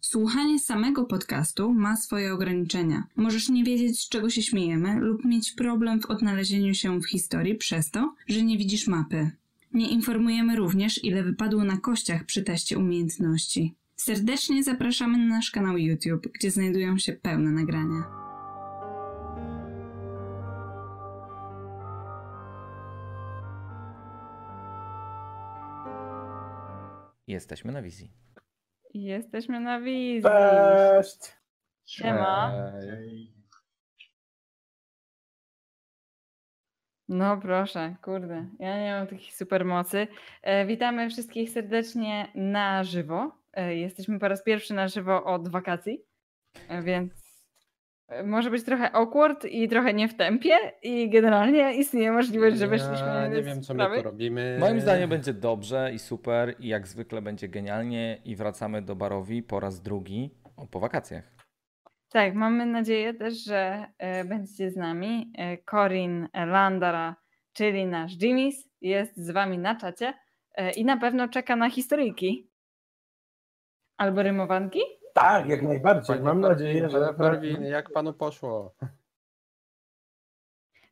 Słuchanie samego podcastu ma swoje ograniczenia. Możesz nie wiedzieć, z czego się śmiejemy, lub mieć problem w odnalezieniu się w historii przez to, że nie widzisz mapy. Nie informujemy również, ile wypadło na kościach przy teście umiejętności. Serdecznie zapraszamy na nasz kanał YouTube, gdzie znajdują się pełne nagrania. Jesteśmy na wizji. Jesteśmy na wizji. Cześć! Siema. No proszę, kurde, ja nie mam takich supermocy. E, witamy wszystkich serdecznie na żywo. E, jesteśmy po raz pierwszy na żywo od wakacji, e, więc może być trochę awkward i trochę nie w tempie i generalnie istnieje możliwość, że weszliśmy Ja nie wiem, co my tu robimy. Moim zdaniem będzie dobrze i super i jak zwykle będzie genialnie i wracamy do barowi po raz drugi po wakacjach. Tak, mamy nadzieję też, że e, będziecie z nami. E, Corin Landara, czyli nasz Jimmy's, jest z wami na czacie e, i na pewno czeka na historyjki. Albo rymowanki? Tak, jak najbardziej. Panie Mam nadzieję, że. Panie Korwin, jak panu poszło?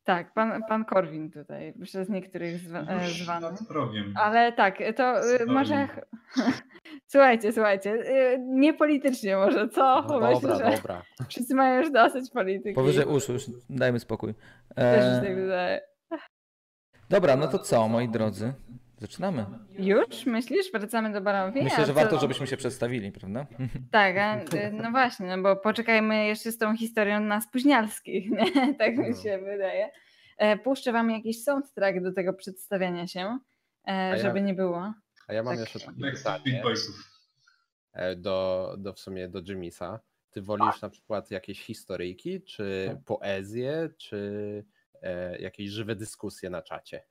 Tak, pan, pan Korwin tutaj, przez niektórych zwa, e, zwany. Ale tak, to e, może... Słuchajcie, słuchajcie, e, nie politycznie może, co? Myślę, Dobra, że dobra. wszyscy mają już dosyć polityki. Powyżej uszu, już dajmy spokój. Też mi się E, tak wydaje. dobra, no to co, moi drodzy? Zaczynamy. Już? Myślisz? Wracamy do Barowi? Myślę, że warto, żebyśmy się przedstawili, prawda? Tak, a, y, no właśnie, no bo poczekajmy jeszcze z tą historią na spóźnialskich, nie? tak mi No. się wydaje. E, Puszczę wam jakiś soundtrack do tego przedstawiania się, e, ja- żeby nie było. A ja mam Tak. jeszcze takie pytanie Boysów. e, do, do w sumie do Jimmysa. Ty wolisz na przykład jakieś historyjki, czy poezję, czy e, jakieś żywe dyskusje na czacie?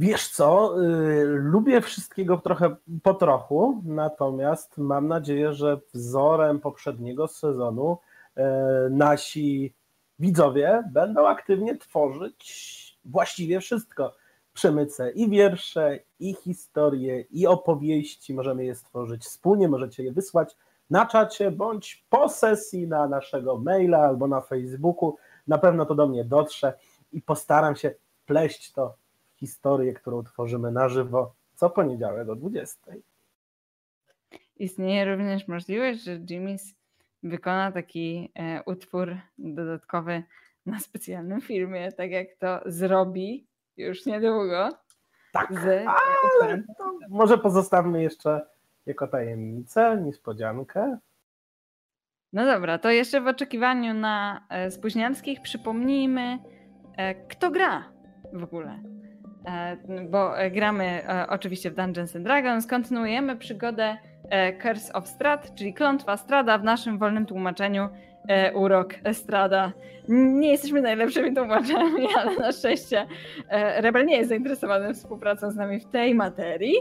Wiesz co? y, lubię wszystkiego trochę po trochu, natomiast mam nadzieję, że wzorem poprzedniego sezonu y, nasi widzowie będą aktywnie tworzyć właściwie wszystko. Przemycę i wiersze, i historie, i opowieści. Możemy je stworzyć wspólnie, możecie je wysłać na czacie bądź po sesji na naszego maila albo na Facebooku. Na pewno to do mnie dotrze i postaram się pleść to historię, którą tworzymy na żywo co poniedziałek o 20. Istnieje również możliwość, że Jimmy's wykona taki e, utwór dodatkowy na specjalnym filmie, tak jak to zrobi już niedługo Tak, z e, ale może pozostawmy jeszcze jako tajemnicę, niespodziankę. No dobra, to jeszcze w oczekiwaniu na e, spóźnialskich przypomnijmy, e, kto gra w ogóle. E, bo e, gramy e, oczywiście w Dungeons and Dragons, kontynuujemy przygodę Curse of Strad, czyli Klątwa Strada w naszym wolnym tłumaczeniu urok Strada. Nie jesteśmy najlepszymi tłumaczami, ale na szczęście Rebel nie jest zainteresowany współpracą z nami w tej materii,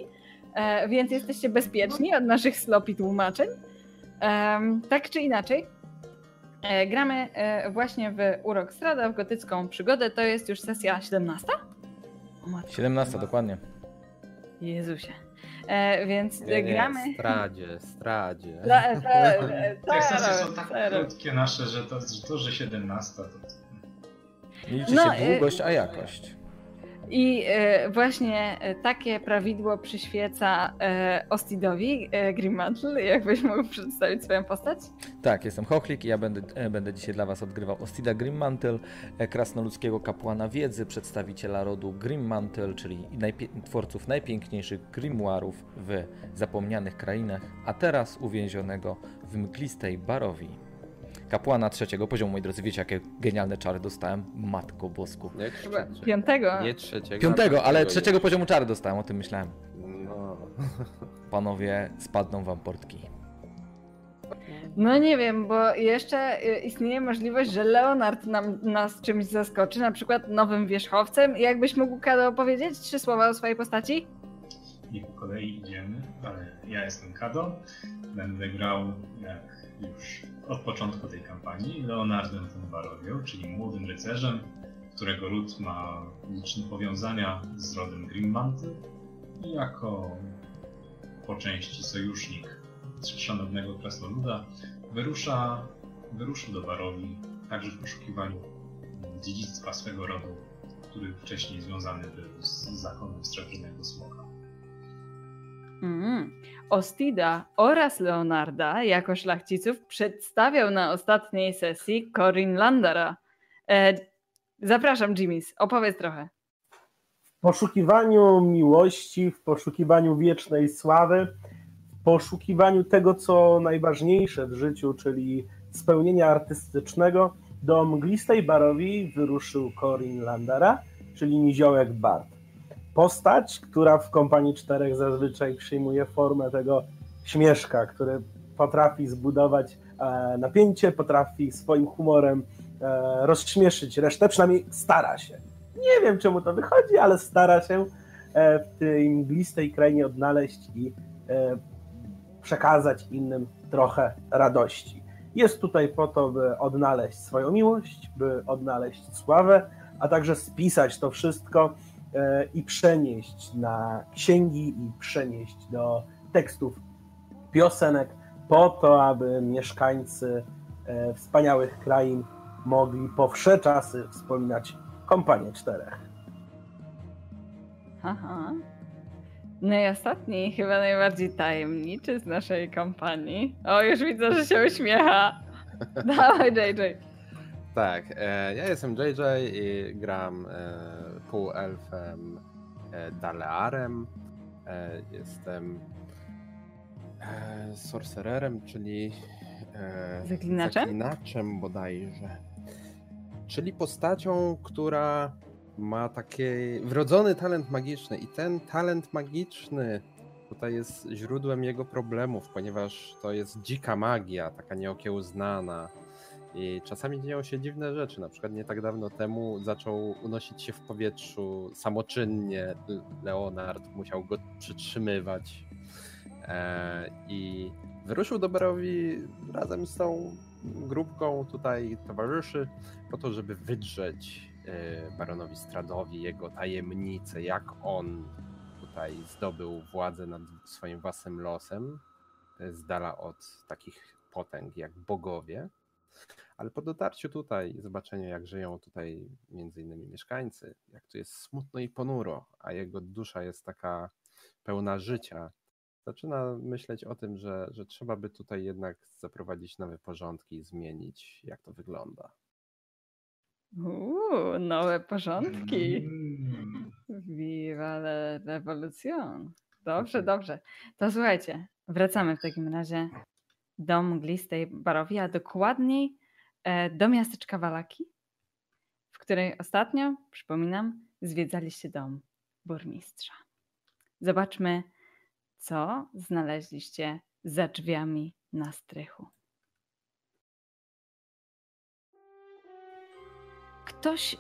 więc jesteście bezpieczni od naszych sloppy tłumaczeń. Tak czy inaczej, gramy właśnie w Urok Strada, w gotycką przygodę. To jest już sesja 17? O matko, 17, dokładnie. Jezusie. E, więc Nie, nie, gramy... Stradzie, stradzie. Tra- tra- e, Te sesje są tak krótkie nasze, że to, że to że 17 to... Liczy No, się e, długość, a jakość. I e, właśnie e, takie prawidło przyświeca e, Ostidowi, e, Grimmantle. Jakbyś mógł przedstawić swoją postać? Tak, jestem Chochlik i ja będę, będę dzisiaj dla Was odgrywał Ostida Grimmantle, krasnoludzkiego kapłana wiedzy, przedstawiciela rodu Grimmantle, czyli najpie- twórców najpiękniejszych grimoirów w zapomnianych krainach, a teraz uwięzionego w mglistej Barowi. Kapłana trzeciego poziomu, moi drodzy, wiecie jakie genialne czary dostałem? Matko bosku. Nie trzeciego. piątego. Nie trzeciego. Piątego, ale trzeciego poziomu czary dostałem, o tym myślałem. No. Panowie, spadną Wam portki. No nie wiem, bo jeszcze y, istnieje możliwość, że Leonard nam, nas czymś zaskoczy, na przykład nowym wierzchowcem. Jakbyś mógł, Kado, opowiedzieć trzy słowa o swojej postaci? Nie po kolei idziemy, ale ja jestem Kado. Będę grał jak już od początku tej kampanii Leonardem von Barowią, czyli młodym rycerzem, którego ród ma liczne powiązania z rodem Grimmanty i jako po części sojusznik szanownego krasnoluda wyrusza, wyruszył do Barowi także w poszukiwaniu dziedzictwa swego rodu, który wcześniej związany był z zakonem Srebrnego Smoka. Mm. Ostida oraz Leonarda jako szlachciców przedstawiał na ostatniej sesji Corin Landara. E, zapraszam, Jimmys, opowiedz trochę. W poszukiwaniu miłości, w poszukiwaniu wiecznej sławy, w poszukiwaniu tego, co najważniejsze w życiu, czyli spełnienia artystycznego, do mglistej barowi wyruszył Corin Landara, czyli niziołek Bart postać, która w kompanii czterech zazwyczaj przyjmuje formę tego śmieszka, który potrafi zbudować e, napięcie, potrafi swoim humorem e, rozśmieszyć resztę, przynajmniej stara się. Nie wiem, czemu to wychodzi, ale stara się e, w tej mglistej krainie odnaleźć i przekazać innym trochę radości. Jest tutaj po to, by odnaleźć swoją miłość, by odnaleźć sławę, a także spisać to wszystko i przenieść na księgi i przenieść do tekstów piosenek po to, aby mieszkańcy e, wspaniałych krain mogli po wsze czasy wspominać kompanię czterech. Aha. No i ostatni, chyba najbardziej tajemniczy z naszej kompanii. O, już widzę, że się uśmiecha. Dawaj, JJ. Tak, e, ja jestem JJ i gram e, półelfem e, Dalearem. E, jestem e, sorcererem, czyli zaklinaczem? zaklinaczem bodajże. Czyli postacią, która ma taki wrodzony talent magiczny i ten talent magiczny tutaj jest źródłem jego problemów, ponieważ to jest dzika magia, taka nieokiełznana i czasami dzieją się dziwne rzeczy. Na przykład nie tak dawno temu zaczął unosić się w powietrzu samoczynnie. Leonard musiał go przytrzymywać. E, I wyruszył do Berowi razem z tą grupką tutaj towarzyszy po to, żeby wydrzeć e, baronowi Stradowi jego tajemnicę, jak on tutaj zdobył władzę nad swoim własnym losem, z dala od takich potęg jak bogowie. Ale po dotarciu tutaj i zobaczeniu, jak żyją tutaj między innymi mieszkańcy, jak tu jest smutno i ponuro, a jego dusza jest taka pełna życia, zaczyna myśleć o tym, że, że trzeba by tutaj jednak zaprowadzić nowe porządki i zmienić, jak to wygląda. Uuu, nowe porządki. Mm. Viva la revolution. Dobrze, dobrze. To słuchajcie, wracamy w takim razie do mglistej barowi, a dokładniej do miasteczka Walaki, w której ostatnio, przypominam, zwiedzaliście dom burmistrza. Zobaczmy, co znaleźliście za drzwiami na strychu. Ktoś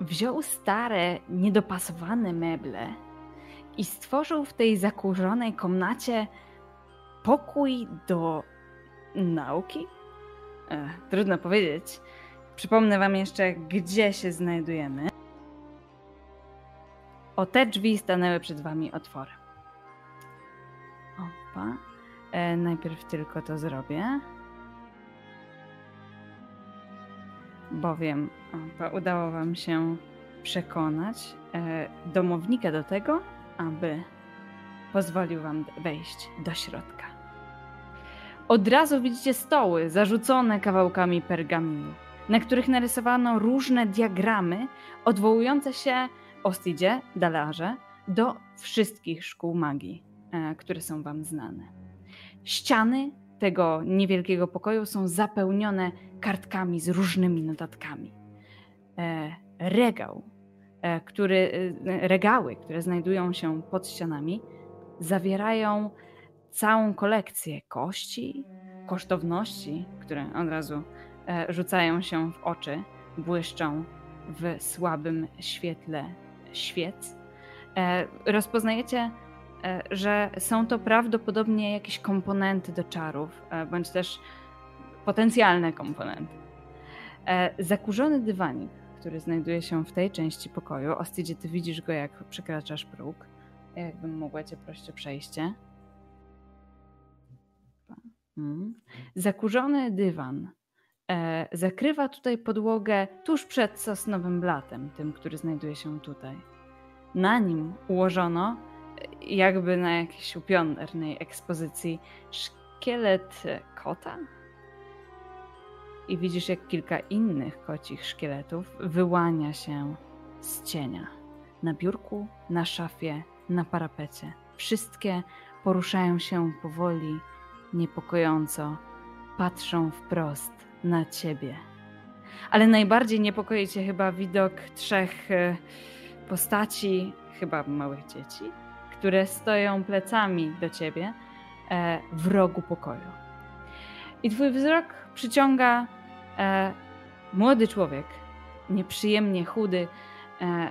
wziął stare, niedopasowane meble i stworzył w tej zakurzonej komnacie pokój do nauki, E, trudno powiedzieć. Przypomnę Wam jeszcze, gdzie się znajdujemy. O te drzwi stanęły przed Wami otworem. Opa. E, najpierw tylko to zrobię. Bowiem opa, udało Wam się przekonać e, domownika do tego, aby pozwolił Wam wejść do środka. Od razu widzicie stoły zarzucone kawałkami pergaminu, na których narysowano różne diagramy odwołujące się Ostidzie, Dalarze, do wszystkich szkół magii, e, które są wam znane. Ściany tego niewielkiego pokoju są zapełnione kartkami z różnymi notatkami. E, regał, e, który, regały, które znajdują się pod ścianami, zawierają całą kolekcję kości, kosztowności, które od razu e, rzucają się w oczy, błyszczą w słabym świetle świec. E, rozpoznajecie, e, że są to prawdopodobnie jakieś komponenty do czarów, bądź też potencjalne komponenty. Zakurzony dywanik, który znajduje się w tej części pokoju, Ostidzie, ty widzisz go jak przekraczasz próg. Jakbym mogła cię prosić o przejście. Mm. Zakurzony dywan e, zakrywa tutaj podłogę tuż przed sosnowym blatem, tym, który znajduje się tutaj. Na nim ułożono, e, jakby na jakiejś upionernej ekspozycji, szkielet kota. I widzisz, jak kilka innych kocich szkieletów wyłania się z cienia. Na biurku, na szafie, na parapecie. Wszystkie poruszają się powoli, niepokojąco, patrzą wprost na ciebie. Ale najbardziej niepokoi cię chyba widok trzech e, postaci, chyba małych dzieci, które stoją plecami do ciebie e, w rogu pokoju. I twój wzrok przyciąga e, młody człowiek, nieprzyjemnie chudy.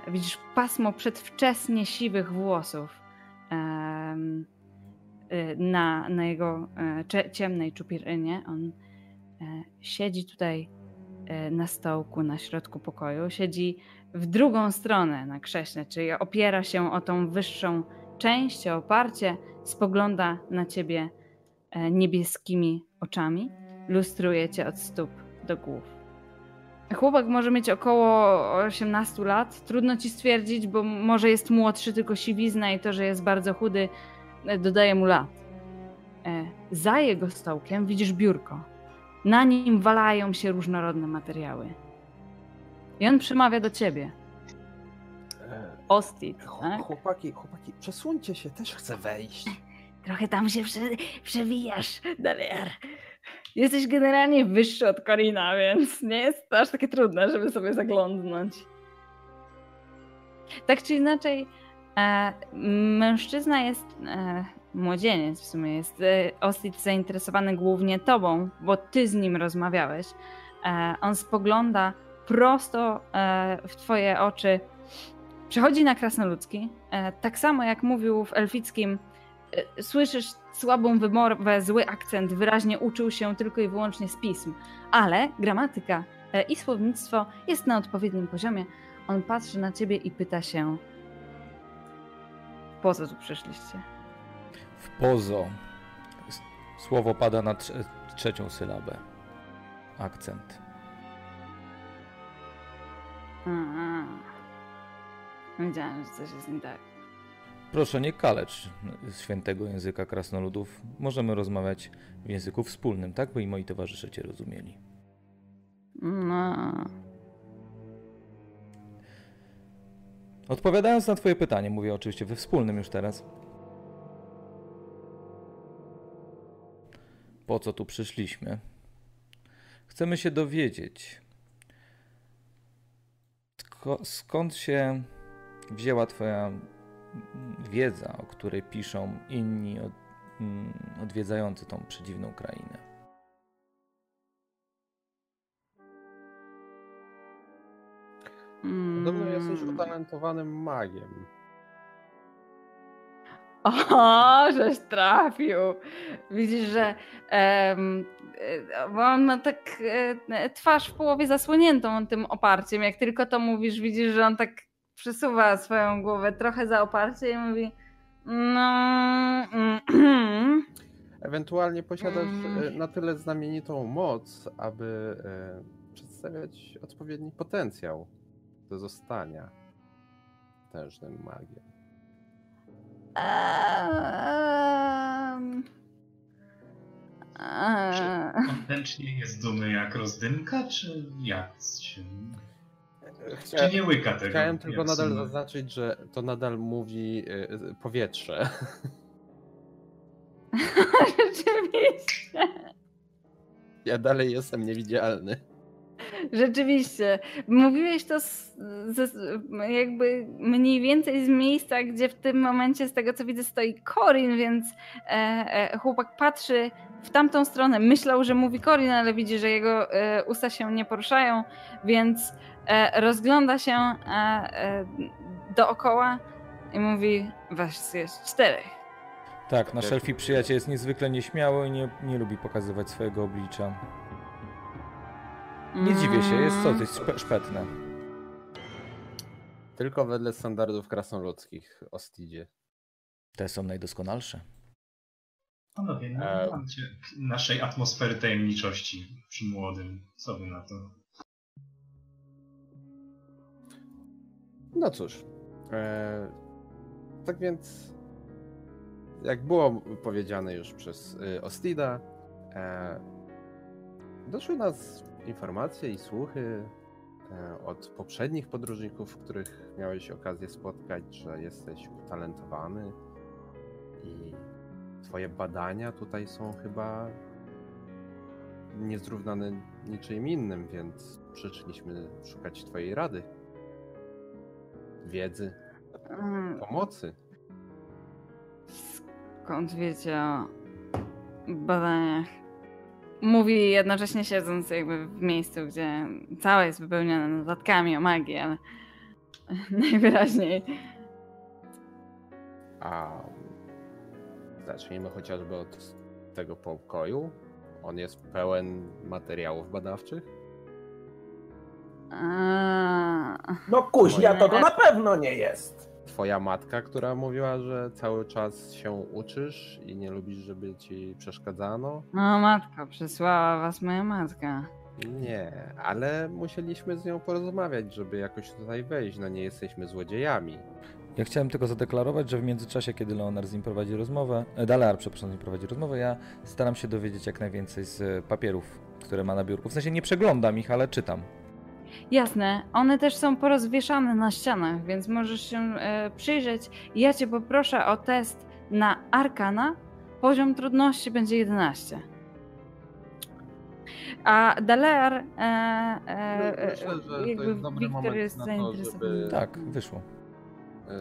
Widzisz pasmo przedwczesnie siwych włosów na, na jego ciemnej czupirynie. On siedzi tutaj na stołku na środku pokoju, siedzi w drugą stronę na krześle, czyli opiera się o tą wyższą część, o oparcie, spogląda na ciebie niebieskimi oczami, lustruje cię od stóp do głów. Chłopak może mieć około 18 lat. Trudno ci stwierdzić, bo może jest młodszy, tylko siwizna i to, że jest bardzo chudy, dodaje mu lat. Za jego stołkiem widzisz biurko. Na nim walają się różnorodne materiały. I on przemawia do ciebie. Ostit, tak? Chłopaki, chłopaki, przesuńcie się, też chcę wejść. Trochę tam się prze, przewijasz, Daliar. Jesteś generalnie wyższy od Korina, więc nie jest to aż takie trudne, żeby sobie zaglądnąć. Tak czy inaczej, e, mężczyzna jest, e, młodzieniec w sumie, jest e, zainteresowany głównie tobą, bo ty z nim rozmawiałeś. E, on spogląda prosto e, w twoje oczy, przechodzi na krasnoludzki, e, tak samo jak mówił w elfickim, e, słyszysz słabą wymowę, zły akcent, wyraźnie uczył się tylko i wyłącznie z pism, ale gramatyka i słownictwo jest na odpowiednim poziomie. On patrzy na ciebie i pyta się, po co tu przyszliście? W pozo. Słowo pada na trze- trzecią sylabę. Akcent. A, wiedziałem, że coś jest nie tak. Proszę nie kalecz świętego języka krasnoludów. Możemy rozmawiać w języku wspólnym, tak by i moi towarzysze cię rozumieli. No, Odpowiadając na twoje pytanie, mówię oczywiście we wspólnym już teraz. Po co tu przyszliśmy? Chcemy się dowiedzieć, skąd się wzięła twoja wiedza, o której piszą inni mm, odwiedzający tą przedziwną krainę. Podobno jesteś Mm. utalentowanym magiem. O, żeś trafił. Widzisz, że bo on ma tak e, twarz w połowie zasłoniętą tym oparciem. Jak tylko to mówisz, widzisz, że on tak przesuwa swoją głowę trochę za oparcie i mówi no... mm, Ewentualnie posiadasz Mm. e, na tyle znamienitą moc, aby e, przedstawiać odpowiedni potencjał do zostania potężnym magiem. em, Czy em, on pęcznie jest dumy jak rozdymka, czy jak się... Czy Chcia, nie łyka tego? chciałem tylko nadal sumy? zaznaczyć, że to nadal mówi e, e, powietrze. Rzeczywiście. Ja dalej jestem niewidzialny. Rzeczywiście. Mówiłeś to z, z, jakby mniej więcej z miejsca, gdzie w tym momencie, z tego co widzę, stoi Corin, więc e, e, chłopak patrzy w tamtą stronę. Myślał, że mówi Corin, ale widzi, że jego e, usta się nie poruszają, więc e, rozgląda się e, e, dookoła i mówi: Was jest czterech. Tak, nasz elfi przyjaciel jest niezwykle nieśmiały i nie, nie lubi pokazywać swojego oblicza. Nie dziwię się, jest to jest szpe- szpetne. Tylko wedle standardów krasnoludzkich Ostidzie. Te są najdoskonalsze. Panowie, nie E. naszej atmosfery tajemniczości przy młodym. Co wy na to? No cóż. E, tak więc, jak było powiedziane już przez y, Ostida, e, doszły nas informacje i słuchy e, od poprzednich podróżników, których miałeś okazję spotkać, że jesteś utalentowany i twoje badania tutaj są chyba niezrównane niczym innym, więc przyszliśmy szukać twojej rady, wiedzy, Mm, pomocy. Skąd wiecie o badaniach? Mówi jednocześnie siedząc jakby w miejscu, gdzie całe jest wypełnione notatkami o magii, ale najwyraźniej. A zacznijmy chociażby od tego pokoju. On jest pełen materiałów badawczych. A, No kuźnia, to to na pewno nie jest. Twoja matka, która mówiła, że cały czas się uczysz i nie lubisz, żeby ci przeszkadzano. no matko, przysłała was moja matka. Nie, ale musieliśmy z nią porozmawiać, żeby jakoś tutaj wejść. No nie jesteśmy złodziejami. Ja chciałem tylko zadeklarować, że w międzyczasie, kiedy Leonard z nim prowadzi rozmowę, e, Dalar, przepraszam, z nim prowadzi rozmowę, ja staram się dowiedzieć jak najwięcej z papierów, które ma na biurku. W sensie nie przeglądam ich, ale czytam. Jasne, one też są porozwieszane na ścianach, więc możesz się e, przyjrzeć. Ja cię poproszę o test na Arkana. Poziom trudności będzie 11. A Daler, e, e, Myślę, że to jakby jest dobry Wiktor moment jest na to, zainteresowany. żeby- Tak, wyszło.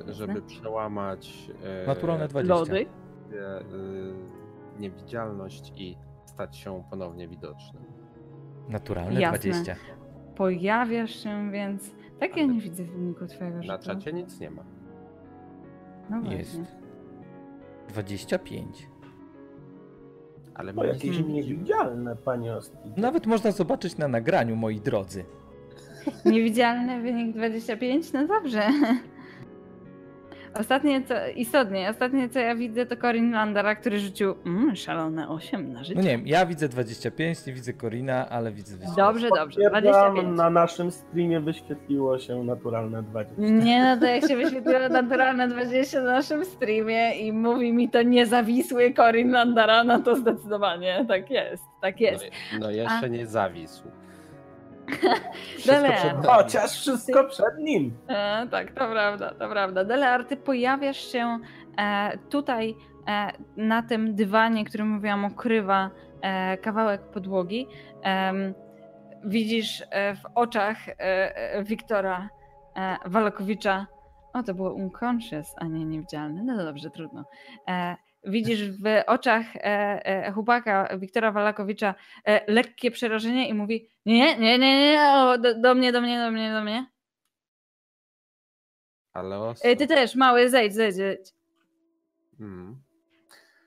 e, Żeby przełamać e, Naturalne 20. Lody. e, niewidzialność i stać się ponownie widocznym. Naturalne Jasne. 20. Pojawiasz się, więc tak ja nie widzę wyniku twojego Na rzutu. czacie nic nie ma. No właśnie. Jest. 25. Ale To my jakieś nie niewidzialne, panie Osti. Nawet można zobaczyć na nagraniu, moi drodzy. Niewidzialny wynik 25? No dobrze. Ostatnie co, istotnie, ostatnie co ja widzę to Corin Landera, który rzucił mm, szalone 8 na życie. No nie wiem, ja widzę 25, nie widzę Corina, ale widzę 25. Dobrze, dobrze, Potwierdzam, 25. na naszym streamie wyświetliło się naturalne 20. Nie no, to jak się wyświetliło naturalne 20 na naszym streamie i mówi mi to niezawisły Corin Landera, no to zdecydowanie tak jest, tak jest. No, no jeszcze nie zawisł. Dele. przed nami. Chociaż wszystko przed nim. E, tak, to prawda, to prawda. Delear, ty pojawiasz się e, tutaj e, na tym dywanie, który mówiłam, okrywa e, kawałek podłogi. Widzisz e, w oczach e, e, Wiktora e, Walakowicza, o to było unconscious, a nie niewidzialne, no dobrze, trudno. Widzisz w oczach e, e, chłopaka Wiktora Walakowicza e, lekkie przerażenie i mówi nie, nie, nie, nie, o, do, do mnie, do mnie, do mnie, do mnie. E, Ty też, mały, zejdź, zejdź, zejdź. Mm.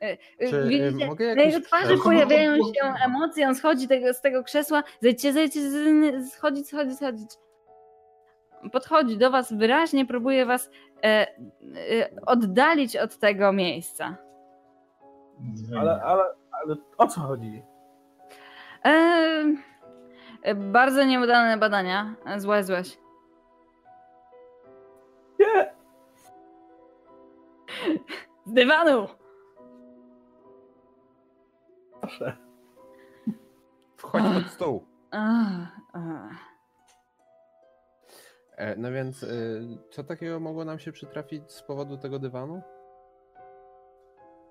E, Czy, Widzicie, mogę na jego twarzy pojawiają się emocje, on schodzi tego, z tego krzesła, zejdźcie, zejdźcie, schodzić, schodzić, schodzić. Podchodzi do was wyraźnie, próbuje was e, e, oddalić od tego miejsca. Ale, ale, ale o co chodzi? E, e, bardzo nieudane badania, e, złe, złeś. Nie, Z dywanu! proszę. Wchodź pod stół. E, no więc, y, co takiego mogło nam się przytrafić z powodu tego dywanu?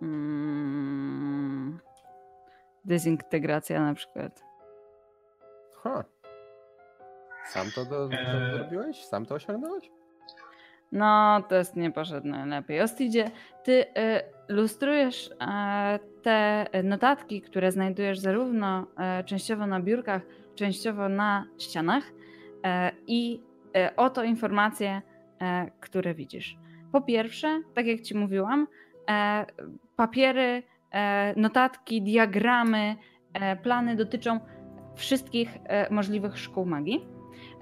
Mm. Dezintegracja na przykład. Ha. Sam to, do, to zrobiłeś? Sam to osiągnąłeś? No, test nie poszedł najlepiej. Ostidzie, ty y, lustrujesz e, te notatki, które znajdujesz zarówno e, częściowo na biurkach, częściowo na ścianach e, i e, oto informacje, e, które widzisz. Po pierwsze, tak jak ci mówiłam, e, papiery, e, notatki, diagramy, e, plany dotyczą wszystkich e, możliwych szkół magii.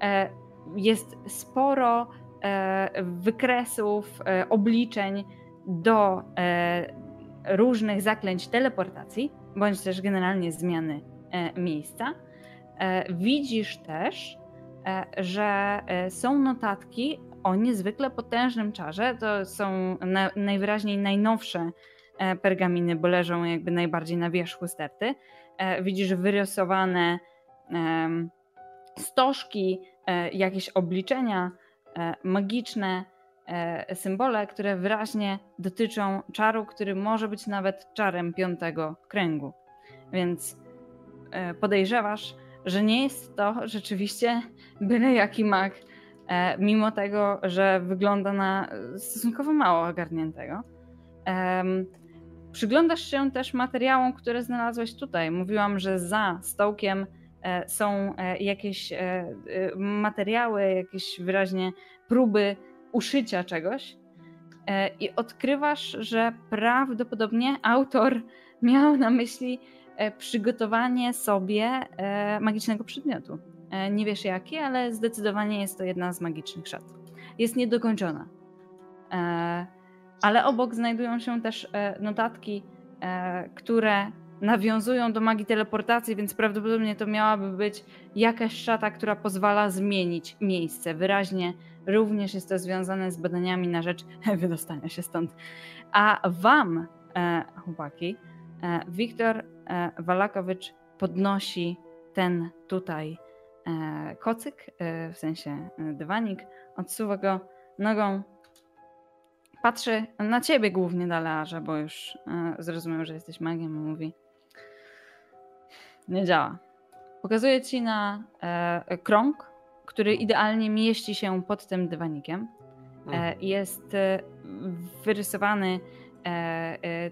E, jest sporo e, wykresów, e, obliczeń do e, różnych zaklęć teleportacji, bądź też generalnie zmiany e, miejsca. E, Widzisz też, e, że e, są notatki o niezwykle potężnym czarze. To są na, najwyraźniej najnowsze e, pergaminy, bo leżą jakby najbardziej na wierzchu sterty. E, Widzisz wyrysowane stożki, e, jakieś obliczenia magiczne, symbole, które wyraźnie dotyczą czaru, który może być nawet czarem piątego kręgu. Więc podejrzewasz, że nie jest to rzeczywiście byle jaki mag, mimo tego, że wygląda na e, stosunkowo mało ogarniętego. Przyglądasz się też materiałom, które znalazłeś tutaj. Mówiłam, że za stołkiem e, są e, jakieś e, e, materiały, jakieś wyraźnie próby uszycia czegoś. E, I odkrywasz, że prawdopodobnie autor miał na myśli e, przygotowanie sobie e, magicznego przedmiotu. E, Nie wiesz jaki, ale zdecydowanie jest to jedna z magicznych szat. Jest niedokończona. E, Ale obok znajdują się też e, notatki, które nawiązują do magii teleportacji, więc prawdopodobnie to miałaby być jakaś szata, która pozwala zmienić miejsce. Wyraźnie również jest to związane z badaniami na rzecz wydostania się stąd. A wam, chłopaki, Wiktor Walakowicz podnosi ten tutaj kocyk, e, w sensie e, dywanik, odsuwa go nogą, patrzy na ciebie głównie, Dalearze, bo już e, zrozumiał, że jesteś magiem, i mówi nie działa. Pokazuje ci na e, krąg, który idealnie mieści się pod tym dywanikiem. E, jest e, wyrysowany e, e,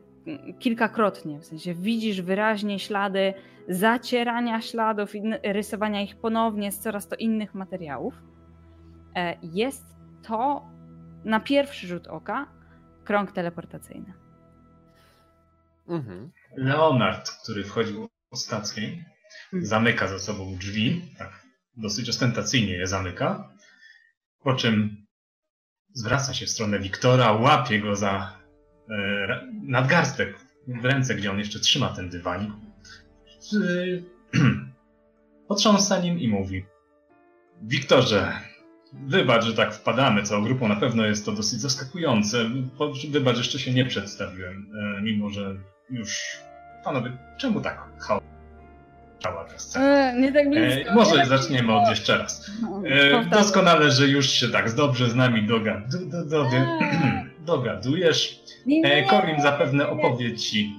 kilkakrotnie, w sensie widzisz wyraźnie ślady zacierania śladów i rysowania ich ponownie z coraz to innych materiałów. E, Jest to na pierwszy rzut oka krąg teleportacyjny. Mhm. Leonard, który wchodził ostatni, Mm. zamyka za sobą drzwi, tak dosyć ostentacyjnie je zamyka, po czym zwraca się w stronę Wiktora, łapie go za nadgarstek w ręce, gdzie on jeszcze trzyma ten dywanik. Y, Potrząsa nim i mówi Wiktorze, wybacz, że tak wpadamy całą grupą, na pewno jest to dosyć zaskakujące. Wybacz, jeszcze się nie przedstawiłem, e, mimo że już... Panowie, czemu tak? Cała ta scena. E, nie tak blisko. E, może tak zaczniemy od jeszcze raz. blisko. E, doskonale, że już się tak dobrze z nami dogadu, do, do, dogadujesz. Nie, nie, E. Korin zapewne opowie ci.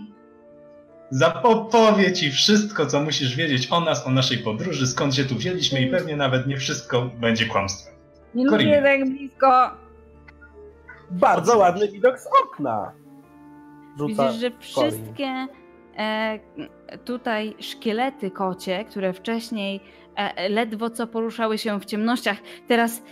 Ci wszystko, co musisz wiedzieć o nas, o naszej podróży, skąd się tu wzięliśmy i pewnie nawet nie wszystko będzie kłamstwem. Nie Korin. lubię tak blisko. Bardzo ładny widok z okna. Rzuca Widzisz, że wszystkie e, tutaj szkielety kocie, które wcześniej e, ledwo co poruszały się w ciemnościach, teraz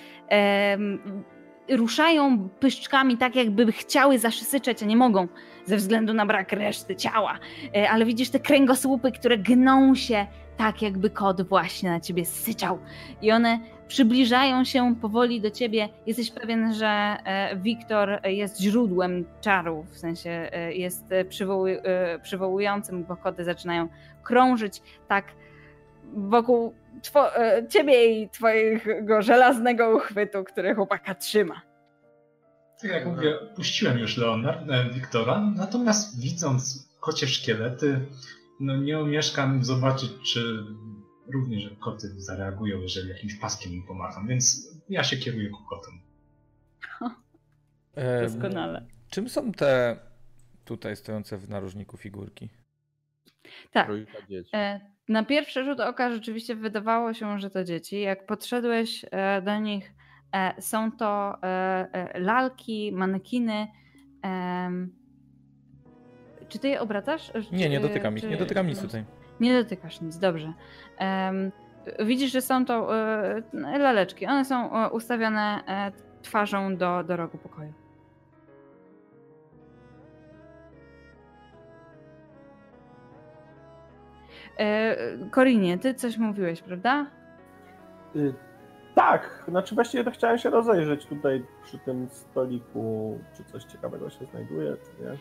ruszają pyszczkami tak, jakby chciały zaszysyczeć, a nie mogą ze względu na brak reszty ciała. E, ale widzisz te kręgosłupy, które gną się tak, jakby kot właśnie na ciebie syczał. I one przybliżają się powoli do ciebie. Jesteś pewien, że e, Wiktor jest źródłem czarów, w sensie e, jest przywoły, przywołującym, bo koty zaczynają krążyć tak wokół two, e, ciebie i twojego żelaznego uchwytu, który chłopaka trzyma. Tak jak mówię, puściłem już Leonard, e, Wiktora, natomiast widząc kocie szkielety, no nie omieszkam zobaczyć, czy również koty zareagują, jeżeli jakimś paskiem im pomacham, więc ja się kieruję ku kotom. E, Doskonale. czym są te tutaj stojące w narożniku figurki? Tak. Trójka dzieci. E, na pierwszy rzut oka rzeczywiście wydawało się, że to dzieci. Jak podszedłeś e, do nich, e, są to e, lalki, manekiny. Czy ty je obracasz? Nie, nie dotykam ich, nie dotykam nic tutaj. Nie dotykasz nic, dobrze. Widzisz, że są to laleczki. One są ustawione twarzą do, do rogu pokoju. Korinie, ty coś mówiłeś, prawda? Y tak, znaczy właściwie to chciałem się rozejrzeć tutaj przy tym stoliku, czy coś ciekawego się znajduje, czy nie.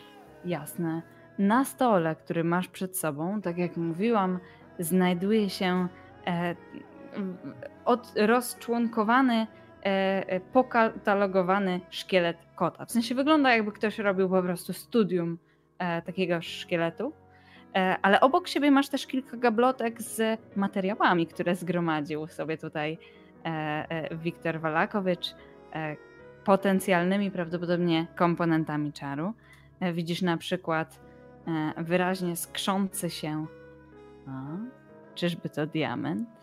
Jasne. Na stole, który masz przed sobą, tak jak mówiłam, znajduje się e, od, rozczłonkowany, e, e, pokatalogowany szkielet kota. W sensie wygląda jakby ktoś robił po prostu studium e, takiego szkieletu. E, ale obok siebie masz też kilka gablotek z materiałami, które zgromadził sobie tutaj e, e, Wiktor Walakowicz, potencjalnymi prawdopodobnie komponentami czaru. Widzisz na przykład wyraźnie skrzący się. A, czyżby to diament?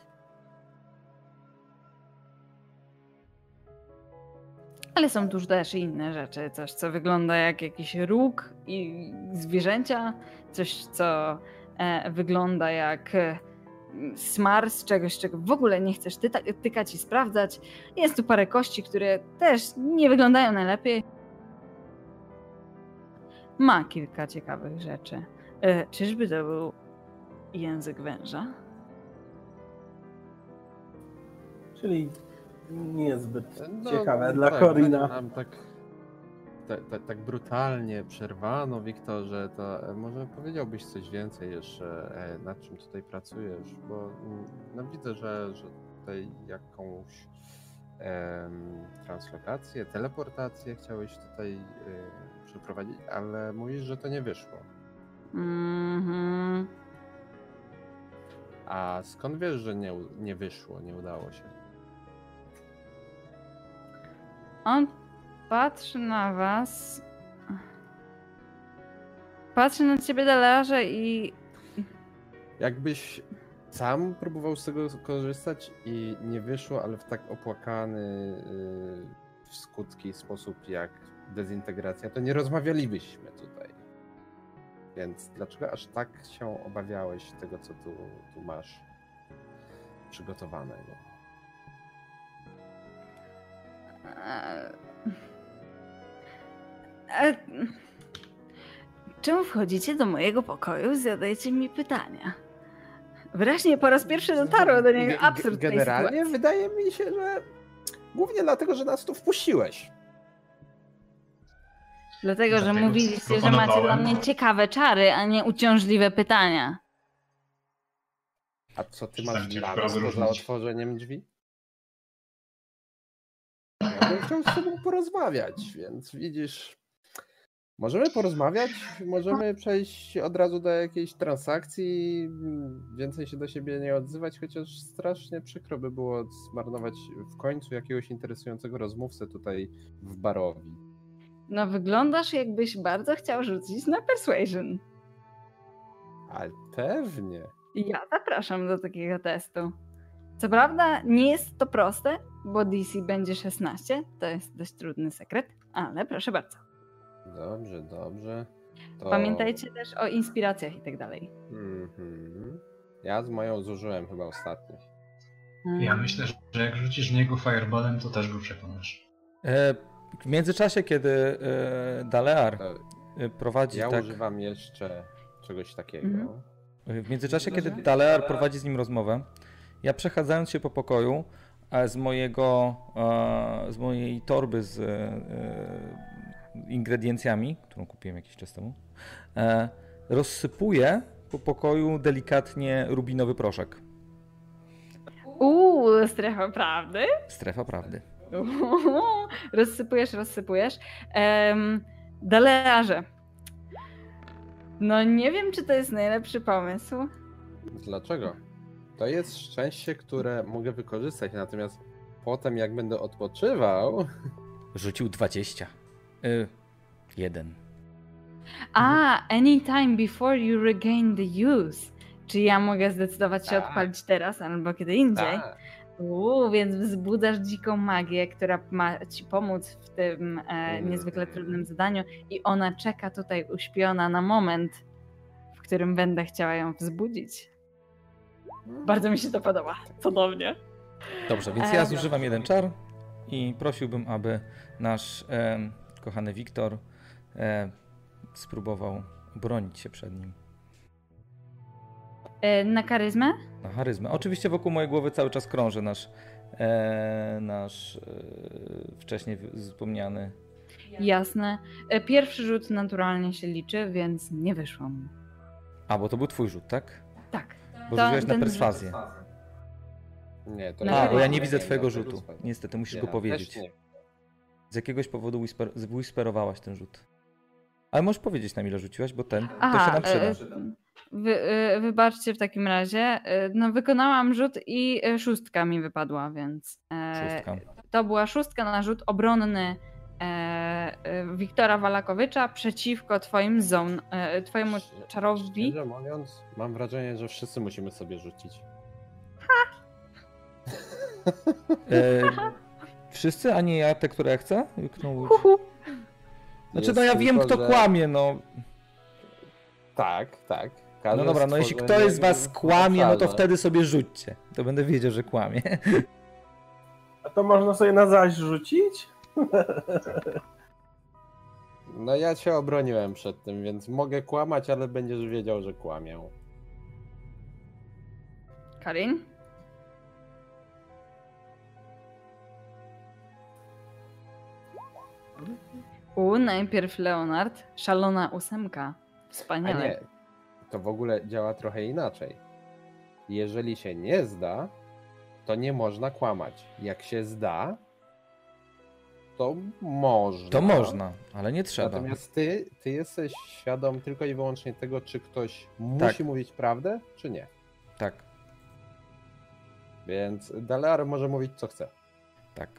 Ale są tu też inne rzeczy. Coś, co wygląda jak jakiś róg i zwierzęcia, coś, co e, wygląda jak e, smar z czegoś, czego w ogóle nie chcesz ty tykać i sprawdzać. Jest tu parę kości, które też nie wyglądają najlepiej. Ma kilka ciekawych rzeczy. E, czyżby to był język węża? Czyli niezbyt no, ciekawe dla tak, Korina. Nam tak, tak, tak, tak, brutalnie przerwano, Wiktorze, to e, może powiedziałbyś coś więcej jeszcze, e, nad czym tutaj pracujesz, bo mm, no, widzę, że, że tutaj jakąś em, translokację, teleportację chciałeś tutaj y, przeprowadzić, ale mówisz, że to nie wyszło. Mhm. A skąd wiesz, że nie, nie wyszło, nie udało się? On patrzy na was. Patrzy na ciebie Dalarze i. Jakbyś sam próbował z tego korzystać i nie wyszło, ale w tak opłakany yy, w skutki sposób jak dezintegracja, to nie rozmawialibyśmy tutaj. Więc dlaczego aż tak się obawiałeś tego, co tu, tu masz przygotowanego? Czemu wchodzicie do mojego pokoju i zadajecie mi pytania? Wyraźnie po raz pierwszy dotarło do niego absurd Generalnie wydaje mi się, że głównie dlatego, że nas tu wpuściłeś. Dlatego, że mówiliście, że macie dla mnie ciekawe czary, a nie uciążliwe pytania. A co ty masz dla nas poza otworzeniem drzwi? Ja bym chciał z tobą porozmawiać, więc widzisz, możemy porozmawiać, możemy przejść od razu do jakiejś transakcji, więcej się do siebie nie odzywać, chociaż strasznie przykro by było zmarnować w końcu jakiegoś interesującego rozmówcę tutaj w barowi. No wyglądasz jakbyś bardzo chciał rzucić na persuasion. Ale pewnie. Ja zapraszam do takiego testu. Co prawda nie jest to proste, bo DC będzie 16. To jest dość trudny sekret, ale proszę bardzo. Dobrze, dobrze. To... Pamiętajcie też o inspiracjach i tak dalej. Mhm. Ja z moją zużyłem chyba ostatnio. Ja myślę, że jak rzucisz w niego fireballem, to też go przekonasz. E, w międzyczasie, kiedy e, Dalear e, prowadzi. Ja tak... używam jeszcze czegoś takiego. Mhm. W międzyczasie, kiedy Dalear prowadzi z nim rozmowę, ja przechadzając się po pokoju, z mojego, z mojej torby z e, ingrediencjami, którą kupiłem jakiś czas temu, e, rozsypuję po pokoju delikatnie rubinowy proszek. Uuu, strefa prawdy? Strefa prawdy. Uuu, rozsypujesz, rozsypujesz. Um, Dalearze. No nie wiem, czy to jest najlepszy pomysł. Dlaczego? To jest szczęście, które mogę wykorzystać, natomiast potem jak będę odpoczywał... Rzucił 20. Y, jeden. A, anytime before you regain the use. czy ja mogę zdecydować się Tak. odpalić teraz albo kiedy indziej? Tak. Uuu, więc wzbudzasz dziką magię, która ma ci pomóc w tym e, Mm. niezwykle trudnym zadaniu i ona czeka tutaj uśpiona na moment, w którym będę chciała ją wzbudzić. Bardzo mi się to podoba. Cudownie. Dobrze, więc ja zużywam jeden czar i prosiłbym, aby nasz e, kochany Wiktor e, spróbował bronić się przed nim. E, na charyzmę? Na charyzmę. Oczywiście wokół mojej głowy cały czas krąży nasz, e, nasz e, wcześniej wspomniany. Jasne. E, Pierwszy rzut naturalnie się liczy, więc nie wyszło mu. A, bo to był twój rzut, tak? Tak. Bo To- rzuciłeś na ten perswazję. Nie, to A, bo ja nie widzę twojego rzutu. Niestety, musisz go powiedzieć. Z jakiegoś powodu whisper, whisperowałaś ten rzut. Ale możesz powiedzieć nam ile rzuciłaś, bo ten, to się nam przyda. e, wy, e, wybaczcie w takim razie. E, No, wykonałam rzut i e, szóstka mi wypadła, więc. e, Szóstka. To była szóstka na rzut obronny Wiktora Walakowicza przeciwko twoim zon, e, twojemu czarowi. Szczerze mówiąc, mam wrażenie, że wszyscy musimy sobie rzucić. E, wszyscy, a nie ja, te, które ja chcę? Znaczy, Jest no ja wiem, kto że- kłamie, no. Tak, tak. No Każde dobra, no jeśli ktoś z was kłamie, no to wtedy sobie rzućcie. To będę wiedział, że kłamie. A to można sobie na zaś rzucić? No ja cię obroniłem przed tym, więc mogę kłamać, ale będziesz wiedział, że kłamię. Karin? U, najpierw Leonard, szalona ósemka. A Wspaniale. nie, to w ogóle działa trochę inaczej. Jeżeli się nie zda, to nie można kłamać. Jak się zda, to można. To można, ale nie trzeba. Natomiast ty, ty jesteś świadom tylko i wyłącznie tego, czy ktoś musi Tak. mówić prawdę, czy nie. Tak, Więc Dalear może mówić, co chce. tak.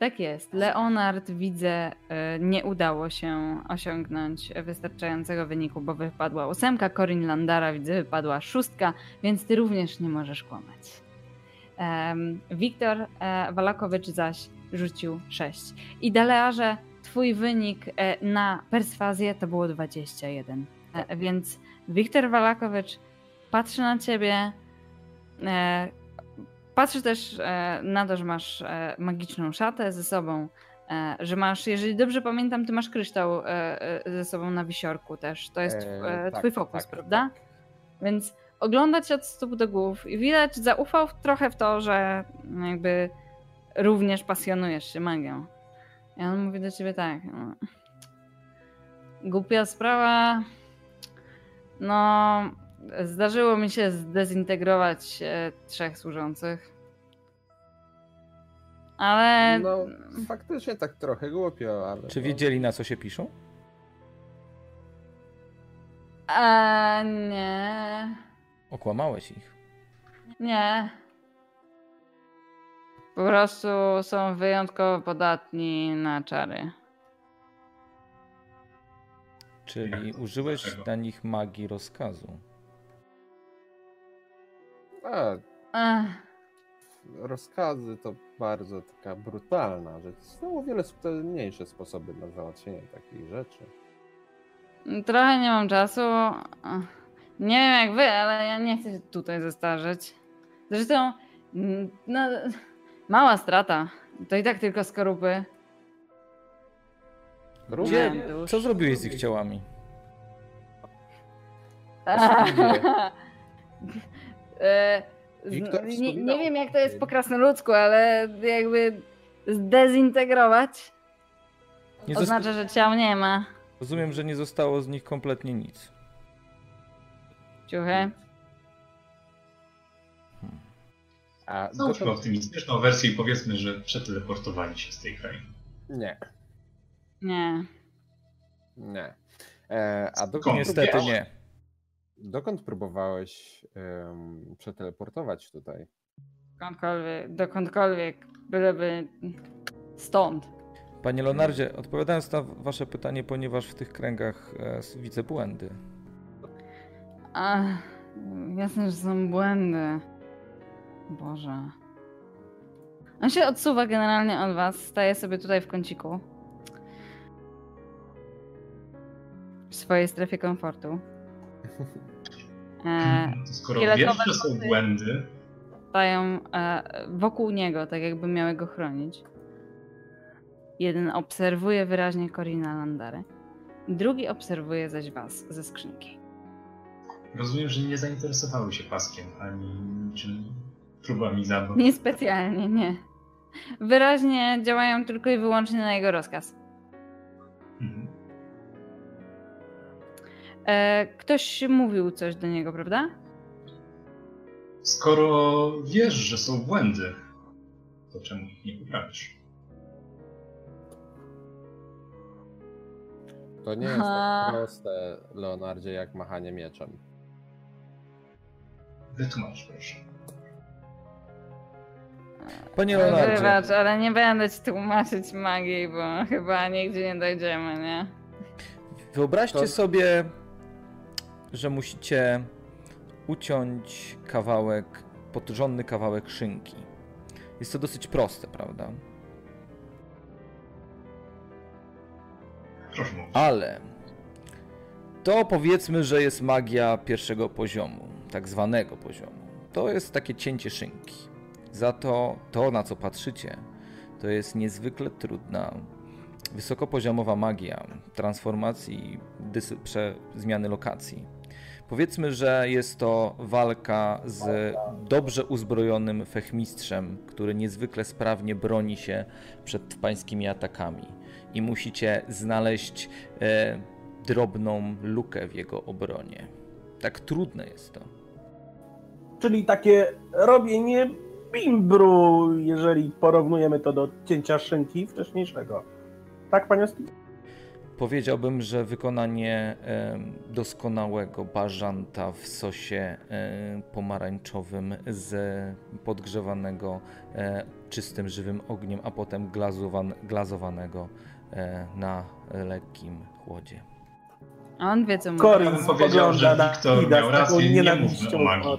Tak jest. Leonard, widzę, y, nie udało się osiągnąć wystarczającego wyniku, bo wypadła ósemka. Corin Landara, widzę, wypadła szóstka, więc ty również nie możesz kłamać. Wiktor e, Walakowicz zaś rzucił 6. I Dalearze, twój wynik e, na perswazję to było 21. E, Więc Wiktor Walakowicz patrzy na ciebie, e, Patrzę też na to, że masz magiczną szatę ze sobą, że masz, jeżeli dobrze pamiętam, ty masz kryształ ze sobą na wisiorku też. To jest tak, twój fokus, tak, prawda? tak. Więc oglądać od stóp do głów i widać, zaufał trochę w to, że jakby również pasjonujesz się magią. I on mówi do ciebie tak. No, głupia sprawa. No, zdarzyło mi się zdezintegrować e, trzech służących. Ale. No, faktycznie tak trochę głupio, ale... Czy no, wiedzieli na co się piszą? A, nie. Okłamałeś ich. Nie. Po prostu są wyjątkowo podatni na czary. Czyli użyłeś na nich magii rozkazu. A, Ech, rozkazy to bardzo taka brutalna rzecz. Są o wiele subtelniejsze sposoby na załatwienie takich rzeczy. trochę nie mam czasu. Nie wiem jak wy, ale ja nie chcę się tutaj zestarzeć. Zresztą, no, mała strata. To i tak tylko skorupy. Gdzie? Co zrobiłeś z ich ciałami? E, Wiktor nie, nie wiem jak to jest po krasnoludzku, ale jakby zdezintegrować Nie oznacza, że ciał nie ma. Rozumiem, że nie zostało z nich kompletnie nic. Ciuchy. A Załóżmy dokąd... optymistyczną wersję i powiedzmy, że przeteleportowali się z tej krainy. Nie, Nie. nie. E, a dokąd? Niestety wiesz? nie. dokąd próbowałeś em, przeteleportować tutaj? Dokądkolwiek, dokądkolwiek, byleby stąd. Panie Leonardzie, odpowiadając na wasze pytanie, ponieważ w tych kręgach e, widzę błędy. A, Jasne, że są błędy. Boże. On się odsuwa generalnie od was, staje sobie tutaj w kąciku. W swojej strefie komfortu. E, Skoro wiesz, że są błędy, stają e, wokół niego, tak jakby miały go chronić. Jeden obserwuje wyraźnie Corina Landary. Drugi obserwuje zaś was ze skrzynki. rozumiem, że nie zainteresowały się paskiem ani czym próbami zabaw. Niespecjalnie, nie. Wyraźnie działają tylko i wyłącznie na jego rozkaz. Mhm. E, ktoś mówił coś do niego, prawda? Skoro wiesz, że są błędy, to czemu ich nie poprawisz? To nie jest tak proste, Leonardzie, jak machanie mieczem. Wytłumacz proszę. Panie Leonardzie, Wybacz, ale nie będę ci tłumaczyć magii, bo chyba nigdzie nie dojdziemy, nie? wyobraźcie To- sobie, że musicie uciąć kawałek, porządny kawałek szynki. Jest to dosyć proste, prawda? Ale to powiedzmy, że jest magia pierwszego poziomu, tak zwanego poziomu. To jest takie cięcie szynki. Za to to, na co patrzycie, to jest niezwykle trudna, wysokopoziomowa magia transformacji, prze, zmiany lokacji. Powiedzmy, że jest to walka z dobrze uzbrojonym fechmistrzem, który niezwykle sprawnie broni się przed pańskimi atakami i musicie znaleźć e, drobną lukę w jego obronie. Tak trudne jest to. Czyli takie robienie bimbru, jeżeli porównujemy to do cięcia szynki wcześniejszego. Tak, panie Oski? Powiedziałbym, że wykonanie doskonałego bażanta w sosie pomarańczowym z podgrzewanego czystym, żywym ogniem, a potem glazowan, glazowanego na lekkim chłodzie. A on wie, co mówi. Bym powiedział, że Wiktor miał rację, nie mówmy o magii.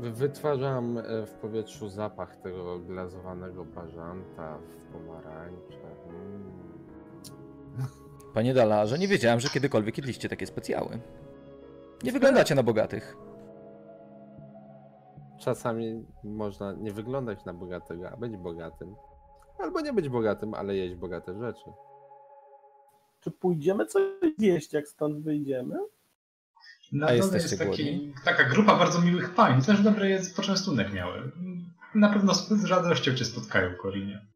Wytwarzam e, w powietrzu zapach tego glazowanego bażanta w pomarańcze. Mm. Panie Dalarze, nie wiedziałem, że kiedykolwiek jedliście takie specjały. Nie wyglądacie na bogatych. Czasami można nie wyglądać na bogatego, a być bogatym. Albo nie być bogatym, ale jeść bogate rzeczy. Czy pójdziemy coś zjeść, jak stąd wyjdziemy? Na A dole jesteście jest taki, głodni? taka grupa bardzo miłych pań, też dobry jest poczęstunek miały. Na pewno z radością cię spotkają, Korinie.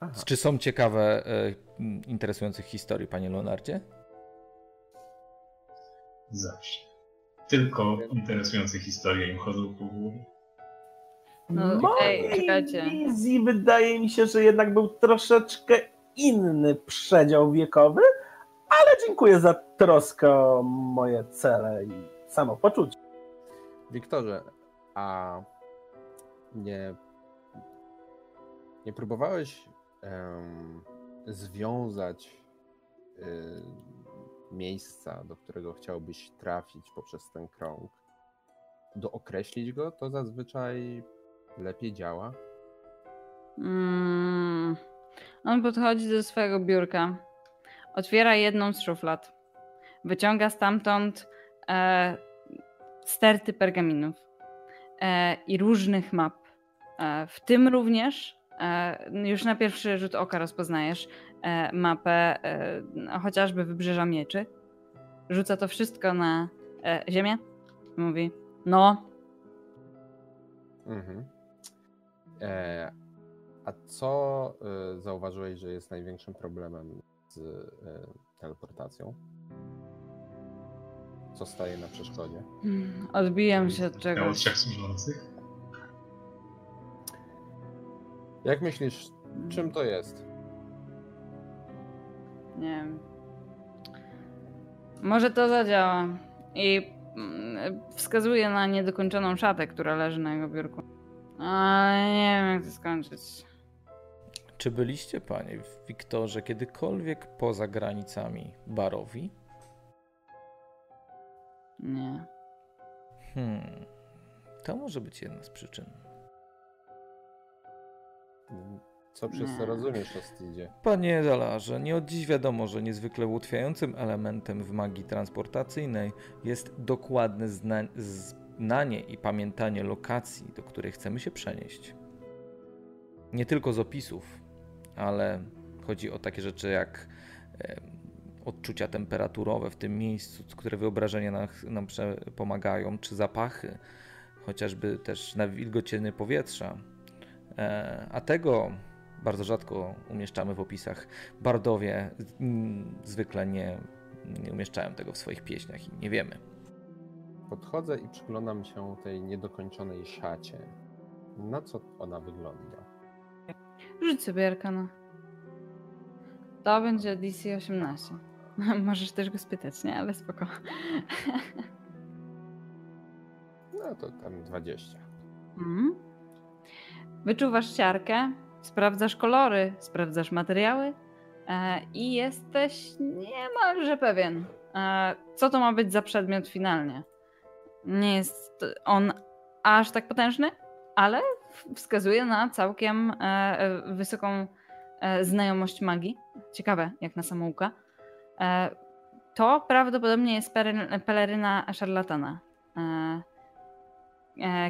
Aha. Czy są ciekawe, e, interesujących historii, panie Leonardzie? Zawsze. Tylko interesujące historie im chodzą po głowie. No, czekajcie. wizji wydaje mi się, że jednak był troszeczkę inny przedział wiekowy, ale dziękuję za troskę o moje cele i samopoczucie. Wiktorze, a nie, nie próbowałeś em, związać y, miejsca, do którego chciałbyś trafić poprzez ten krąg? Dookreślić go, to zazwyczaj lepiej działa. Mm. On podchodzi do swojego biurka, otwiera jedną z szuflad, wyciąga stamtąd e, sterty pergaminów e, i różnych map. E, w tym również, e, już na pierwszy rzut oka rozpoznajesz e, mapę e, chociażby Wybrzeża Mieczy. Rzuca to wszystko na ziemię. Mówi, no, Mhm. A co zauważyłeś, że jest największym problemem z e, teleportacją? Co staje na przeszkodzie? odbijam się od czegoś. Jak myślisz, czym to jest? Nie wiem. Może to zadziała. I mm, wskazuje na niedokończoną szatę, która leży na jego biurku. Ale nie wiem, jak to skończyć. Czy byliście, panie Wiktorze, kiedykolwiek poza granicami Barowi? Nie. Hmm. To może być jedna z przyczyn. Co przez to rozumiesz o Stidzie? Panie Dalarze, nie od dziś wiadomo, że niezwykle ułatwiającym elementem w magii transportacyjnej jest dokładne zna- znanie i pamiętanie lokacji, do której chcemy się przenieść. Nie tylko z opisów, ale chodzi o takie rzeczy jak odczucia temperaturowe w tym miejscu, które wyobrażenia nam, nam pomagają, czy zapachy, chociażby też na wilgocieny powietrza. E, a tego bardzo rzadko umieszczamy w opisach. Bardowie mm, zwykle nie, nie umieszczają tego w swoich pieśniach i nie wiemy. Podchodzę i przyglądam się tej niedokończonej szacie. Na co ona wygląda? Rzuć sobie Arkana. To będzie DC 18. Możesz też go spytać, nie? Ale spoko. No to tam 20. Mhm. Wyczuwasz siarkę, sprawdzasz kolory, sprawdzasz materiały e, i jesteś niemalże pewien, e, co to ma być za przedmiot finalnie. Nie jest on aż tak potężny, ale wskazuje na całkiem e, e, wysoką e, znajomość magii. Ciekawe, jak na samouka. To prawdopodobnie jest peleryna szarlatana.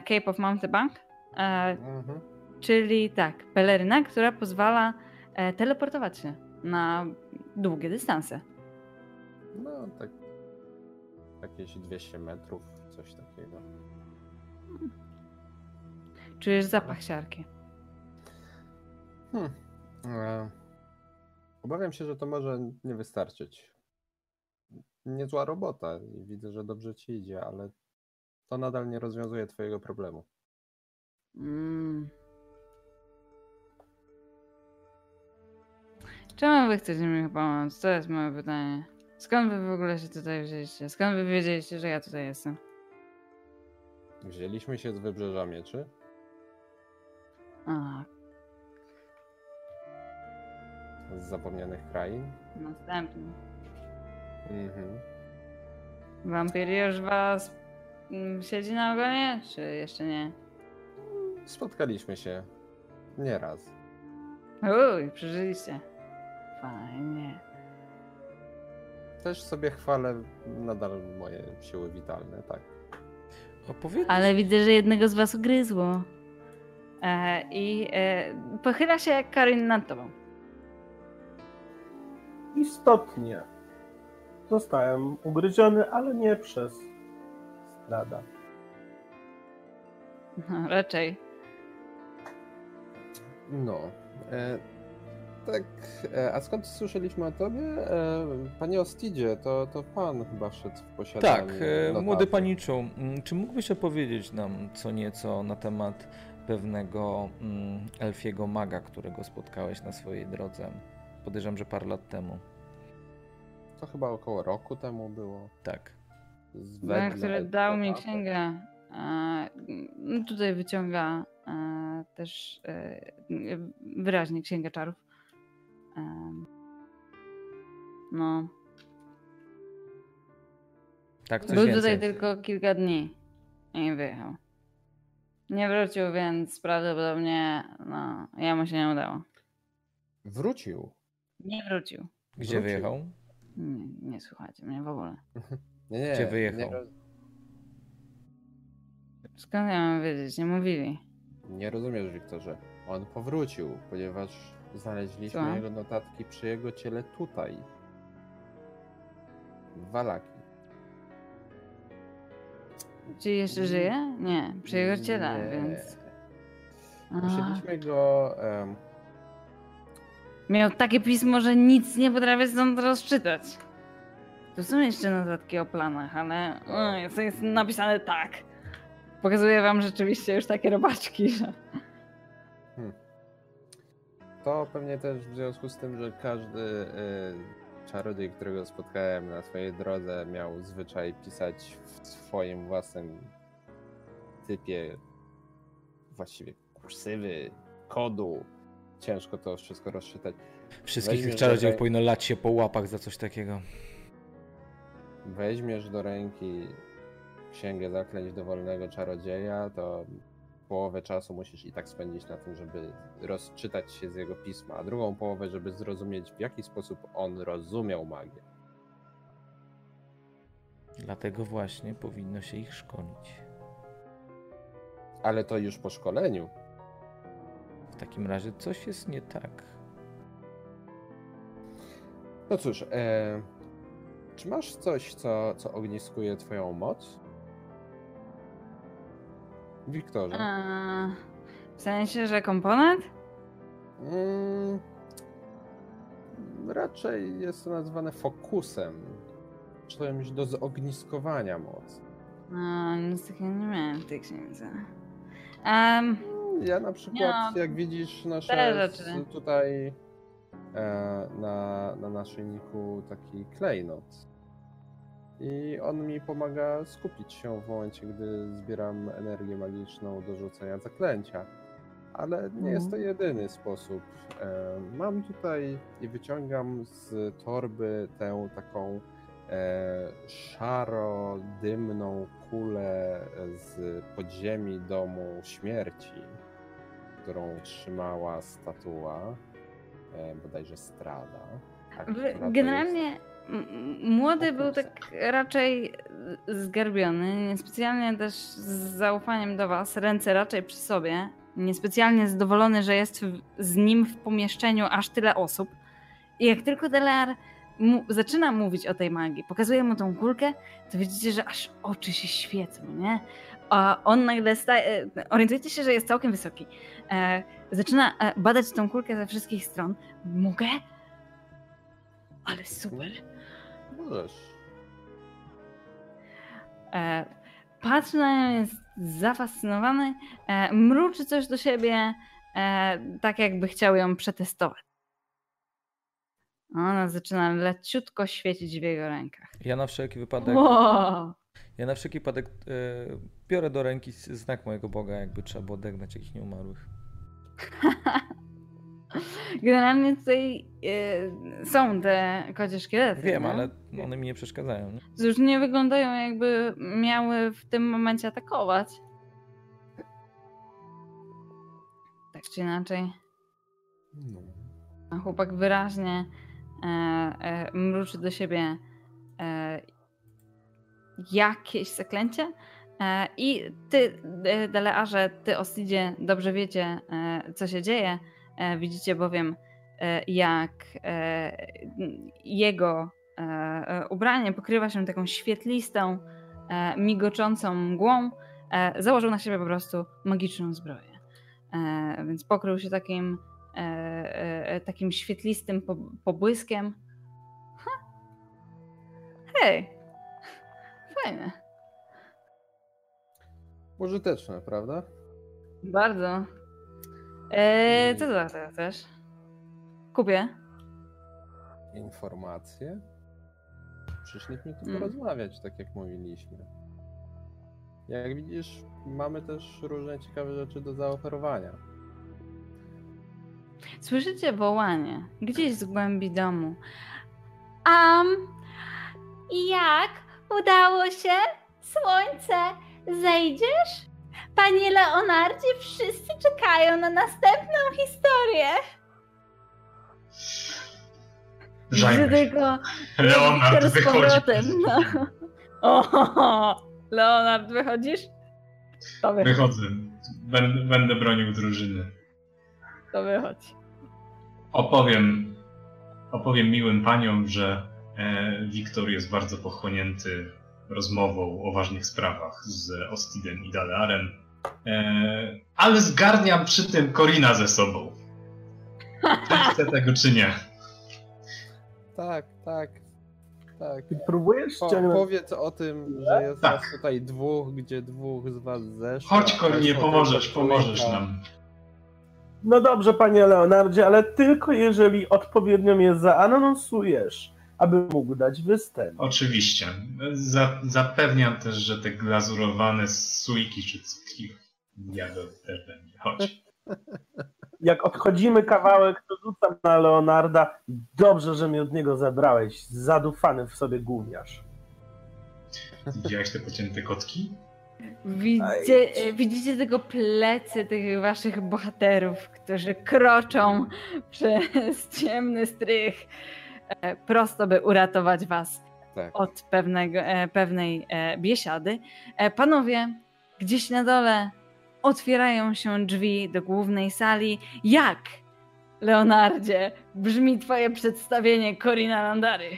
Cape of Mountebank. Mhm. Czyli tak, peleryna, która pozwala teleportować się na długie dystanse. No tak. Jakieś 200 metrów, coś takiego. Czujesz zapach siarki. Hmm. E, obawiam się, że to może nie wystarczyć. Niezła robota i widzę, że dobrze ci idzie, ale to nadal nie rozwiązuje twojego problemu. Mm. Czemu wy chcecie mi pomóc? To jest moje pytanie. Skąd wy w ogóle się tutaj wzięliście? Skąd wy wiedzieliście, że ja tutaj jestem? Wzięliśmy się z wybrzeża mieczy. A, z zapomnianych krain. następny. Mhm. Wampir już was mm, siedzi na ogonie? Czy jeszcze nie? Spotkaliśmy się nieraz. Uj, przeżyliście. Fajnie. Też sobie chwalę nadal moje siły witalne, tak. Opowiedz. Ale widzę, że jednego z was ugryzło. E, I e, pochyla się Karin nad tobą. Istotnie. Zostałem ugryziony, ale nie przez strada. No, raczej. No. E, tak, e, a skąd słyszeliśmy o tobie? E, panie Ostidzie, to, to pan chyba wszedł w posiadanie Tak, e, młody paniczu, czy mógłbyś opowiedzieć nam co nieco na temat pewnego mm, elfiego maga, którego spotkałeś na swojej drodze? Podejrzewam, że parę lat temu. To chyba około roku temu było. Tak. Wedle który dał mi księgę. E, no tutaj wyciąga e, też e, wyraźnie księgę czarów. E, no. Tak, coś Był więcej. tutaj tylko kilka dni i wyjechał. Nie wrócił, więc prawdopodobnie no, jemu się nie udało. Wrócił. Nie wrócił. Gdzie wrócił. wyjechał? Nie, nie słuchajcie mnie w ogóle. Nie, nie, Gdzie wyjechał? Nie, roz- Skąd ja mam wiedzieć? Nie mówili. nie rozumiesz, Wiktorze. On powrócił, ponieważ znaleźliśmy Co? jego notatki przy jego ciele tutaj. W Walaki. Czy jeszcze żyje? Nie, przy jego ciele, Nie. więc. Musieliśmy go. em, miał takie pismo, że nic nie potrafię stąd rozczytać. Tu są jeszcze notatki o planach, ale o, jest, jest napisane tak. Pokazuję wam rzeczywiście już takie robaczki, że. To pewnie też w związku z tym, że każdy y, czarodziej, którego spotkałem na swojej drodze, miał zwyczaj pisać w swoim własnym typie właściwie kursywy, kodu. Ciężko to wszystko rozczytać. Wszystkich Weźmiesz tych czarodziejów do rę- powinno lać się po łapach za coś takiego. Weźmiesz do ręki księgę zaklęć dowolnego czarodzieja, to połowę czasu musisz i tak spędzić na tym, żeby rozczytać się z jego pisma, a drugą połowę, żeby zrozumieć, w jaki sposób on rozumiał magię. Dlatego właśnie powinno się ich szkolić. Ale to już po szkoleniu. W takim razie coś jest nie tak. No cóż, e, czy masz coś, co, co ogniskuje twoją moc? Wiktorze. A, w sensie, że komponent? Mm, raczej jest to nazwane fokusem. Czymś do zogniskowania mocy. No, nic takiego nie miałem w tej księdze. Um, Ja na przykład, Ja- jak widzisz, nasze tutaj e, na, na naszyjniku taki klejnot. I on mi pomaga skupić się w momencie, gdy zbieram energię magiczną do rzucenia zaklęcia. Ale nie jest to jedyny sposób. E, mam tutaj i wyciągam z torby tę taką e, szaro-dymną kulę z podziemi domu śmierci, którą trzymała statua, e, bodajże Strada. to generalnie m- młody był tak raczej zgarbiony, niespecjalnie też z zaufaniem do was, ręce raczej przy sobie, niespecjalnie zadowolony, że jest z nim w pomieszczeniu aż tyle osób. I jak tylko Delar mu, zaczyna mówić o tej magii, pokazuje mu tą kulkę, to widzicie, że aż oczy się świecą, nie? A on nagle staje, orientujecie się, że jest całkiem wysoki. E, zaczyna e, badać tą kulkę ze wszystkich stron. Mogę? Ale super. Możesz. E, patrzy na nią, jest zafascynowany, e, mruczy coś do siebie, e, tak jakby chciał ją przetestować. Ona zaczyna leciutko świecić w jego rękach. Ja na wszelki wypadek, Wow. ja na wszelki wypadek e, biorę do ręki znak mojego Boga, jakby trzeba było odegnać jakichś nieumarłych. Generalnie tutaj e, są te kocie szkielety. Wiem, nie? ale one mi nie przeszkadzają. Nie? Już nie wyglądają jakby miały w tym momencie atakować. Tak czy inaczej. No. A chłopak wyraźnie e, e, mruczy do siebie e, jakieś zaklęcie. E, I ty, e, Delearze, ty Ostidzie, dobrze wiecie, e, co się dzieje. E, widzicie bowiem, e, jak e, jego ubranie pokrywa się taką świetlistą, migoczącą mgłą. Założył na siebie po prostu magiczną zbroję. Więc pokrył się takim takim świetlistym po, pobłyskiem. Hej! Fajne. Użyteczne, prawda? Bardzo. E, co za to też? Kupię. Informacje? Przyszliśmy tu Mm. porozmawiać, tak jak mówiliśmy. Jak widzisz, mamy też różne ciekawe rzeczy do zaoferowania. Słyszycie wołanie gdzieś z głębi domu. Am, jak udało się? Słońce, zejdziesz? Panie Leonardzie, wszyscy czekają na następną historię. Żajmy tylko Leonard z wychodzi. powrotem, No. O, Leonard, wychodzisz? To wychodź, Wychodzę. Będę, będę bronił drużyny. to wychodź. Opowiem, opowiem miłym paniom, że e, Wiktor jest bardzo pochłonięty rozmową o ważnych sprawach z Ostidem i Dalearem, e, ale zgarniam przy tym Korina ze sobą. Czy chcę tego, czy nie? Tak, tak, tak. Ty próbujesz Po, ściągnąć... powiedz o tym, że jest Tak. nas tutaj dwóch, gdzie dwóch z was zeszło. Chodź Korinie, pomożesz, pomożesz nam. No dobrze, panie Leonardzie, ale tylko jeżeli odpowiednio mnie zaanonsujesz, aby mógł dać występ. Oczywiście. Za, zapewniam też, że te glazurowane sójki czy cukki jadę też będzie. Chodź. Jak odchodzimy kawałek, to rzucam na Leonarda. Dobrze, że mnie od niego zabrałeś. Zadufany w sobie gówniarz. Widziałeś te pocięte kotki? Widzicie, widzicie tego plecy tych waszych bohaterów, którzy kroczą przez ciemny strych e, prosto, by uratować was Tak. od pewnego, e, pewnej e, biesiady. Panowie, gdzieś na dole otwierają się drzwi do głównej sali. Jak, Leonardzie, brzmi twoje przedstawienie Corina Landary?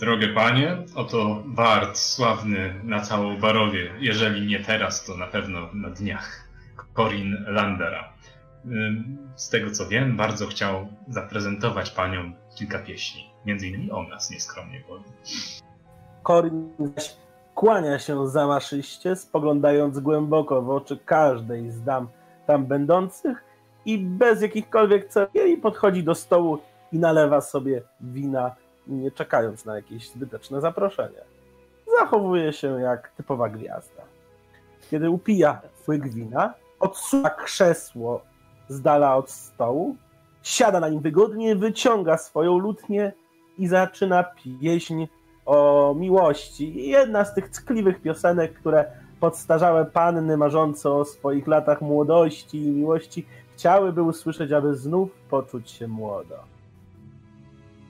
Drogie panie, oto Bart sławny na całą Barowie. Jeżeli nie teraz, to na pewno na dniach. Corin Landera. Z tego co wiem, bardzo chciał zaprezentować paniom kilka pieśni. Między innymi o nas, nieskromnie powiem. Korin zaś kłania się zamaszyście, spoglądając głęboko w oczy każdej z dam tam będących i bez jakichkolwiek celi podchodzi do stołu i nalewa sobie wina, nie czekając na jakieś zbyteczne zaproszenie. Zachowuje się jak typowa gwiazda. Kiedy upija łyk wina, odsuwa krzesło z dala od stołu, siada na nim wygodnie, wyciąga swoją lutnię i zaczyna pieśń o miłości. Jedna z tych ckliwych piosenek, które podstarzałe panny marzące o swoich latach młodości i miłości chciałyby usłyszeć, aby znów poczuć się młodo.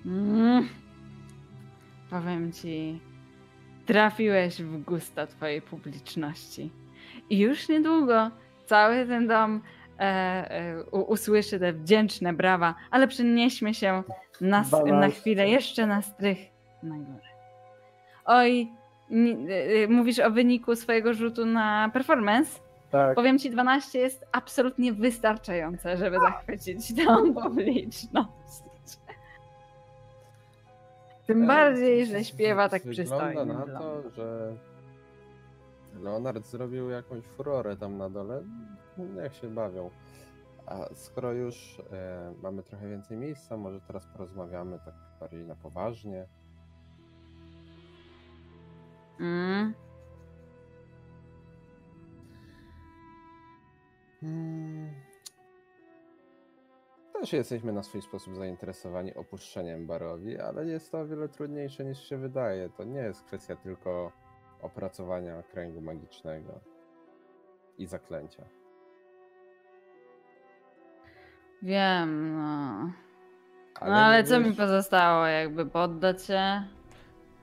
Mm. Powiem ci, trafiłeś w gusta twojej publiczności. I już niedługo cały ten dom e, e, usłyszy te wdzięczne brawa, ale przenieśmy się na, na chwilę jeszcze na strych na górę. Oj, e, e, mówisz o wyniku swojego rzutu na performance? Tak. Powiem ci, 12 jest absolutnie wystarczające, żeby zachwycić tą publiczność. Tym bardziej, że śpiewa tak Wygląda przystojnie. na to, że Leonard zrobił jakąś furorę tam na dole. Niech się bawią. A skoro już e, mamy trochę więcej miejsca, może teraz porozmawiamy tak bardziej na poważnie. Mm. Hmm. Też jesteśmy na swój sposób zainteresowani opuszczeniem Barowi, ale jest to o wiele trudniejsze niż się wydaje. To nie jest kwestia tylko opracowania kręgu magicznego i zaklęcia. Wiem, no. No ale co mi wiesz- pozostało? Jakby poddać się?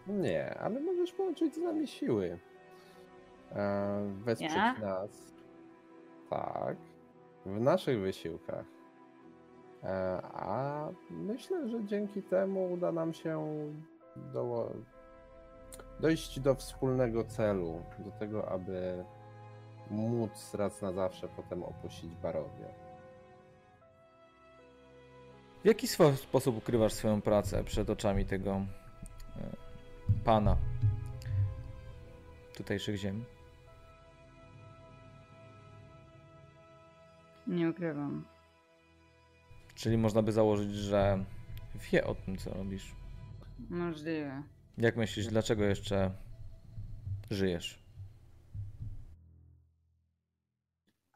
Nie, ale możesz połączyć z nami siły. E, wesprzeć Ja? nas. Tak. W naszych wysiłkach. E, a myślę, że dzięki temu uda nam się do, dojść do wspólnego celu. Do tego, aby móc raz na zawsze potem opuścić Barowie. W jaki sposób ukrywasz swoją pracę przed oczami tego e, pana tutejszych ziem? Nie ukrywam. Czyli można by założyć, że wie o tym, co robisz. Możliwe. Jak myślisz, dlaczego jeszcze żyjesz?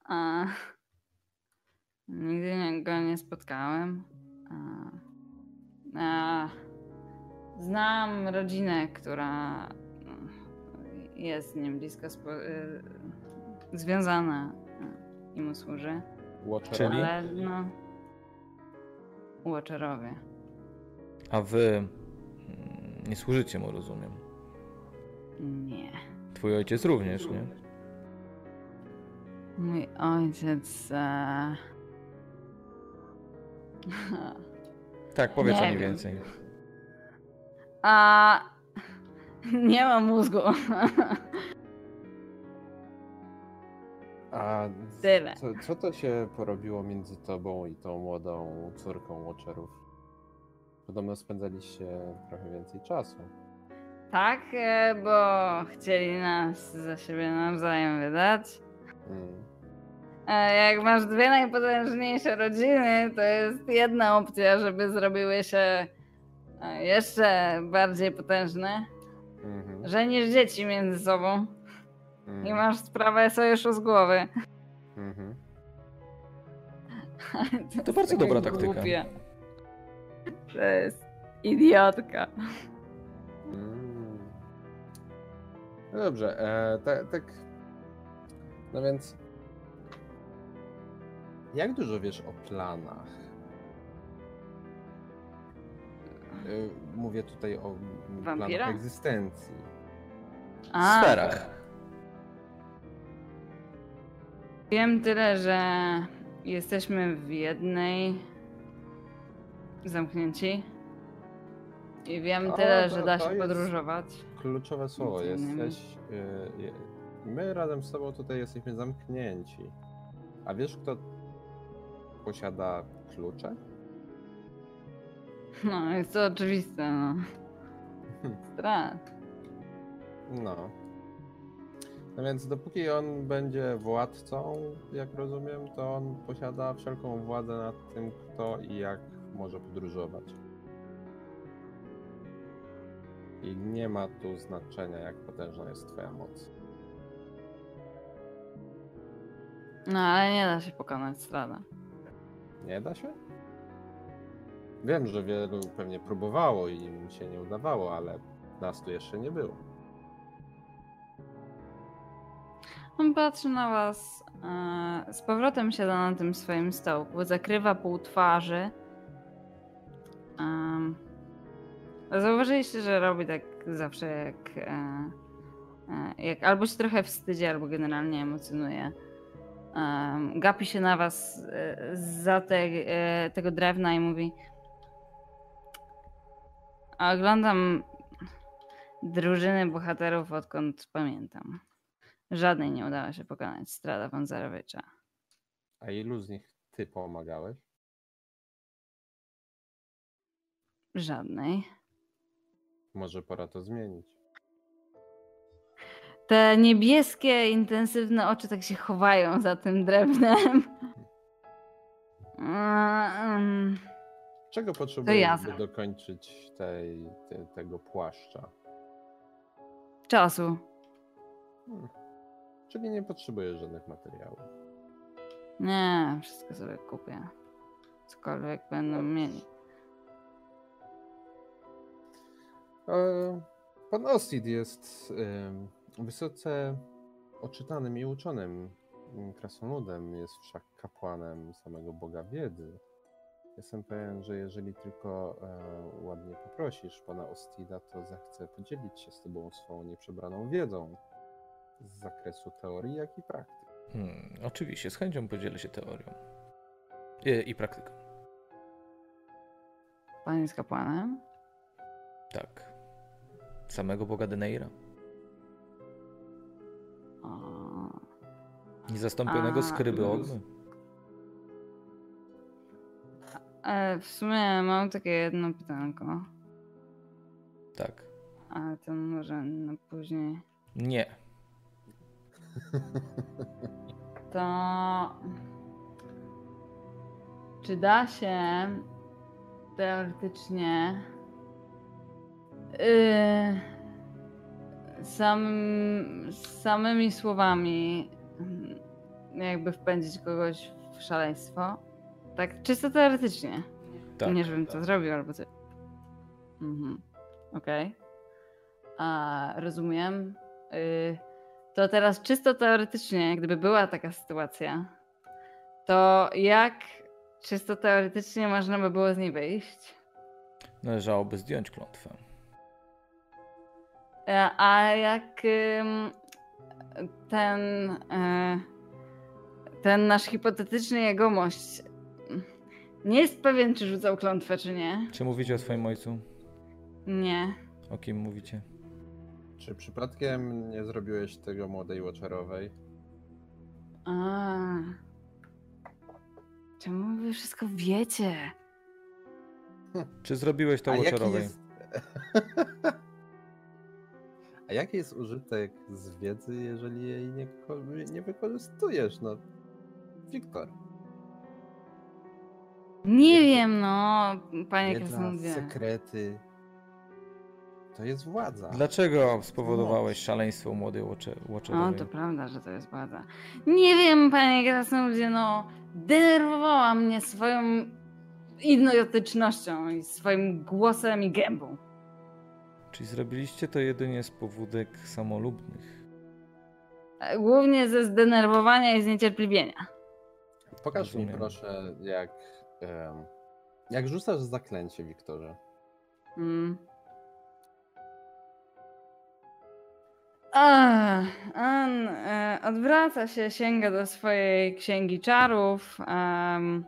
A... Nigdy nie- go nie spotkałem. A... A... Znam rodzinę, która no, jest z nim blisko spo... y, związana y, i mu służy. Watcherowie? Ale no. Watcherowie. A wy mm, nie służycie mu, rozumiem. Nie. Twój ojciec również, nie? Mój ojciec. E... Tak, powiedz Nie mi wiem. więcej. A. Nie mam mózgu. A Tyle. co, co to się porobiło między tobą i tą młodą córką Watcherów? Podobno spędzaliście trochę więcej czasu. Tak, e, bo chcieli nas za siebie nawzajem wydać. Mm. E, Jak masz dwie najpotężniejsze rodziny, to jest jedna opcja, żeby zrobiły się jeszcze bardziej potężne. Mhm. Żenisz dzieci między sobą Mhm. i masz sprawę sojuszu z głowy. Mhm. To, bardzo jest dobra taktyka. głupie. To jest idiotka. Mm. No dobrze, e, tak, tak. No więc. Jak dużo wiesz o planach? Mówię tutaj o Wampira? planach egzystencji. A, sferach. Wiem tyle, że jesteśmy w jednej zamknięci. I wiem O, tyle, to- że da się podróżować. Kluczowe słowo. Jesteś. je- My razem z tobą tutaj jesteśmy zamknięci. A wiesz, kto posiada klucze? No, jest to oczywiste, no. Strat. No. No więc dopóki on będzie władcą, jak rozumiem, to on posiada wszelką władzę nad tym, kto i jak może podróżować. I nie ma tu znaczenia, jak potężna jest twoja moc. No, ale nie da się pokonać strada. Nie da się? Wiem, że wielu pewnie próbowało i im się nie udawało, ale nas tu jeszcze nie było. On patrzy na was, e, z powrotem siada na tym swoim stołku, zakrywa pół twarzy. Zauważyliście, że robi tak zawsze jak, e, e, jak albo się trochę wstydzi, albo generalnie emocjonuje. Em, gapi się na was za te, tego drewna i mówi oglądam drużyny bohaterów odkąd pamiętam. Żadnej nie udało się pokonać Strada Panzerowicza. A ilu z nich ty pomagałeś? Żadnej. Może pora to zmienić. Te niebieskie, intensywne oczy tak się chowają za tym drewnem. Mm, Czego potrzebujesz, ja by dokończyć tej, te, tego płaszcza? Czasu. Hmm. Czyli nie potrzebujesz żadnych materiałów. Nie, wszystko sobie kupię. Cokolwiek będą mieli. E, Pan Ostid jest wysoce oczytanym i uczonym mm, krasnoludem, jest wszak kapłanem samego Boga Wiedzy. Jestem pewien, że jeżeli tylko e, ładnie poprosisz pana Ostida, to zechce podzielić się z tobą swoją nieprzebraną wiedzą z zakresu teorii, jak i praktyki. Hmm, oczywiście, z chęcią podzielę się teorią. I, i praktyką. Pan jest kapłanem? Tak. Samego Boga Deneira. O, Niezastąpionego A, skryby luz. E, w sumie mam takie jedno pytanko, Tak. ale to może na później. Nie. To. Czy da się teoretycznie yy, samym, samymi słowami jakby wpędzić kogoś w szaleństwo? Tak, czysto teoretycznie. Tak. Nie, żebym to zrobił albo ty. Mhm. Okej. A rozumiem. Y, to teraz czysto teoretycznie, gdyby była taka sytuacja, to jak czysto teoretycznie można by było z niej wyjść? Należałoby zdjąć klątwę. E, A jak ten, e, ten nasz hipotetyczny jegomość nie jest pewien, czy rzucał klątwę, czy nie? Czy mówicie o swoim ojcu? Nie. O kim mówicie? Czy przypadkiem nie zrobiłeś tego młodej łoczerowej? A. Czemu wy wszystko wiecie? Czy zrobiłeś to A jaki Watcherowej? jest... A jaki jest użytek z wiedzy, jeżeli jej nie, nie wykorzystujesz? No, Wiktor. Nie wiem, no, panie Krasnoludzie. sekrety. To jest władza. Dlaczego spowodowałeś szaleństwo u młodej Watche- No, to prawda, że to jest władza. Nie wiem, panie Krasnoludzie, no, denerwowała mnie swoją idiotycznością i swoim głosem i gębą. Czyli zrobiliście to jedynie z powódek samolubnych. E, Głównie ze zdenerwowania i zniecierpliwienia. Pokaż mi Rozumiem. proszę, jak, jak rzucasz zaklęcie, Wiktorze. Mm. On e, odwraca się, sięga do swojej księgi czarów. em,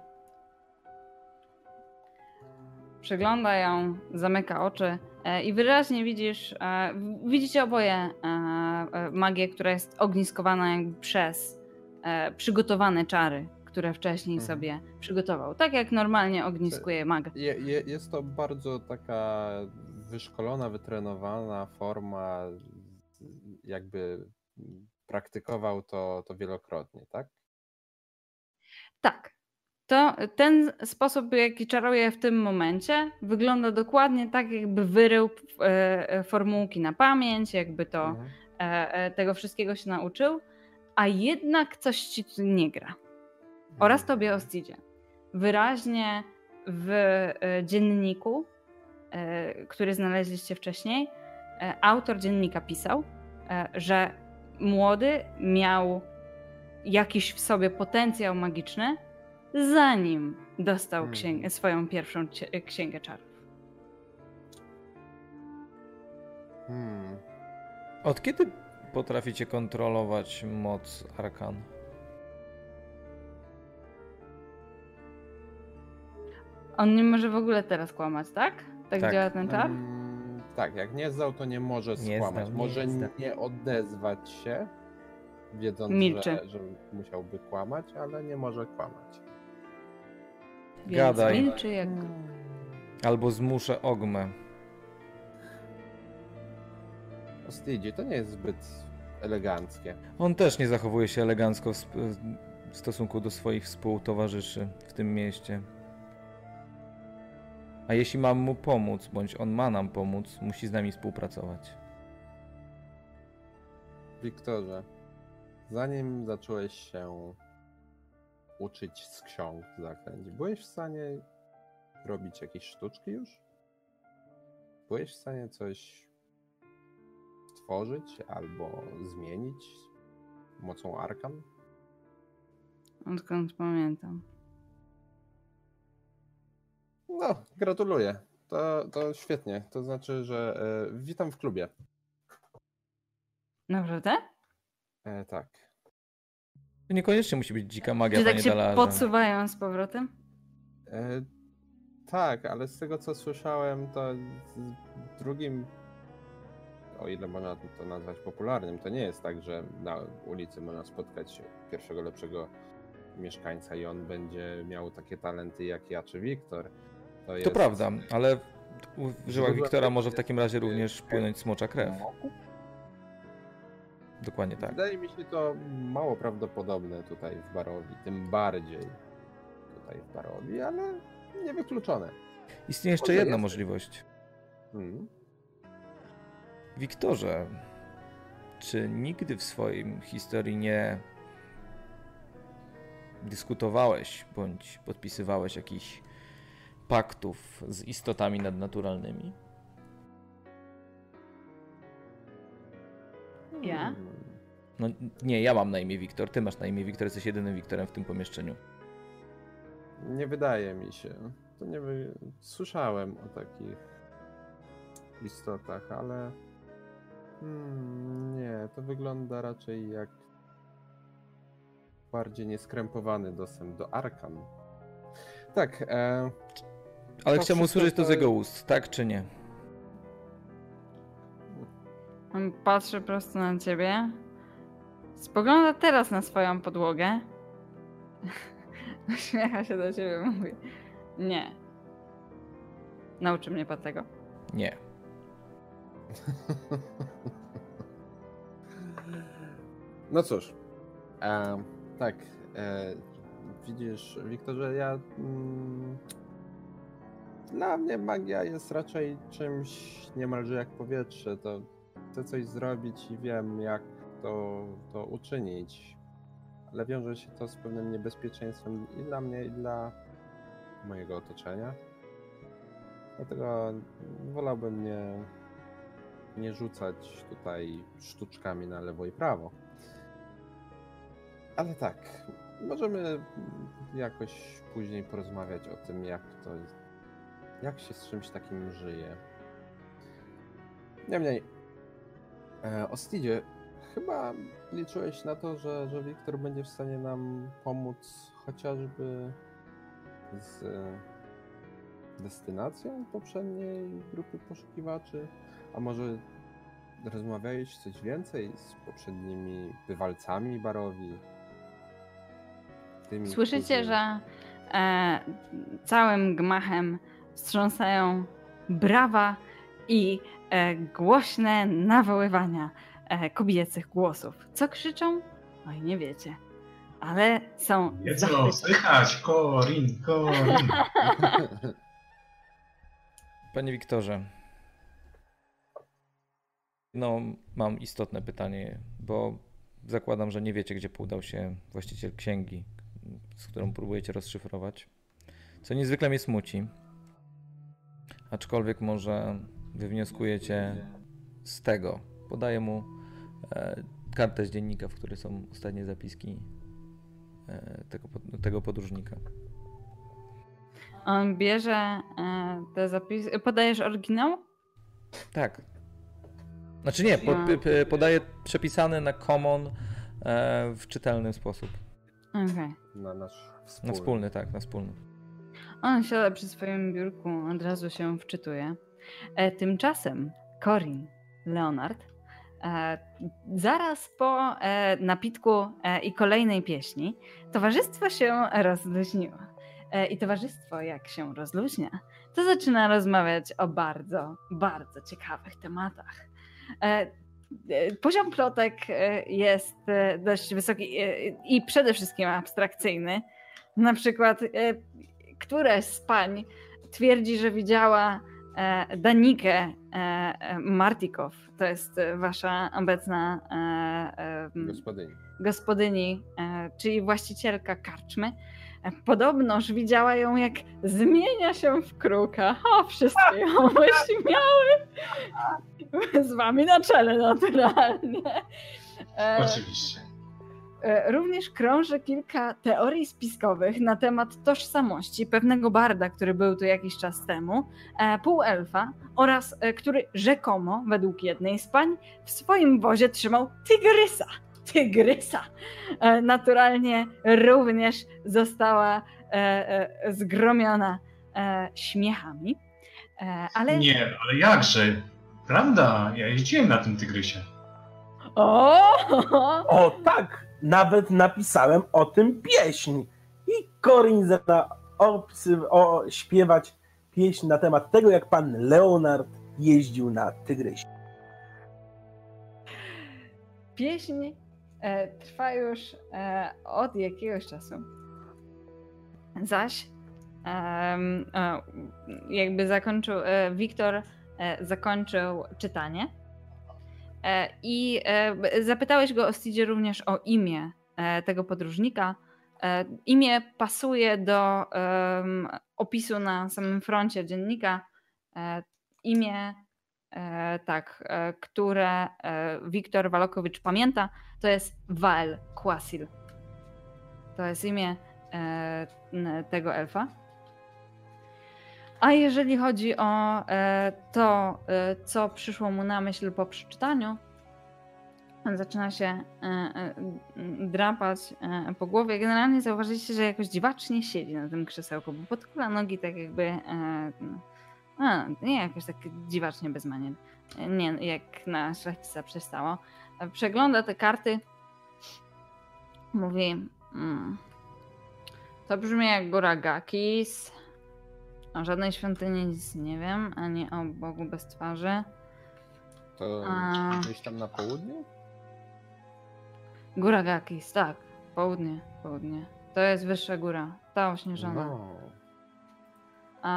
przegląda ją, zamyka oczy e, i wyraźnie widzisz, e, widzicie oboje e, e, magię, która jest ogniskowana jakby przez przygotowane czary, które wcześniej Mhm. sobie przygotował. Tak jak normalnie ogniskuje mag. Je, je, jest to bardzo taka wyszkolona, wytrenowana forma, jakby praktykował to, to wielokrotnie, tak? Tak. To ten sposób, jaki czaruje w tym momencie, wygląda dokładnie tak, jakby wyrył e, e, formułki na pamięć, jakby to Mhm. e, e, tego wszystkiego się nauczył, a jednak coś ci nie gra. Oraz tobie, Ostidzie. Wyraźnie w e, dzienniku, e, który znaleźliście wcześniej, e, autor dziennika pisał, że młody miał jakiś w sobie potencjał magiczny, zanim dostał księgę, swoją pierwszą księgę czarów. Hmm. Od kiedy potraficie kontrolować moc arkan? On nie może w ogóle teraz kłamać, tak? Tak, Tak. działa ten czar? Mm, tak, jak nie zdał, to nie może Nie skłamać. zdał, nie może zdał. nie odezwać się, wiedząc, Milczy. że, że musiałby kłamać, ale nie może kłamać. Więc Gadaj. milczy jak... Albo zmuszę Ogmę. Ostidzie, to nie jest zbyt eleganckie. On też nie zachowuje się elegancko w, sp- w stosunku do swoich współtowarzyszy w tym mieście. A jeśli mam mu pomóc, bądź on ma nam pomóc, musi z nami współpracować. Wiktorze, zanim zacząłeś się uczyć z ksiąg zaklęć, byłeś w stanie robić jakieś sztuczki już? Byłeś w stanie coś stworzyć albo zmienić mocą arkan? Odkąd pamiętam. No, gratuluję. To, to świetnie. To znaczy, że e, witam w klubie. Naprawdę? E, tak. To niekoniecznie musi być dzika magia, Czy tak panie się Dalarze. podsuwają z powrotem? E, tak, ale z tego co słyszałem, to z drugim, o ile można to nazwać popularnym, to nie jest tak, że na ulicy można spotkać pierwszego lepszego mieszkańca i on będzie miał takie talenty jak ja czy Wiktor. To jest... prawda, ale w żyłach Wiktora może w takim razie również płynąć smocza krew. Dokładnie tak. Wydaje mi się to mało prawdopodobne tutaj w Barowi, tym bardziej tutaj w Barowi, ale niewykluczone. Istnieje jeszcze jedna jest. możliwość. Hmm. Wiktorze, czy nigdy w swoim historii nie dyskutowałeś bądź podpisywałeś jakichś paktów z istotami nadnaturalnymi? Ja? No nie, ja mam na imię Wiktor, ty masz na imię Wiktor, jesteś jedynym Wiktorem w tym pomieszczeniu. Nie wydaje mi się. To nie wy... Słyszałem o takich istotach, ale hmm, nie, to wygląda raczej jak bardziej nieskrępowany dostęp do Arkan. Tak, e, Ale To chciałbym wszystko usłyszeć to z jego ust, tak czy nie? On patrzy prosto na ciebie. Spogląda teraz na swoją podłogę. Uśmiecha się do ciebie i mówi: Nie. Nauczy mnie pan tego. Nie. No cóż, e, tak, e, widzisz, Wiktorze, ja. Mm, dla mnie magia jest raczej czymś niemalże jak powietrze. To chcę coś zrobić i wiem, jak to, to uczynić. Ale wiąże się to z pewnym niebezpieczeństwem i dla mnie, i dla mojego otoczenia. Dlatego wolałbym nie, nie rzucać tutaj sztuczkami na lewo i prawo. Ale tak, możemy jakoś później porozmawiać o tym, jak to jak się z czymś takim żyje. Niemniej, e, Ostidzie, chyba liczyłeś na to, że, że Wiktor będzie w stanie nam pomóc chociażby z destynacją poprzedniej grupy poszukiwaczy? A może rozmawiałeś coś więcej z poprzednimi bywalcami barowi? Tymi, Słyszycie, którzy... że e, całym gmachem wstrząsają brawa i e, głośne nawoływania e, kobiecych głosów. Co krzyczą? Oj, nie wiecie. Ale są. Nie co, słychać, Korin, Korin. Panie Wiktorze, no mam istotne pytanie, bo zakładam, że nie wiecie, gdzie podał się właściciel księgi, z którą próbujecie rozszyfrować. Co niezwykle mnie smuci. Aczkolwiek może wywnioskujecie z tego. Podaję mu e, kartę z dziennika, w której są ostatnie zapiski e, tego, tego podróżnika. On bierze e, te zapisy. Podajesz oryginał? Tak. Znaczy nie, po, podaję przepisany na common w czytelny sposób. Okej. Okay. Na nasz wspólny. Na wspólny, tak, na wspólny. On siada przy swoim biurku, od razu się wczytuje. E, tymczasem Corin, Leonard, e, zaraz po e, napitku e, i kolejnej pieśni towarzystwo się rozluźniło. E, I towarzystwo, jak się rozluźnia, to zaczyna rozmawiać o bardzo, bardzo ciekawych tematach. E, poziom plotek jest dość wysoki i przede wszystkim abstrakcyjny. Na przykład któreś z pań twierdzi, że widziała e, Danikę e, e, Martikow. To jest wasza obecna gospodyni, gospodyni czyli właścicielka karczmy. Podobnoż widziała ją, jak zmienia się w kruka. O, wszystkie ją śmiały. Z wami na czele naturalnie. Oczywiście. E, również krąży kilka teorii spiskowych na temat tożsamości pewnego barda, który był tu jakiś czas temu, e, półelfa, oraz e, który rzekomo, według jednej z pań, w swoim wozie trzymał tygrysa. Tygrysa! Naturalnie również została zgromiona śmiechami. Ale... Nie, ale jakże? Prawda, ja jeździłem na tym tygrysie. O! O tak! Nawet napisałem o tym pieśń. I Corin zaczyna o, śpiewać pieśń na temat tego, jak pan Leonard jeździł na Tygrysie. Pieśń e, trwa już e, od jakiegoś czasu. Zaś e, jakby zakończył, e, Wiktor e, zakończył czytanie I e, zapytałeś go, Ostidzie, również o imię e, tego podróżnika. Imię pasuje do opisu na samym froncie dziennika. Imię, tak, które Wiktor Walokowicz pamięta, to jest Wael Kwasil. To jest imię tego elfa. A jeżeli chodzi o e, to, e, co przyszło mu na myśl po przeczytaniu, zaczyna się e, drapać po głowie. Generalnie zauważyliście, że jakoś dziwacznie siedzi na tym krzesełku, bo podkula nogi tak jakby. A, nie jakoś tak dziwacznie bez manier. Nie, jak na szlachcica przestało. Przegląda te karty. Mówi. Mm, to brzmi jak góra Gakis. O żadnej świątyni nic nie wiem, ani o Bogu bez twarzy. To A... gdzieś tam na południu? Góra Gakis, tak. Południe, południe. To jest wyższa góra, ta ośnieżona. No. A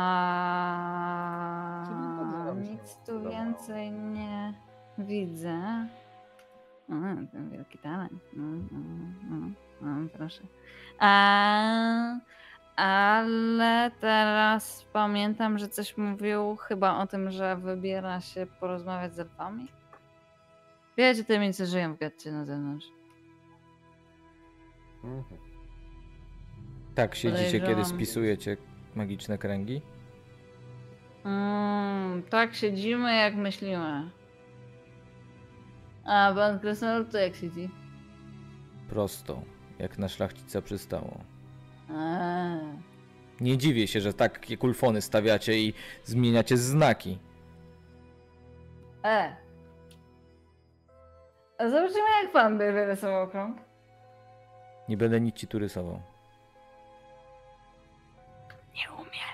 nic tu więcej nie widzę. O, ten wielki talent. No, no, no, no proszę. A, Ale teraz pamiętam, że coś mówił chyba o tym, że wybiera się porozmawiać z elfami. Wiecie, te miejsce żyją w getcie na zewnątrz. Mhm. Tak, siedzicie, kiedy spisujecie magiczne kręgi? Mm, tak siedzimy, jak myślimy. A pan Krasnolud to jak siedzi? Prosto, jak na szlachcica przystało. A, Nie dziwię się, że takie kulfony stawiacie i zmieniacie znaki. E. A zobaczymy, jak pan by wyrysował krąg. Nie będę nic ci tu rysował. Nie umie.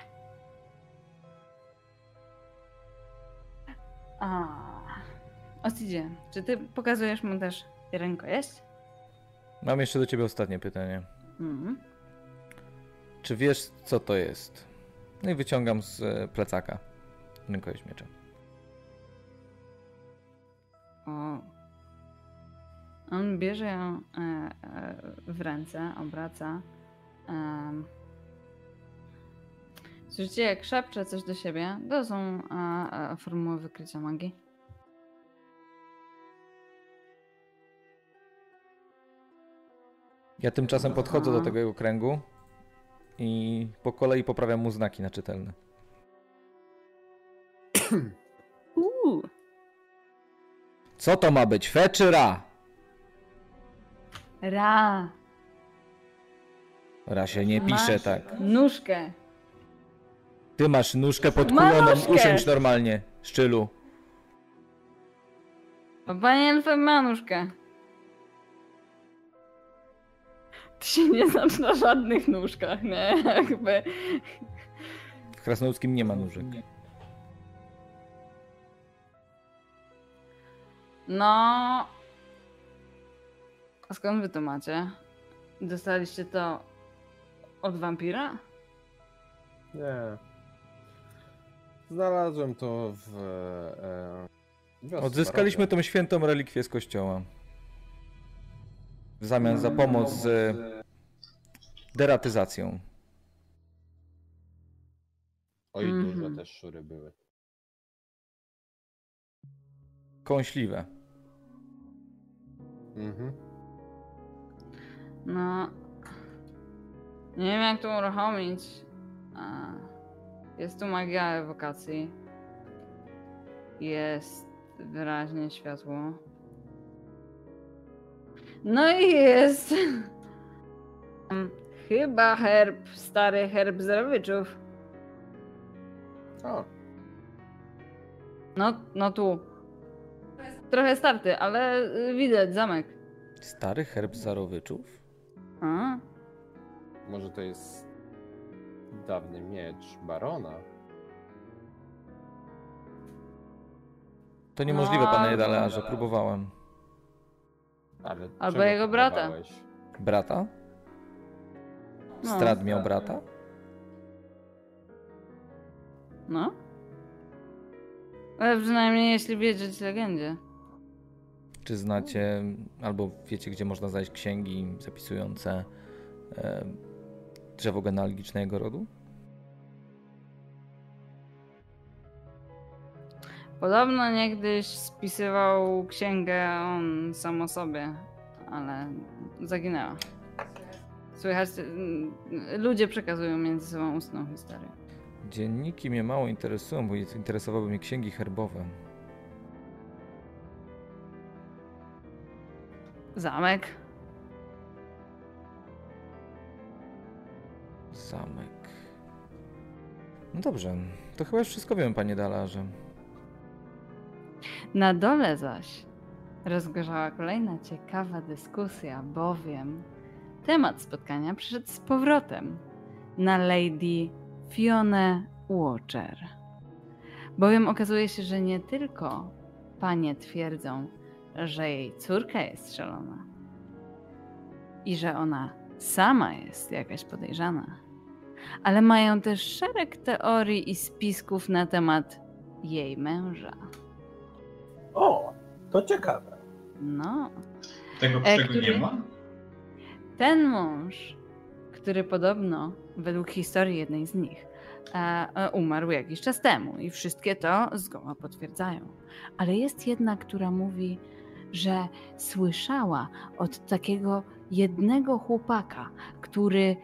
A. Ostidzie, czy ty pokazujesz mu też rękojeść? Mam jeszcze do ciebie ostatnie pytanie. Mhm. Czy wiesz, co to jest? No i wyciągam z e, plecaka rękojeść miecza. O. On bierze ją e, e, w ręce, obraca. Słyszycie, jak szepcze coś do siebie? To są formuły wykrycia magii. Ja tymczasem podchodzę do tego kręgu i po kolei poprawiam mu znaki na czytelne. Uuu. Co to ma być? Fe czy ra? Ra. Ra się nie pisze Masz tak. Nóżkę. Ty masz nóżkę podkuloną, nóżkę! usiądź normalnie, szczylu. Bo Pani Elfy ma nóżkę. Ty się nie znasz na żadnych nóżkach, nie? Jakby. W krasnoludzkim nie ma nóżek. No. A skąd wy to macie? Dostaliście to od wampira? Nie. Znalazłem to w. E, wiosce Odzyskaliśmy tą świętą relikwię z kościoła. W zamian za pomoc z deratyzacją. Oj, Mhm. duże też szury były. Kąśliwe. Mhm. No. Nie wiem jak to uruchomić. A, Jest tu magia ewokacji. Jest wyraźnie światło. No i jest. mm, Chyba herb, stary herb Zerowyczów. O, No, no tu. Trochę starty, ale y, widać zamek. Stary herb Zarowyczów? A? może to jest dawny miecz barona. To niemożliwe, No, panie Jedalearze, próbowałem. Ale Albo jego brata. próbowałeś? Brata? No. Strad miał brata? No. Ale przynajmniej jeśli wierzyć legendzie. Czy znacie, albo wiecie, gdzie można znaleźć księgi zapisujące e, drzewo genealogiczne jego rodu? Podobno niegdyś spisywał księgę on sam o sobie, ale zaginęła. Słychać, mm, ludzie przekazują między sobą ustną historię. Dzienniki mnie mało interesują, bo interesowały mnie księgi herbowe. Zamek. Zamek. No dobrze, to chyba już wszystko wiem, panie Dalarze. Na dole zaś rozgorzała kolejna ciekawa dyskusja, bowiem temat spotkania przyszedł z powrotem na Lady Fionę Watcher. Bowiem okazuje się, że nie tylko panie twierdzą, że jej córka jest szalona i że ona sama jest jakaś podejrzana, ale mają też szereg teorii i spisków na temat jej męża. O, to ciekawe. No, Tego, E, czego który- nie ma? ten mąż, który podobno, według historii jednej z nich, e, e, umarł jakiś czas temu i wszystkie to zgoła potwierdzają. Ale jest jedna, która mówi, że słyszała od takiego jednego chłopaka, który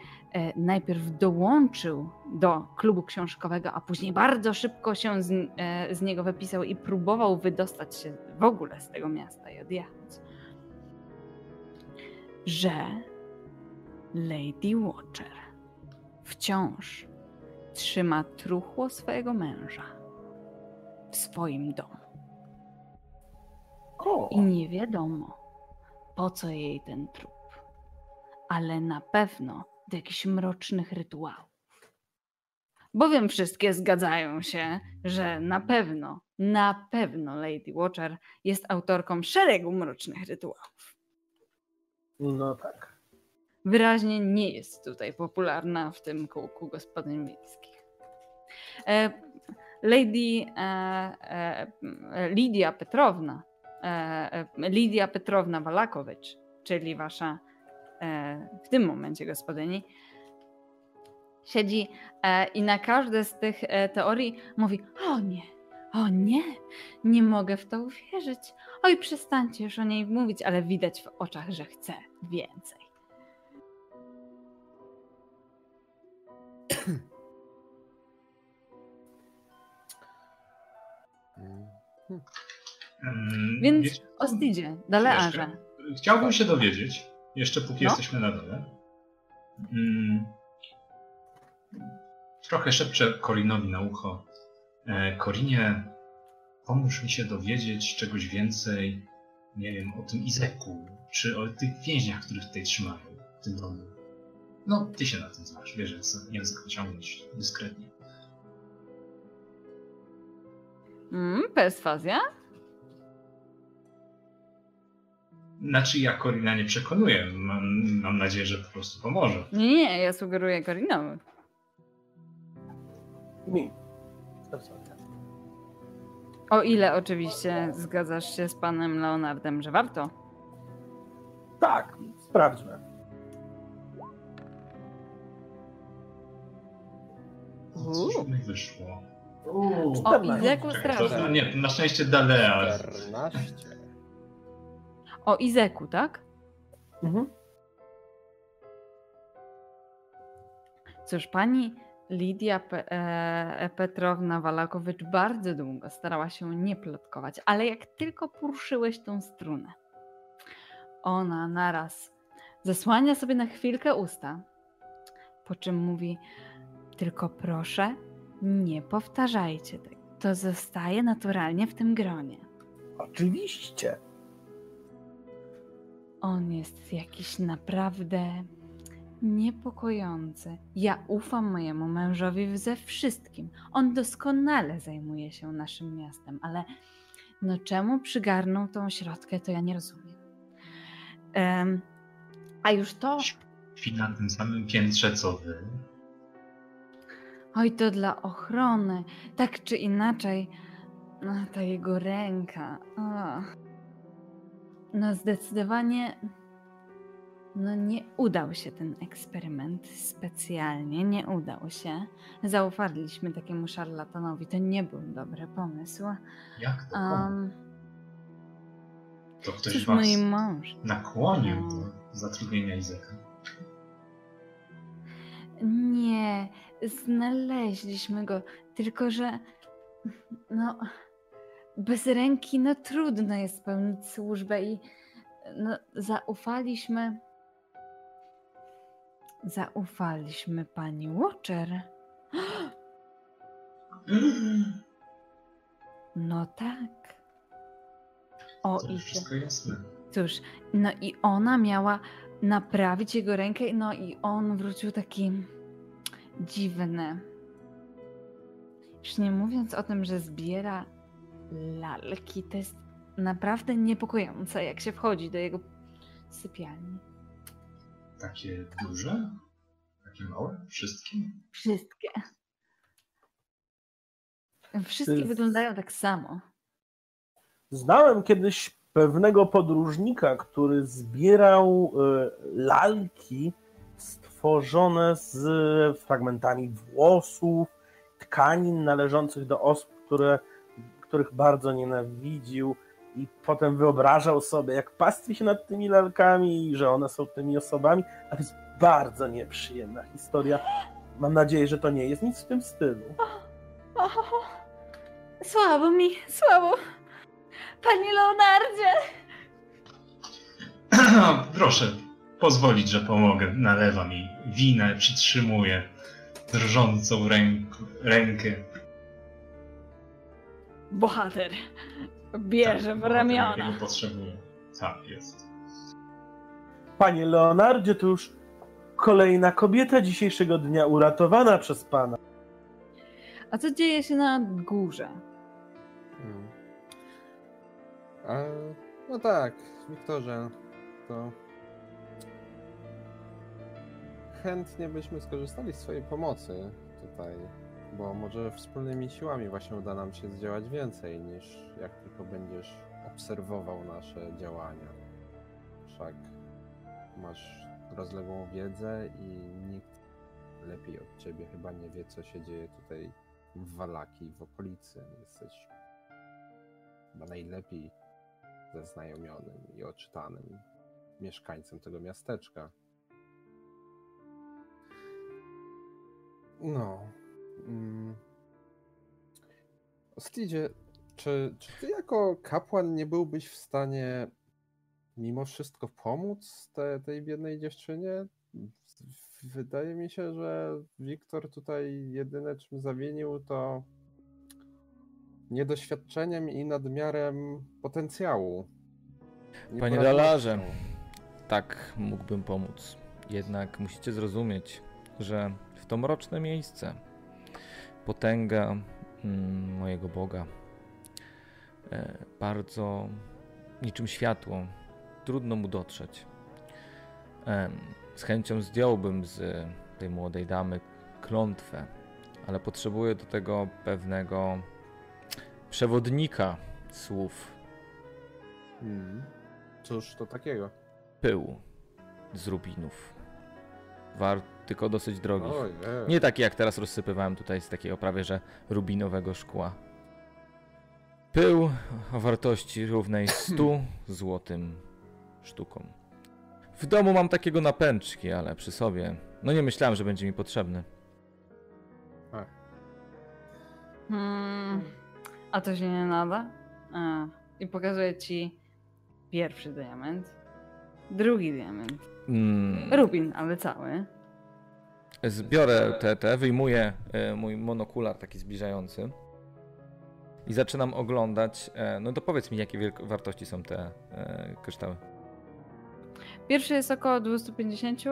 najpierw dołączył do klubu książkowego, a później bardzo szybko się z, e, z niego wypisał i próbował wydostać się w ogóle z tego miasta i odjechać. Że Lady Watcher wciąż trzyma truchło swojego męża w swoim domu. O, I nie wiadomo, po co jej ten trup, ale na pewno do jakichś mrocznych rytuałów. Bowiem wszystkie zgadzają się, że na pewno, na pewno Lady Watcher jest autorką szeregu mrocznych rytuałów. no tak. Wyraźnie nie jest tutaj popularna w tym kółku gospodyń wiejskich. E, Lady e, e, Lidia Petrowna, e, e, Lidia Petrowna Walakowicz, czyli wasza e, w tym momencie gospodyni, siedzi e, i na każde z tych e, teorii mówi: O nie, o nie, nie mogę w to uwierzyć. Oj, przestańcie już o niej mówić, ale widać w oczach, że chce więcej. Mm, Więc Ostidzie, Dalearze. Chciałbym się dowiedzieć, jeszcze póki No. jesteśmy na dole. Mm, trochę szepczę Korinowi na ucho. E, Korinie, pomóż mi się dowiedzieć czegoś więcej, nie wiem, o tym Izeku, czy o tych więźniach, których tutaj trzymają w tym domu. No, ty się na tym znasz, wiesz, za- język wyciągnąć dyskretnie. Mm, perswazja? Znaczy, ja Korina nie przekonuję. Mam, mam nadzieję, że po prostu pomoże. Nie, nie, ja sugeruję Korinowi. Mi. O ile oczywiście zgadzasz się z panem Leonardem, że warto. Tak, sprawdźmy. O, Coś mi wyszło. Uuu, O 14. Izeku Czekaj, to, straży. no nie, na szczęście Dalea. 14. O Izeku, tak? Mhm. Cóż, pani Lidia Pe- e, Petrowna Walakowicz bardzo długo starała się nie plotkować, ale jak tylko poruszyłeś tą strunę, ona naraz zasłania sobie na chwilkę usta, po czym mówi: Tylko proszę, nie powtarzajcie tego. To zostaje naturalnie w tym gronie. Oczywiście. On jest jakiś naprawdę niepokojący. Ja ufam mojemu mężowi ze wszystkim. On doskonale zajmuje się naszym miastem, ale no czemu przygarnął tą środkę, to ja nie rozumiem. Em, a już to, Śpi na tym samym piętrze co wy. oj to dla ochrony, tak czy inaczej, no, ta jego ręka. No zdecydowanie no nie udał się ten eksperyment specjalnie, nie udał się. Zaufaliśmy takiemu szarlatanowi, to nie był dobry pomysł. Jak to? Um, to ktoś was mój mąż. nakłonił No. do zatrudnienia Izeka. Nie, znaleźliśmy go, tylko że no bez ręki no trudno jest pełnić służbę i no zaufaliśmy zaufaliśmy pani Watcher. No tak. O To i wszystko jasne. Cóż, no i ona miała naprawić jego rękę, no i on wrócił taki dziwny. Już nie mówiąc o tym, że zbiera lalki, to jest naprawdę niepokojące, jak się wchodzi do jego sypialni. Takie duże? Takie małe? Wszystkie? Wszystkie. Wszystkie jest- wyglądają tak samo. Znałem kiedyś pewnego podróżnika, który zbierał e, lalki stworzone z fragmentami włosów, tkanin należących do osób, które, których bardzo nienawidził i potem wyobrażał sobie, jak pastwi się nad tymi lalkami i że one są tymi osobami, a to jest bardzo nieprzyjemna historia. Mam nadzieję, że to nie jest nic w tym stylu. O, słabo mi, słabo. Panie Leonardzie! Proszę pozwolić, że pomogę. Nalewam jej winę, przytrzymuję drżącą ręk, rękę. Bohater bierze Tak, w ramiona. Jego potrzebuję. Tak, jest. Panie Leonardzie, to już kolejna kobieta dzisiejszego dnia uratowana przez pana. A co dzieje się na górze? Hmm. A, no tak, Wiktorze, to chętnie byśmy skorzystali z Twojej pomocy tutaj, bo może wspólnymi siłami właśnie uda nam się zdziałać więcej niż jak tylko będziesz obserwował nasze działania. Wszak masz rozległą wiedzę i nikt lepiej od Ciebie chyba nie wie, co się dzieje tutaj w Walaki, w okolicy. Jesteś chyba najlepiej zaznajomionym i oczytanym mieszkańcem tego miasteczka. No. Mm. Czy, czy ty jako kapłan nie byłbyś w stanie mimo wszystko pomóc te, tej biednej dziewczynie? Wydaje mi się, że Wiktor tutaj jedyne czym zawinił to niedoświadczeniem i nadmiarem potencjału. Panie Dalarze, tak mógłbym pomóc. Jednak musicie zrozumieć, że w to mroczne miejsce potęga mm, mojego Boga e, bardzo niczym światło trudno mu dotrzeć. Em, z chęcią zdjąłbym z tej młodej damy klątwę, ale potrzebuję do tego pewnego przewodnika słów. Hmm. Cóż to takiego? Pył z rubinów. War tylko dosyć drogich. Ojej. Nie taki jak teraz rozsypywałem tutaj z takiego prawie że rubinowego szkła. Pył o wartości równej 100 złotym sztukom. W domu mam takiego na pęczki, ale przy sobie. No nie myślałem, że będzie mi potrzebny. Hmm, a to się nie nada? A, I pokazuję ci pierwszy diament, drugi diament, Mm, rubin, ale cały. Zbiorę te, te, wyjmuję e, mój monokular taki zbliżający i zaczynam oglądać. E, no to powiedz mi, jakie wartości są te e, kryształy. Pierwszy jest około 250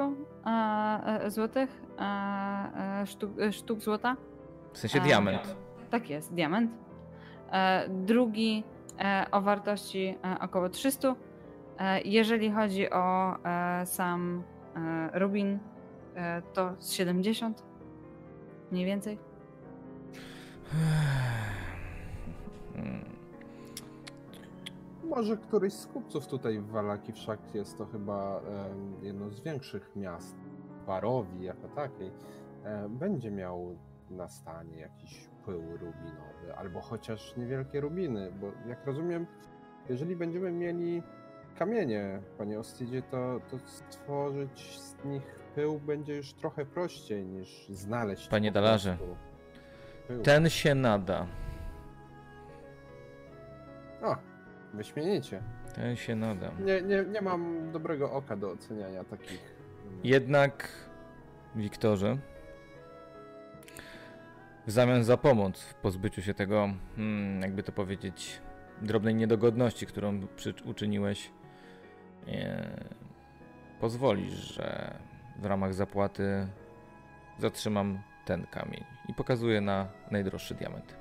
a, e, złotych, sztuk, sztuk złota. W sensie diament. Tak jest, diament. Drugi o wartości około 300. E, jeżeli chodzi o sam rubin, to z 70 mniej więcej. Mm, Może któryś z kupców tutaj w Walaki, wszak jest to chyba jedno z większych miast, Barowi jako takiej, e, będzie miał na stanie jakiś pył rubinowy, albo chociaż niewielkie rubiny, bo jak rozumiem, jeżeli będziemy mieli kamienie, panie Ostidzie, to, to stworzyć z nich pył będzie już trochę prościej niż znaleźć Panie Dalarze, pył. Ten się nada. O, wyśmienicie. Ten się nada. Nie, nie, nie mam dobrego oka do oceniania takich. mm, Jednak, Wiktorze, w zamian za pomoc w pozbyciu się tego, hmm, jakby to powiedzieć, drobnej niedogodności, którą uczyniłeś, e, pozwolisz, że w ramach zapłaty zatrzymam ten kamień i pokazuję na najdroższy diament.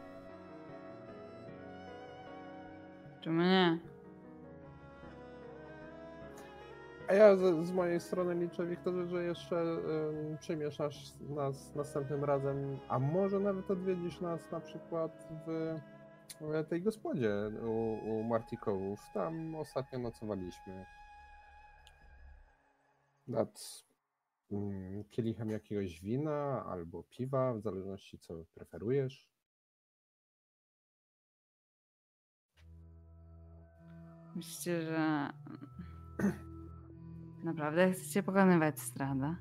Czemu nie? A ja z, z mojej strony liczę, Wiktorze, że jeszcze przyjmiesz nas, nas następnym razem, a może nawet odwiedzisz nas na przykład w, w tej gospodzie u, u Martikołów. Tam ostatnio nocowaliśmy. Nad kielichem jakiegoś wina albo piwa, w zależności co preferujesz. Myślicie, że naprawdę chcecie pokonywać Strada?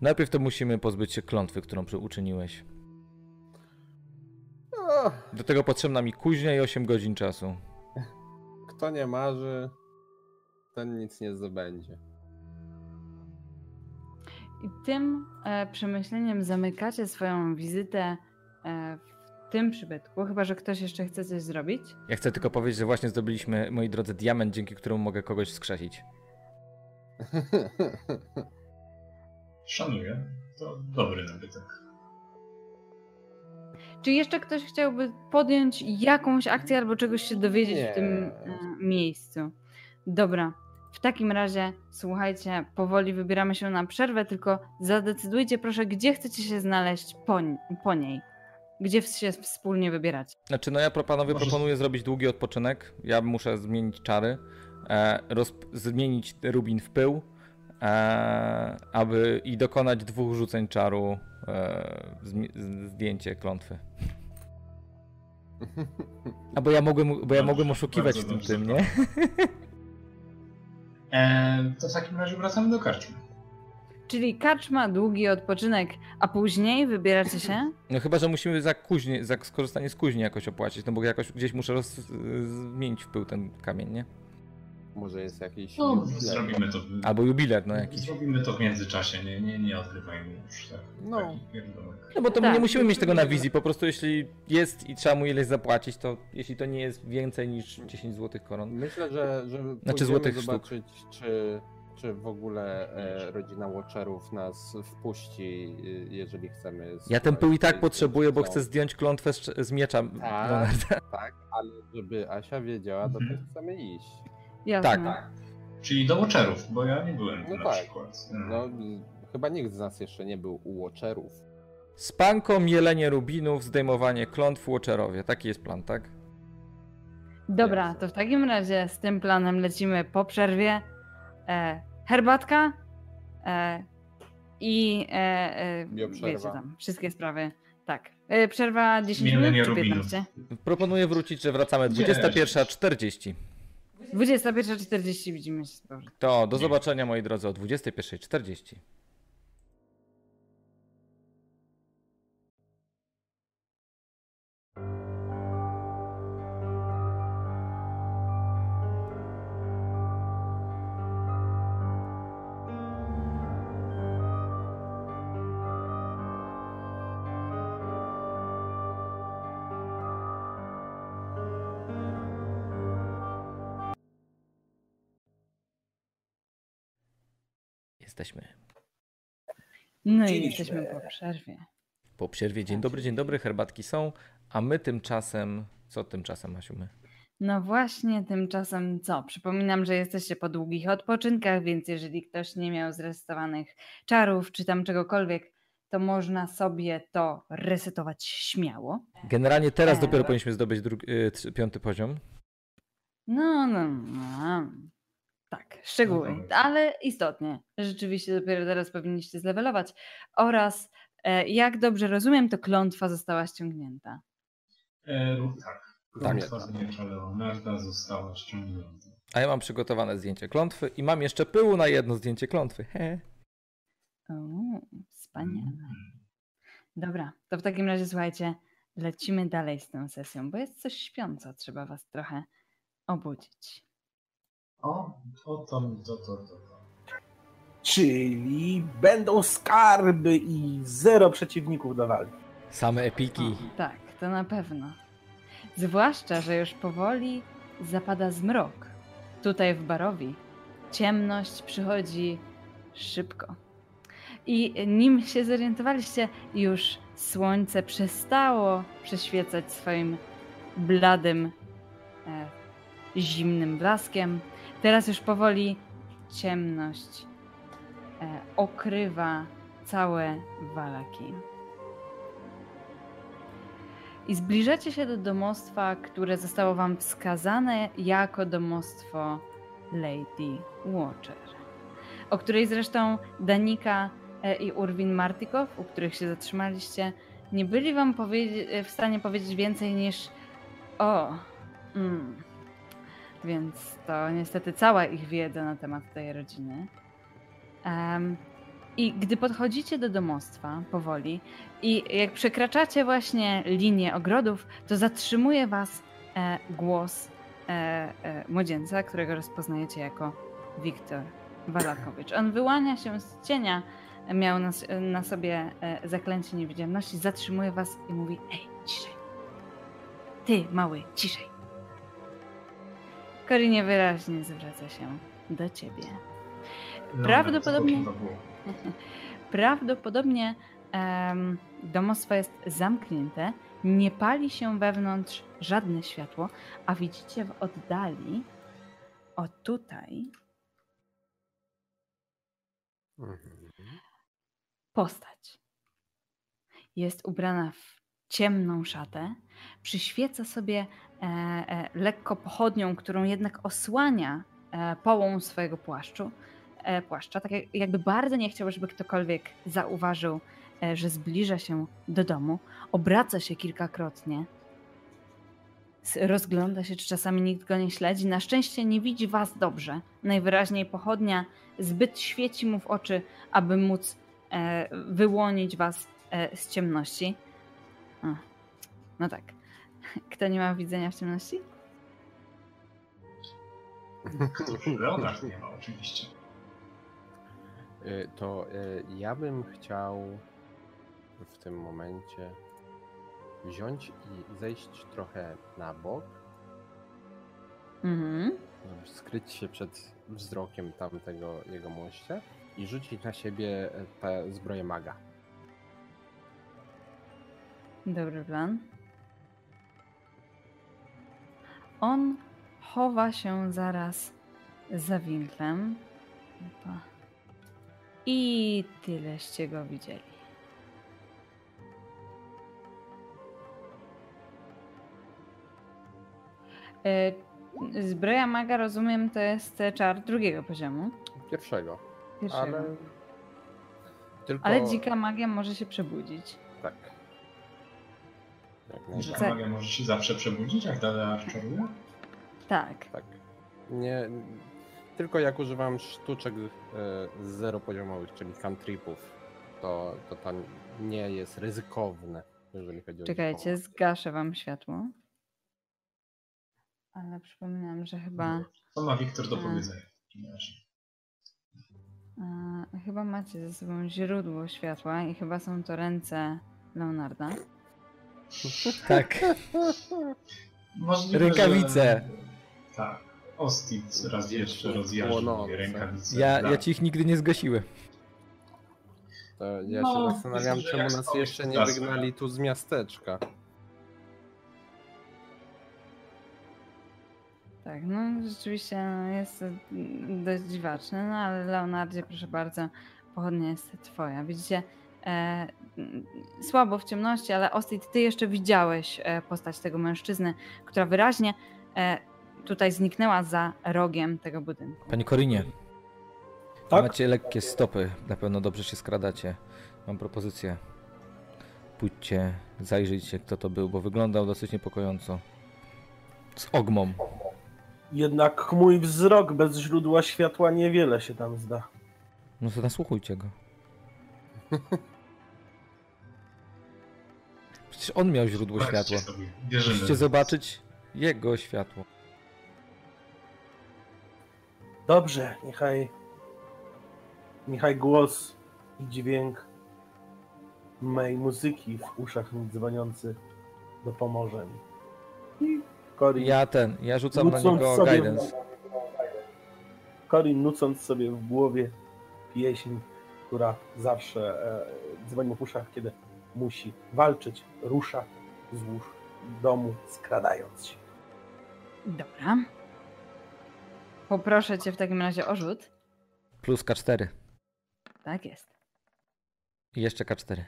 Najpierw to musimy pozbyć się klątwy, którą przy- uczyniłeś. O, Do tego potrzebna mi kuźnia i 8 godzin czasu. kto nie marzy, ten nic nie zdobędzie. I tym e, przemyśleniem zamykacie swoją wizytę e, w tym przybytku, chyba że ktoś jeszcze chce coś zrobić. Ja chcę tylko powiedzieć, że właśnie zdobyliśmy, moi drodzy, diament, dzięki któremu mogę kogoś wskrzesić. Szanuję. To dobry nabytek. Czy jeszcze ktoś chciałby podjąć jakąś akcję albo czegoś się dowiedzieć Nie. w tym e, miejscu? Dobra. W takim razie, słuchajcie, powoli wybieramy się na przerwę, tylko zadecydujcie proszę, gdzie chcecie się znaleźć po, po niej. Gdzie się wspólnie wybieracie. Znaczy, no ja panowie Może- proponuję zrobić długi odpoczynek. Ja muszę zmienić czary, e, roz, zmienić rubin w pył, e, aby i dokonać dwóch rzuceń czaru, e, z- zdjęcie klątwy. A bo ja mogłem, bo ja mogłem oszukiwać tym tym, nie? Eee, to w takim razie wracamy do karczmy. Czyli karczma, długi odpoczynek, a później wybieracie się? No chyba, że musimy za kuźnie, za skorzystanie z kuźni jakoś opłacić, no bo jakoś gdzieś muszę roz, zmienić w pył ten kamień, nie? Może jest jakiś. No, zrobimy to. w- Albo jubiler, no jakiś. Zrobimy to w międzyczasie, nie, nie, nie odgrywajmy już tak. No. No bo to Tak. nie musimy mieć tego na wizji, po prostu jeśli jest i trzeba mu ileś zapłacić, to jeśli to nie jest więcej niż 10 złotych koron. Myślę, że, że Znaczy złotych sztuk. zobaczyć, czy, czy w ogóle e, rodzina Watcherów nas wpuści, y, jeżeli chcemy. Ja ten pył i tak potrzebuję, bo chcę zdjąć klątwę z, z miecza Tak. Tak, ale żeby Asia wiedziała, to Mhm. też chcemy iść. Jasne. Tak. Czyli do Watcherów, bo ja nie byłem No na tak. przykład. No, y, chyba nikt z nas jeszcze nie był u Watcherów. Spanko, mielenie rubinów, zdejmowanie klątw, Watcherowie. Taki jest plan, tak? Dobra, to w takim razie z tym planem lecimy po przerwie. E, herbatka e, i e, e, wiecie tam, wszystkie sprawy. Tak. E, przerwa 10 Mielenie minut czy rubinów. 15? Proponuję wrócić, że wracamy Gdzie? 21.40. 21.40 widzimy się. To do zobaczenia, moi drodzy, o 21.40. Jesteśmy No i jesteśmy po przerwie. po przerwie. Dzień dobry, dzień dobry, herbatki są, a my tymczasem... Co tymczasem, Asiu, my? No właśnie, tymczasem co? Przypominam, że jesteście po długich odpoczynkach, więc jeżeli ktoś nie miał zresetowanych czarów czy tam czegokolwiek, to można sobie to resetować śmiało. Generalnie teraz Eee. dopiero powinniśmy zdobyć drugi, trzy- piąty poziom. No, no, no. Tak, szczegóły, dobra. ale istotnie. Rzeczywiście dopiero teraz powinniście zlewelować. Oraz, e, jak dobrze rozumiem, to klątwa została ściągnięta. E, tak. Tak. Klątwa miecza Leonarda została ściągnięta. A ja mam przygotowane zdjęcie klątwy i mam jeszcze pyłu na jedno zdjęcie klątwy. He. O, wspaniale. Dobra, to w takim razie słuchajcie, lecimy dalej z tą sesją, bo jest coś śpiąco, trzeba was trochę obudzić. O, to, to, to, to, to. to. Czyli będą skarby i zero przeciwników do walki. Same epiki. Tak, to na pewno. Zwłaszcza, że już powoli zapada zmrok. Tutaj w Barowi ciemność przychodzi szybko. I nim się zorientowaliście, już słońce przestało przeświecać swoim bladym, e, zimnym blaskiem. Teraz już powoli ciemność e, okrywa całe Walaki. I zbliżacie się do domostwa, które zostało wam wskazane jako domostwo Lady Watcher. o której zresztą Danika e, i Urwin Martikow, u których się zatrzymaliście, nie byli wam w stanie powiedzieć więcej niż o. Mm. Więc to niestety cała ich wiedza na temat tej rodziny. Em, I gdy podchodzicie do domostwa powoli i jak przekraczacie właśnie linię ogrodów, to zatrzymuje was e, głos e, e, młodzieńca, którego rozpoznajecie jako Wiktor Walakowicz. On wyłania się z cienia, miał na, na sobie e, zaklęcie niewidzialności, zatrzymuje was i mówi: Ej, ciszej. Ty, mały, ciszej. Korinie wyraźnie zwraca się do ciebie. Prawdopodobnie- Leonard pokiwa głową. Prawdopodobnie em, domostwo jest zamknięte, nie pali się wewnątrz żadne światło, a widzicie w oddali, o tutaj, Mhm. postać. Jest ubrana w ciemną szatę, przyświeca sobie lekko pochodnią, którą jednak osłania e, połą swojego płaszczu, e, płaszcza, tak jak, jakby bardzo nie chciał, żeby ktokolwiek zauważył, e, że zbliża się do domu. Obraca się kilkakrotnie, rozgląda się, czy czasami nikt go nie śledzi. Na szczęście nie widzi was dobrze. Najwyraźniej pochodnia zbyt świeci mu w oczy, aby móc e, wyłonić was e, z ciemności. No tak. Kto nie ma widzenia w ciemności? Leonard nie ma oczywiście. Y, To y, ja bym chciał w tym momencie wziąć i zejść trochę na bok, Mhm. skryć się przed wzrokiem tamtego jego mościa i rzucić na siebie e, tę zbroję maga. Dobry plan. On chowa się zaraz za winklem. I tyleście go widzieli. E, Zbroja maga, rozumiem, to jest czar drugiego poziomu. Pierwszego, Pierwszego. ale tylko... Ale dzika magia może się przebudzić. Tak. Jak. Dzika magia może się zawsze przebudzić, jak dalej czaruje? Tak. Tak. Nie, tylko jak używam sztuczek e, zeropoziomowych, czyli cantripów, to, to to nie jest ryzykowne, jeżeli chodzi o Czekajcie, pomoc. zgaszę wam światło. Ale przypominam, że chyba, Co ma Wiktor do powiedzenia? w takim razie? chyba macie ze sobą źródło światła i chyba są to ręce Leonarda. Tak. Możliwe, Rękawice. Że... Tak. Ostit raz jeszcze rozjaśnił Płonące. rękawice. Ja, Tak. ja ci ich nigdy nie zgasiły. To ja No, się zastanawiam, czemu nas jeszcze nie zasłania. wygnali tu z miasteczka. Tak, no rzeczywiście no, jest dość dziwaczne, no ale Leonardzie, proszę bardzo, pochodnia jest twoja. Widzicie, e, słabo w ciemności, ale Ostit, ty jeszcze widziałeś e, postać tego mężczyzny, która wyraźnie e, tutaj zniknęła za rogiem tego budynku. Panie Korinie, Tak? macie lekkie stopy, na pewno dobrze się skradacie. Mam propozycję. Pójdźcie, zajrzyjcie kto to był, bo wyglądał dosyć niepokojąco. Z ogmą. Jednak mój wzrok bez źródła światła niewiele się tam zda. No to nasłuchujcie go. Przecież on miał źródło Patrzcie światła. Sobie. Musicie zobaczyć jego światło. Dobrze, niechaj. Niechaj głos i dźwięk mej muzyki w uszach mi dzwoniący dopomoże mi. I Corin, Ja ten, ja rzucam na niego guidance. Corin nucąc sobie w głowie pieśń, która zawsze e, dzwoni mu w uszach, kiedy musi walczyć, rusza wzdłuż domu, skradając się. Dobra. Poproszę cię w takim razie o rzut. Plus K4. Tak jest. I jeszcze K4.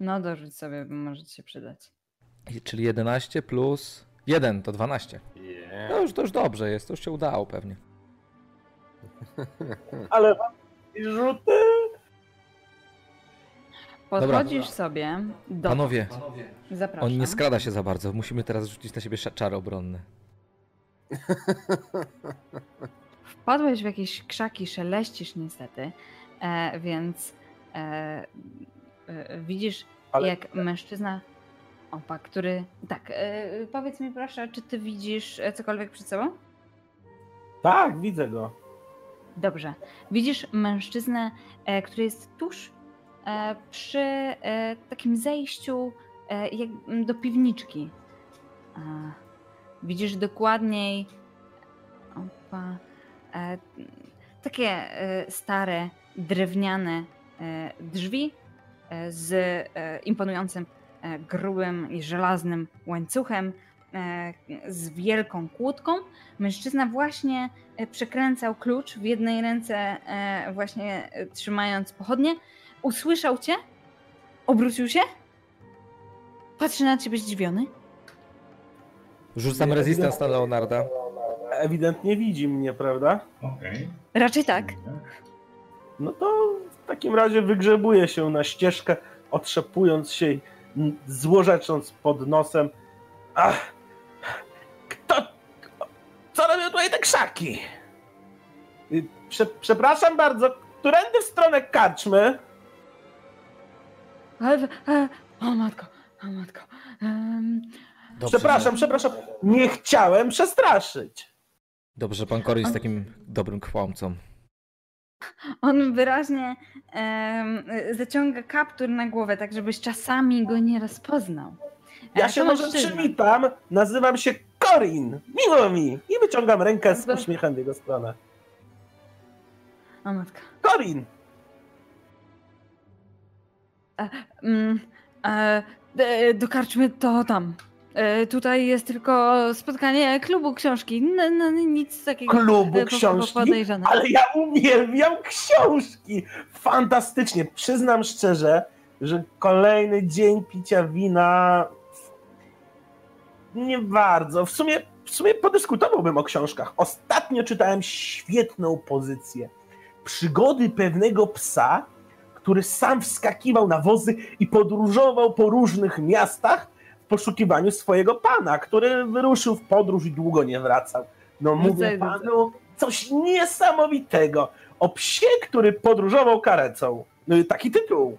No dorzuć sobie, bo może ci się przydać. I- Czyli 11 plus 1 to 12. No Yeah. już, to już dobrze jest, to już się udało pewnie. Ale wam i rzuty. Podchodzisz sobie do... Panowie, Zapraszam. on nie skrada się za bardzo. Musimy teraz rzucić na siebie czary obronne. Wpadłeś w jakieś krzaki, szeleścisz niestety, e, więc e, e, widzisz, Ale- jak mężczyzna, opa, który... Tak, e, powiedz mi proszę, czy ty widzisz e, cokolwiek przed sobą? Tak, widzę go. Dobrze. Widzisz mężczyznę, e, który jest tuż e, przy e, takim zejściu e, jak, m, do piwniczki. Widzisz dokładniej opa, takie stare, drewniane drzwi z imponującym grubym i żelaznym łańcuchem, z wielką kłódką. Mężczyzna właśnie e, przekręcał klucz w jednej ręce, e, właśnie e, trzymając pochodnie. Usłyszał cię, obrócił się, patrzy na ciebie zdziwiony. Rzucam resistance na Leonarda. Ewidentnie widzi mnie, prawda? Okej. Raczej tak. No to w takim razie wygrzebuje się na ścieżkę, otrzepując się i złorzecząc pod nosem. Ach, co robią tutaj te krzaki? Y, Prze, przepraszam bardzo, którędy w stronę karczmy? Ale, e, o matko, o matko. Em, Dobrze, Przepraszam, że- przepraszam, nie chciałem przestraszyć. Dobrze, że pan Corin jest takim dobrym kłamcą. on wyraźnie zaciąga kaptur na głowę, tak żebyś czasami go nie rozpoznał. Ja się może mężczyzna. przywitam, nazywam się Corin, miło mi. I wyciągam rękę z uśmiechem w jego stronę. O matka. Corin! Mm, e, e, dokarczmy to tam. E, tutaj jest tylko spotkanie klubu książki. N, n, nic takiego klubu e, książki, ale ja uwielbiam książki. Fantastycznie. Przyznam szczerze, że kolejny dzień picia wina nie bardzo. W sumie, w sumie podyskutowałbym o książkach. Ostatnio czytałem świetną pozycję. Przygody pewnego psa, który sam wskakiwał na wozy i podróżował po różnych miastach w poszukiwaniu swojego pana, który wyruszył w podróż i długo nie wracał. No mówię Widzę, panu, coś niesamowitego. O psie, który podróżował karecą. No taki tytuł.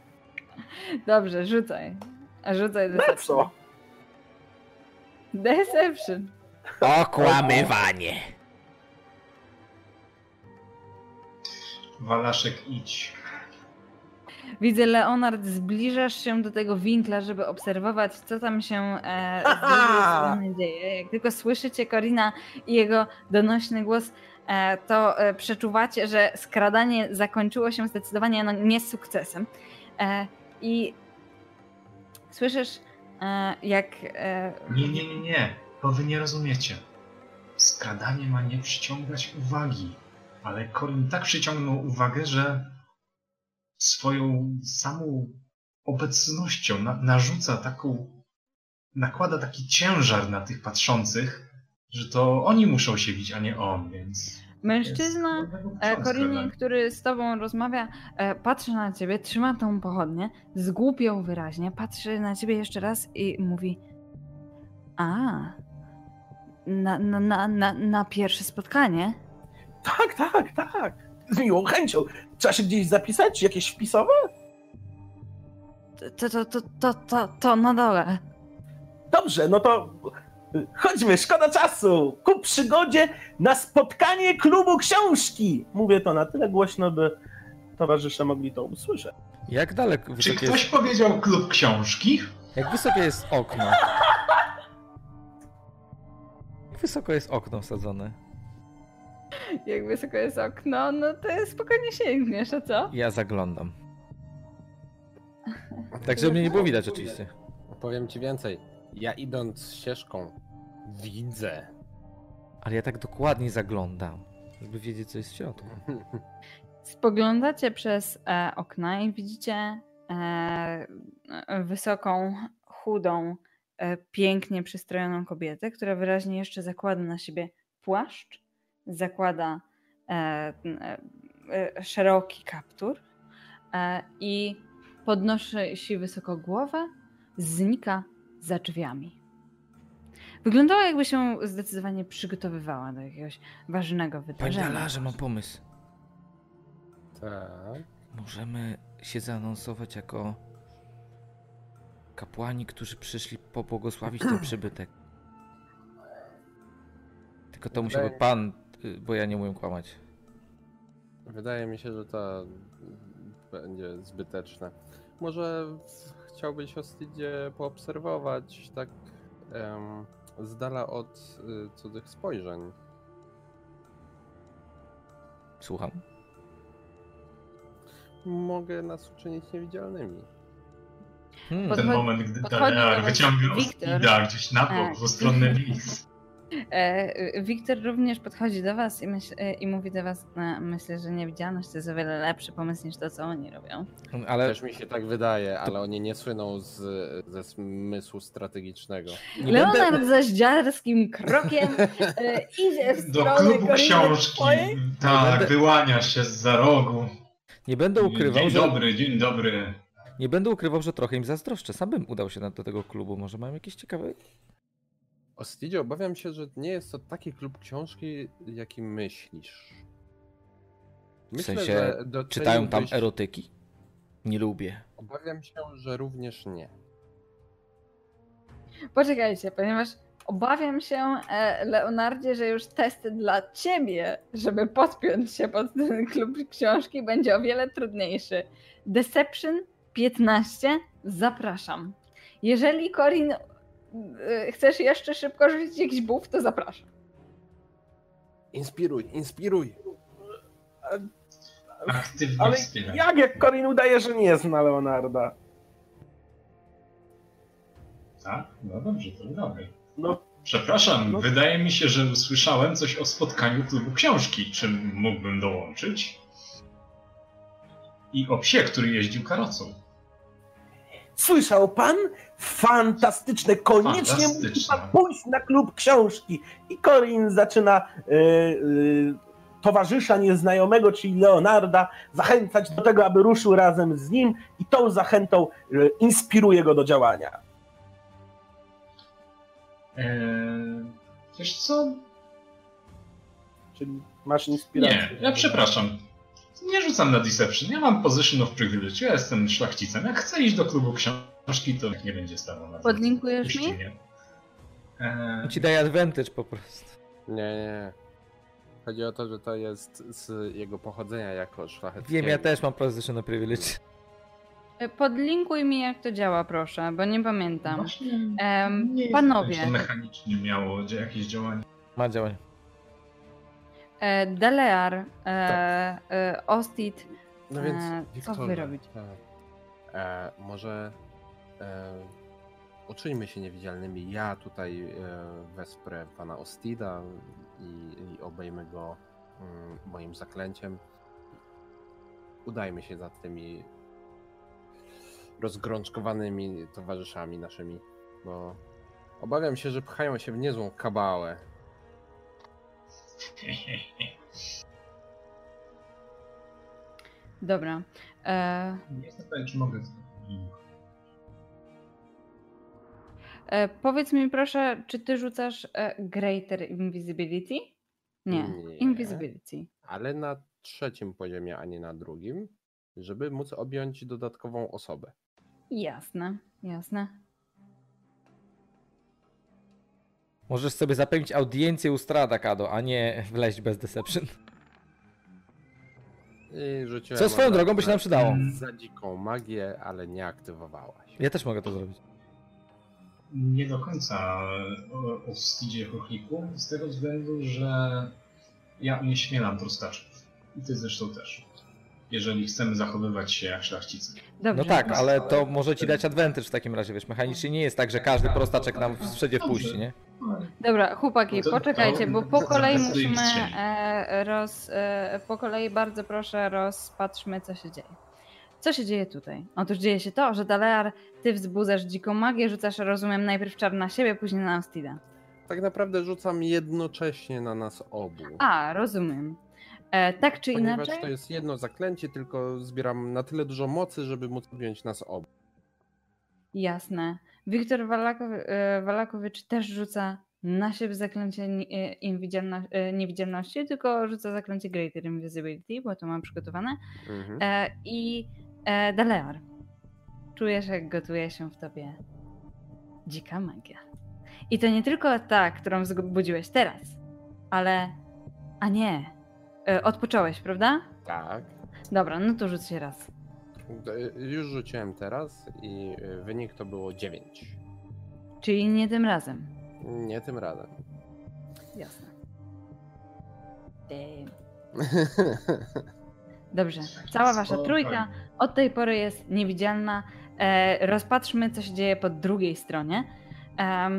Dobrze, rzucaj. Rzucaj Na deception. Okłamywanie. Walaszek, idź. Widzę, Leonard, zbliżasz się do tego winkla, żeby obserwować, co tam się e, z drugiej Aha! strony dzieje. Jak tylko słyszycie Korina i jego donośny głos, e, to e, przeczuwacie, że skradanie zakończyło się zdecydowanie no, nie sukcesem. E, I słyszysz, jak e, Nie, nie, nie, nie. Bo wy nie rozumiecie. Skradanie ma nie przyciągać uwagi. Ale Colin tak przyciągnął uwagę, że swoją samą obecnością na, narzuca taką, nakłada taki ciężar na tych patrzących, że to oni muszą się widzieć, a nie on, więc... mężczyzna, E, Korinie, skradania. który z tobą rozmawia, e, patrzy na ciebie, trzyma tą pochodnię, zgłupiał wyraźnie, patrzy na ciebie jeszcze raz i mówi: A, na, na, na, na, na pierwsze spotkanie? Tak, tak, tak. Z miłą chęcią. Trzeba się gdzieś zapisać? Jakieś wpisowe? To, to, to, to, to, to na dole. Dobrze, no to chodźmy, szkoda czasu. Ku przygodzie na spotkanie klubu książki. Mówię to na tyle głośno, by towarzysze mogli to usłyszeć. Jak daleko Czy ktoś jest, powiedział klub książki? jak wysokie jest okno? Jak wysoko jest okno wsadzone? Jak wysoko jest okno, no to spokojnie sięgniesz, a co? Ja zaglądam. Tak, żeby mnie nie było widać oczywiście. Powiem ci więcej. Ja idąc ścieżką widzę. Ale ja tak dokładnie zaglądam, żeby wiedzieć, co jest w środku. Spoglądacie przez e, okna i widzicie e, wysoką, chudą, e, pięknie przystrojoną kobietę, która wyraźnie jeszcze zakłada na siebie płaszcz, zakłada e, e, e, szeroki kaptur e, i podnosi wysoko głowę, znika za drzwiami. Wyglądała jakby się zdecydowanie przygotowywała do jakiegoś ważnego Panie wydarzenia. Dalarze, mam pomysł. Tak. Możemy się zaanonsować jako kapłani, którzy przyszli pobłogosławić ten przybytek. Tylko to musiałby pan, y, bo ja nie umiem kłamać. Wydaje mi się, że to będzie zbyteczne. Może chciałbyś Ostidzie poobserwować tak em, z dala od y, cudzych spojrzeń. Słucham. Mogę nas uczynić niewidzialnymi. Hmm. Ten moment, gdy podchodzi do Dalear was wyciąga Wiktor. Ostida gdzieś na Tak. bok, w ustronne miejsce. E, Wiktor również podchodzi do was i, myśl, e, i mówi do was, e, myślę, że niewidzialność to jest o wiele lepszy pomysł niż to, co oni robią. Ale Też mi się tak wydaje, ale oni nie słyną z, ze smysłu strategicznego. nie Leonard będę, zaś dziarskim krokiem e, idzie w Do klubu książki. Tak, będę- wyłania się z za rogu. nie będę ukrywał, Dzień że dobry, dzień dobry. nie będę ukrywał, że trochę im zazdroszczę. Sam bym udał się do tego klubu. Może mają jakieś ciekawe. Ostidzie, obawiam się, że nie jest to taki klub książki, jaki myślisz. W sensie czytają tam erotyki? Nie lubię. Obawiam się, że również nie. Poczekajcie, ponieważ obawiam się, e, Leonardzie, że już testy dla ciebie, żeby podpiąć się pod ten klub książki, będzie o wiele trudniejszy. Deception 15, zapraszam. Jeżeli Corin chcesz jeszcze szybko rzucić jakiś buff, to zapraszam. Inspiruj, inspiruj! Aktywnie Ale jak, jak Corin udaje, że nie zna Leonarda? Tak? No dobrze, to dobry. No, Przepraszam, No- wydaje mi się, że usłyszałem coś o spotkaniu klubu książki. Czy mógłbym dołączyć? I o psie, który jeździł karocą. Słyszał pan? Fantastyczne, koniecznie musi Fantastyczne. pan pójść na klub książki. I Corin zaczyna y, y, towarzysza nieznajomego, czyli Leonarda, zachęcać do tego, aby ruszył razem z nim i tą zachętą y, inspiruje go do działania. Eee, wiesz co? Czyli masz inspirację. Nie, ja przepraszam. Nie rzucam na Deception. Ja mam Position of Privilege. Ja jestem szlachcicem. Jak chcę iść do klubu książki, to nie będzie stawał na Podlinkujesz mi? Eee, Ci daje advantage po prostu. Nie, nie. Chodzi o to, że to jest z jego pochodzenia jako szlacheckiego. Wiem, ja też mam position privilege. E, Podlinkuj mi, jak to działa, proszę, bo nie pamiętam. właśnie Em, nie panowie. to mechanicznie miało jakieś działanie. Ma działanie. E, Delear, e, e, Ostit, No więc, E, co Wiktorze, wy robicie? tak. E, może e, uczyńmy się niewidzialnymi. Ja tutaj wesprę pana Ostida i, i obejmę go mm, moim zaklęciem. Udajmy się za tymi rozgrączkowanymi towarzyszami naszymi, bo obawiam się, że pchają się w niezłą kabałę. Dobra. E, Nie jestem pewien, czy mogę. e, powiedz mi proszę, czy ty rzucasz e, Greater Invisibility? Nie, Nie. Invisibility. ale na trzecim poziomie, a nie na drugim, żeby móc objąć dodatkową osobę. Jasne, jasne. Możesz sobie zapewnić audiencję u Strada, Kado, a nie wleźć bez deception. I rzuciłem Co swoją drogą by się na- nam przydało. Za dziką magię, ale nie aktywowałaś. Ja też mogę to zrobić. Nie do końca o, o Stidzie Chochliku, z tego względu, że ja nie śmielam trustaczków. I ty zresztą też. Jeżeli chcemy zachowywać się jak szlachcicy. Dobrze. No tak, ale to może ci dać advantage w takim razie, wiesz, mechanicznie nie jest tak, że każdy prostaczek nam wszędzie wpuści, nie? Dobra, chłopaki, No poczekajcie, bo po kolei musimy e, roz... E, po kolei bardzo proszę rozpatrzmy, co się dzieje. Co się dzieje tutaj? Otóż dzieje się to, że Dalear, ty wzbudzasz dziką magię, rzucasz, rozumiem, najpierw czar na siebie, później na Amstida. Tak naprawdę rzucam jednocześnie na nas obu. A, rozumiem. E, tak czy Ponieważ inaczej, to jest jedno zaklęcie, tylko zbieram na tyle dużo mocy, żeby móc objąć nas obu. jasne. Wiktor Walakow- e, Walakowicz też rzuca na siebie zaklęcie e, e, niewidzialności, tylko rzuca zaklęcie Greater Invisibility, bo to mam przygotowane. Mhm. E, I e, Dalear. Czujesz, jak gotuje się w tobie dzika magia. I to nie tylko ta, którą wzbudziłeś teraz, ale. A nie. E, odpocząłeś, prawda? Tak. Dobra, no to rzuć się raz. Już rzuciłem teraz i y, wynik to było 9. Czyli nie tym razem. Nie tym razem. Jasne. Damn. Dobrze. Cała wasza Spokojnie. trójka od tej pory jest niewidzialna. E, rozpatrzmy, co się dzieje po drugiej stronie. E,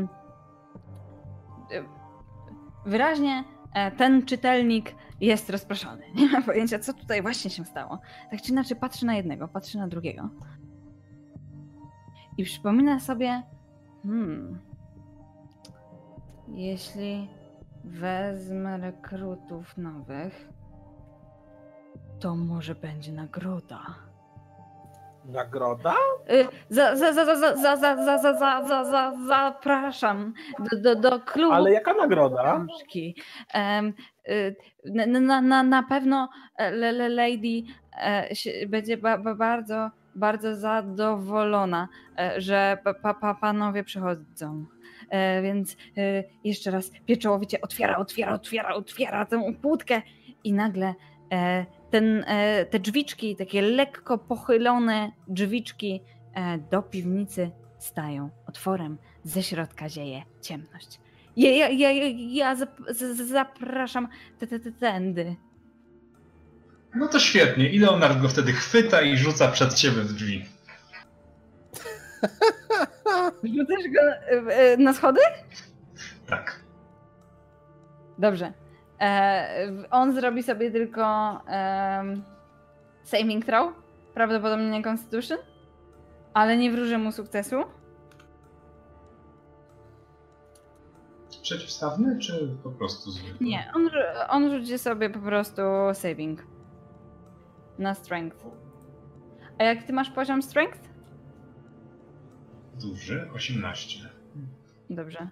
wyraźnie e, ten czytelnik jest rozproszony. Nie ma pojęcia, co tutaj właśnie się stało. Tak czy inaczej patrzy na jednego, patrzy na drugiego. I przypomina sobie, hmm, jeśli wezmę rekrutów nowych, to może będzie nagroda. Nagroda? Y, Za, za, za, za, za, za, za, za, za, za, za, za, zapraszam do, do, do klubu. Ale jaka nagroda? y, na, na, na, na pewno e, Lady e, będzie ba, ba, bardzo, bardzo zadowolona, e, że pa, pa, pa, panowie przychodzą. E, Więc e, jeszcze raz pieczołowicie otwiera, otwiera, otwiera, otwiera tę płótkę i nagle e, ten, e, te drzwiczki, takie lekko pochylone drzwiczki e, do piwnicy stają otworem. Ze środka zieje ciemność. Ja, ja, ja, ja, zapraszam te, te, te, tędy. No to świetnie. I Leonard go wtedy chwyta i rzuca przed ciebie w drzwi. Rzucasz go e, na schody? Tak. Dobrze. E, on zrobi sobie tylko saving throw, prawdopodobnie nie Constitution, ale nie wróży mu sukcesu. Przeciwstawny, czy po prostu zwykły? Nie, on, on rzuci sobie po prostu saving na strength. A jak ty masz poziom strength? Duży, 18. Dobrze.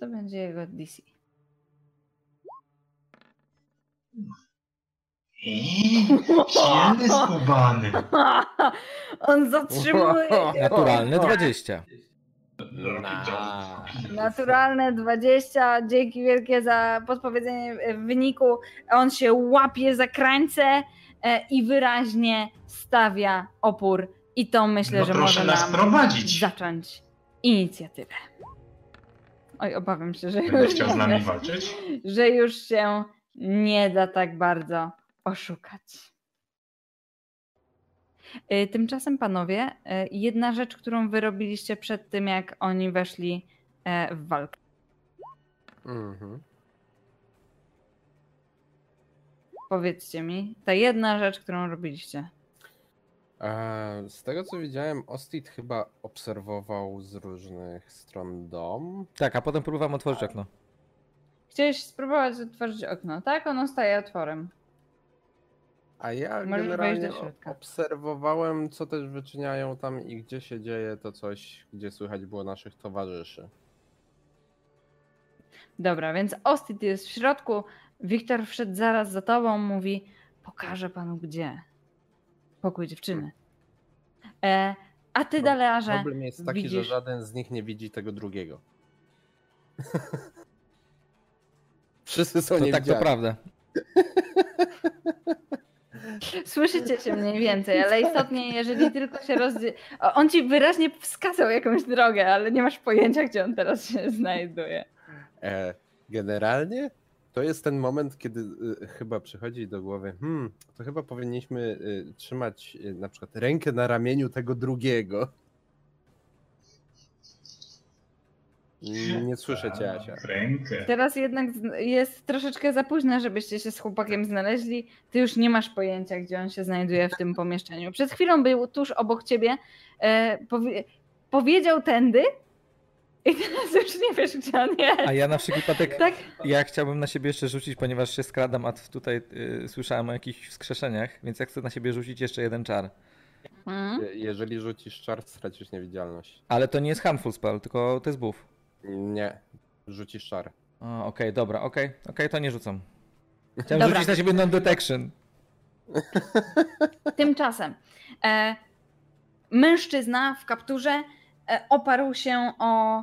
To będzie jego DC. Eee, Dzielny skubany. On zatrzymuje. Naturalne 20. Naturalne 20. Dzięki wielkie za podpowiedzenie wyniku. On się łapie za krańce e, i wyraźnie stawia opór. I to myślę, No że proszę może nas nam prowadzić. zacząć inicjatywę. Oj, obawiam się, że Będę już, chciał z nami walczyć. że już się nie da tak bardzo oszukać. Y, Tymczasem, panowie, y, jedna rzecz, którą wy robiliście przed tym, jak oni weszli e, w walkę. Mhm. Powiedzcie mi, ta jedna rzecz, którą robiliście. Z tego co widziałem, Ostit chyba obserwował z różnych stron dom. Tak, a potem próbowałem otworzyć okno. Chciałeś spróbować otworzyć okno, tak? Ono staje otworem. A ja Możesz wejść generalnie do środka. obserwowałem, co też wyczyniają tam i gdzie się dzieje to coś, gdzie słychać było naszych towarzyszy. Dobra, więc Ostit jest w środku. Wiktor wszedł zaraz za tobą, mówi: Pokażę panu gdzie. Pokój dziewczyny. E, a ty, Pro- Dalearze, Problem jest taki, że widzisz- żaden z nich nie widzi tego drugiego. Wszyscy są To tak, to prawda. słyszycie się mniej więcej, ale istotnie, jeżeli tylko się rozdzie... On ci wyraźnie wskazał jakąś drogę, ale nie masz pojęcia, gdzie on teraz się znajduje. E, generalnie to jest ten moment, kiedy y, chyba przychodzi do głowy, hmm, to chyba powinniśmy y, trzymać y, na przykład rękę na ramieniu tego drugiego. Nie słyszę cię, Asia. Tak, Rękę. Teraz jednak jest troszeczkę za późno, żebyście się z chłopakiem znaleźli. Ty już nie masz pojęcia, gdzie on się znajduje w tym pomieszczeniu. Przed chwilą był tuż obok ciebie, e, powie powiedział tędy I teraz już nie wiesz, gdzie on jest. A ja na wszelki wypadek, Tak? ja chciałbym na siebie jeszcze rzucić, ponieważ się skradam, a tutaj y, słyszałem o jakichś wskrzeszeniach, więc ja chcę na siebie rzucić jeszcze jeden czar. Mhm. Je- Jeżeli rzucisz czar, stracisz niewidzialność. Ale to nie jest harmful spell, tylko to jest buff. Nie, rzucisz czar. A, Okej, dobra, okej, okej, to nie rzucam. Chciałem Dobra. rzucić na siebie non-detection. Tymczasem e, mężczyzna w kapturze e, oparł się o,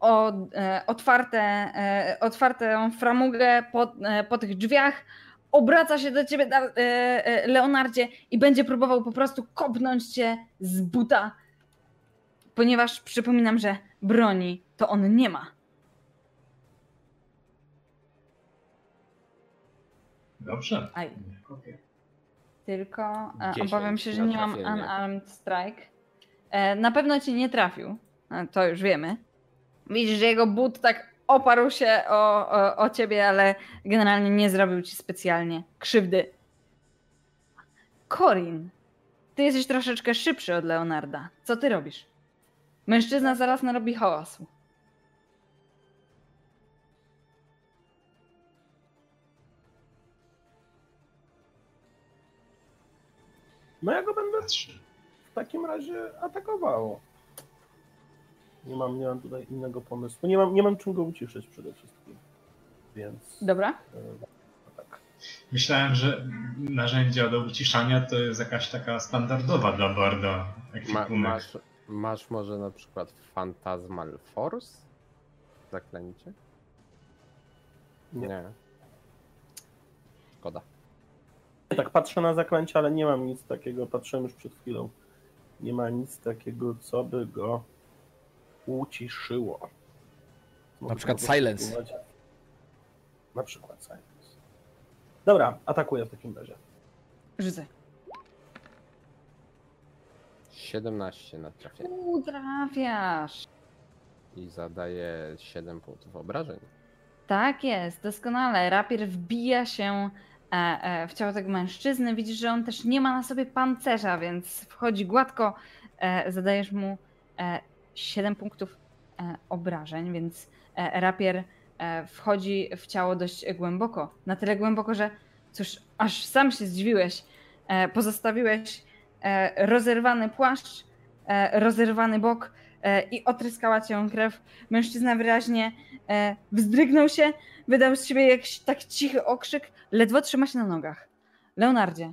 o e, otwarte, e, otwartą framugę po, e, po tych drzwiach, obraca się do ciebie, da- e, e, Leonardzie, i będzie próbował po prostu kopnąć cię z buta, ponieważ przypominam, że broni to on nie ma. Dobrze. Aj. Tylko e, 10 obawiam się, że nie mam unarmed strike. E, na pewno cię nie trafił. To już wiemy. Widzisz, że jego but tak oparł się o, o, o ciebie, ale generalnie nie zrobił ci specjalnie krzywdy. Corin, ty jesteś troszeczkę szybszy od Leonarda. Co ty robisz? Mężczyzna zaraz narobi hałasu. No ja go będę w takim razie atakował. Nie mam, nie mam tutaj innego pomysłu. Nie mam, nie mam czym go uciszyć przede wszystkim. Więc. Dobra? e, tak. Myślałem, że narzędzia do uciszania to jest jakaś taka standardowa dla Barda Ma, ekwipunek. masz, masz może na przykład Phantasmal Force? Zaklęcie? Nie. Nie. Szkoda. Tak, patrzę na zaklęcie, ale nie mam nic takiego. Patrzyłem już przed chwilą. Nie ma nic takiego, co by go uciszyło. Na przykład silence. spróbować. Na przykład silence. Dobra, atakuję w takim razie. Rzucaj. 17 na trafienie Utrafiasz. i zadaje 7 punktów obrażeń. Tak jest, doskonale. Rapier wbija się e, e, w ciało tego mężczyzny. Widzisz, że on też nie ma na sobie pancerza, więc wchodzi gładko. E, zadajesz mu 7 punktów e, obrażeń, więc e, rapier e, wchodzi w ciało dość głęboko. Na tyle głęboko, że cóż, aż sam się zdziwiłeś. Pozostawiłeś rozerwany płaszcz, rozerwany bok i otryskała cię krew. Mężczyzna wyraźnie wzdrygnął się, wydał z siebie jakiś tak cichy okrzyk, ledwo trzyma się na nogach. Leonardzie,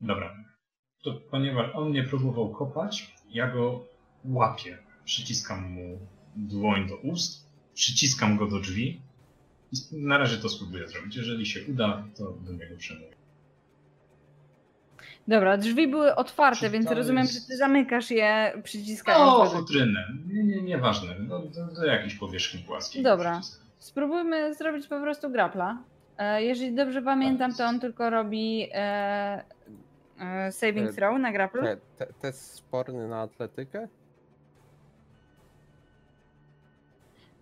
Dobra. To ponieważ on mnie próbował kopać, ja go łapię. Przyciskam mu dłoń do ust, przyciskam go do drzwi i na razie to spróbuję zrobić. Jeżeli się uda, to do niego przemówię. dobra, drzwi były otwarte, Czy więc rozumiem, jest- że ty zamykasz je przyciskając. O, do- futrynę. Nie, nie, nieważne. No, do, do jakiejś powierzchni płaskiej. Dobra. Spróbujmy zrobić po prostu grapla. E, Jeżeli dobrze pamiętam, to on tylko robi e, saving E, throw na grapple. Te, te, test sporny na atletykę?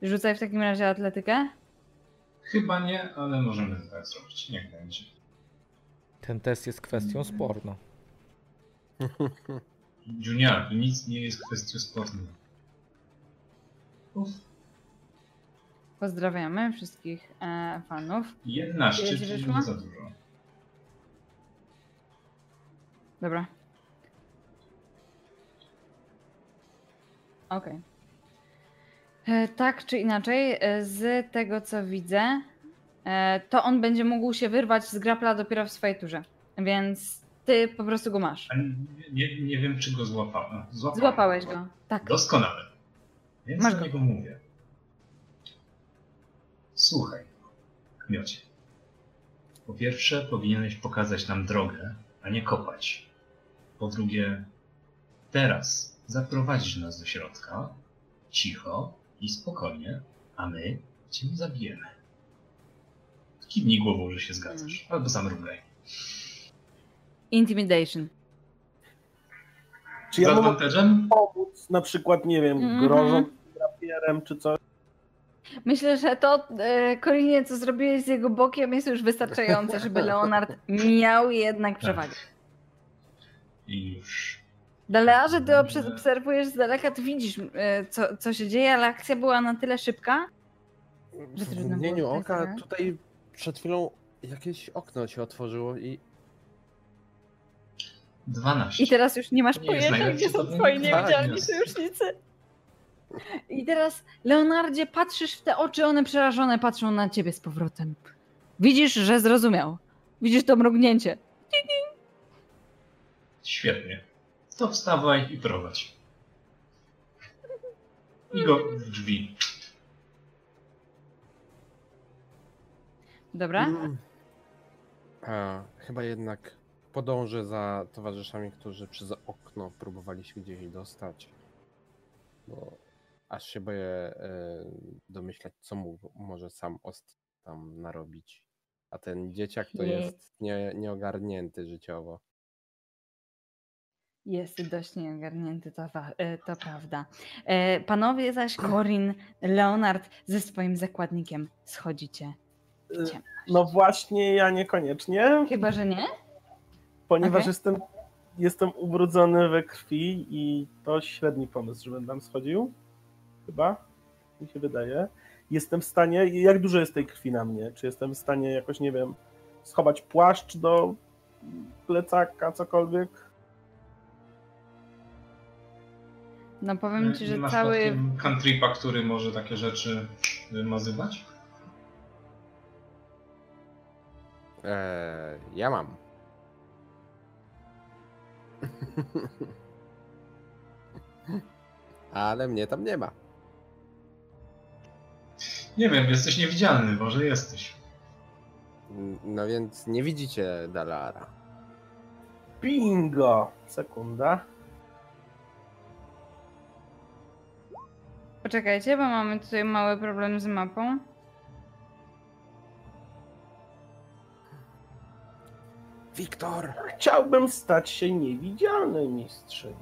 Rzucaj w takim razie atletykę. Chyba nie, ale możemy tak zrobić. Niech będzie. Ten test jest kwestią sporną. Junior, to nic nie jest kwestią sporną. Uf. Pozdrawiamy wszystkich e, fanów. 11, Ile ci czyli nie za dużo. Dobra. Okej. E, Tak czy inaczej, e, z tego co widzę, e, to on będzie mógł się wyrwać z grapla dopiero w swojej turze. Więc ty po prostu go masz. Nie, nie wiem, czy go złapałem. Złapałem. Złapałeś go. Tak. Doskonale. Więc Masz do go. niego mówię. Słuchaj, kmiocie. Po pierwsze, powinieneś pokazać nam drogę, a nie kopać. Po drugie, teraz zaprowadzisz nas do środka, cicho i spokojnie, a my cię zabijemy. Kiwnij głową, że się zgadzasz, Mm. albo zamrugaj. Intimidation. Czy ja mogę advantage'em? pomóc, na przykład, nie wiem, Mhm. grożąc rapierem czy coś? Myślę, że to, e, Korinie, co zrobiłeś z jego bokiem, jest już wystarczające, żeby Leonard miał jednak przewagę. I już Dalearze, ty obs- obserwujesz z daleka, ty widzisz, e, co, co się dzieje, ale akcja była na tyle szybka. Że W mgnieniu tutaj oka tutaj przed chwilą jakieś okno się otworzyło i 12. I teraz już nie masz Nie pojęcia, gdzie są twoi wykonania. niewidzialni sojusznicy. I teraz, Leonardzie, patrzysz w te oczy, one przerażone patrzą na ciebie z powrotem. Widzisz, że zrozumiał. Widzisz to mrugnięcie. Świetnie. To wstawaj i prowadź. I go w drzwi. Dobra? Mm. A, chyba jednak podążę za towarzyszami, którzy przez okno próbowali się gdzieś dostać. Bo aż się boję e, domyślać, co mu może sam Ost tam narobić. A ten dzieciak to Nie. jest nie, nieogarnięty życiowo. Jest dość nieogarnięty, to, e, to prawda. E, Panowie zaś, Corin, Leonard ze swoim zakładnikiem schodzicie. Y, No właśnie, ja niekoniecznie, Chyba, że nie? ponieważ Okej. jestem, jestem ubrudzony we krwi i to średni pomysł, żebym tam schodził. Chyba, mi się wydaje. Jestem w stanie, jak dużo jest tej krwi na mnie? Czy jestem w stanie jakoś, nie wiem, schować płaszcz do plecaka, cokolwiek? No powiem ci, Nie że masz cały... cantripa, który może takie rzeczy wymazywać? E, ja mam. Ale mnie tam nie ma. Nie wiem, jesteś niewidzialny, może jesteś. No więc nie widzicie Dalara. Bingo! Sekunda. Poczekajcie, bo mamy tutaj mały problem z mapą. Wiktor! Chciałbym stać się niewidzialny, mistrzyni.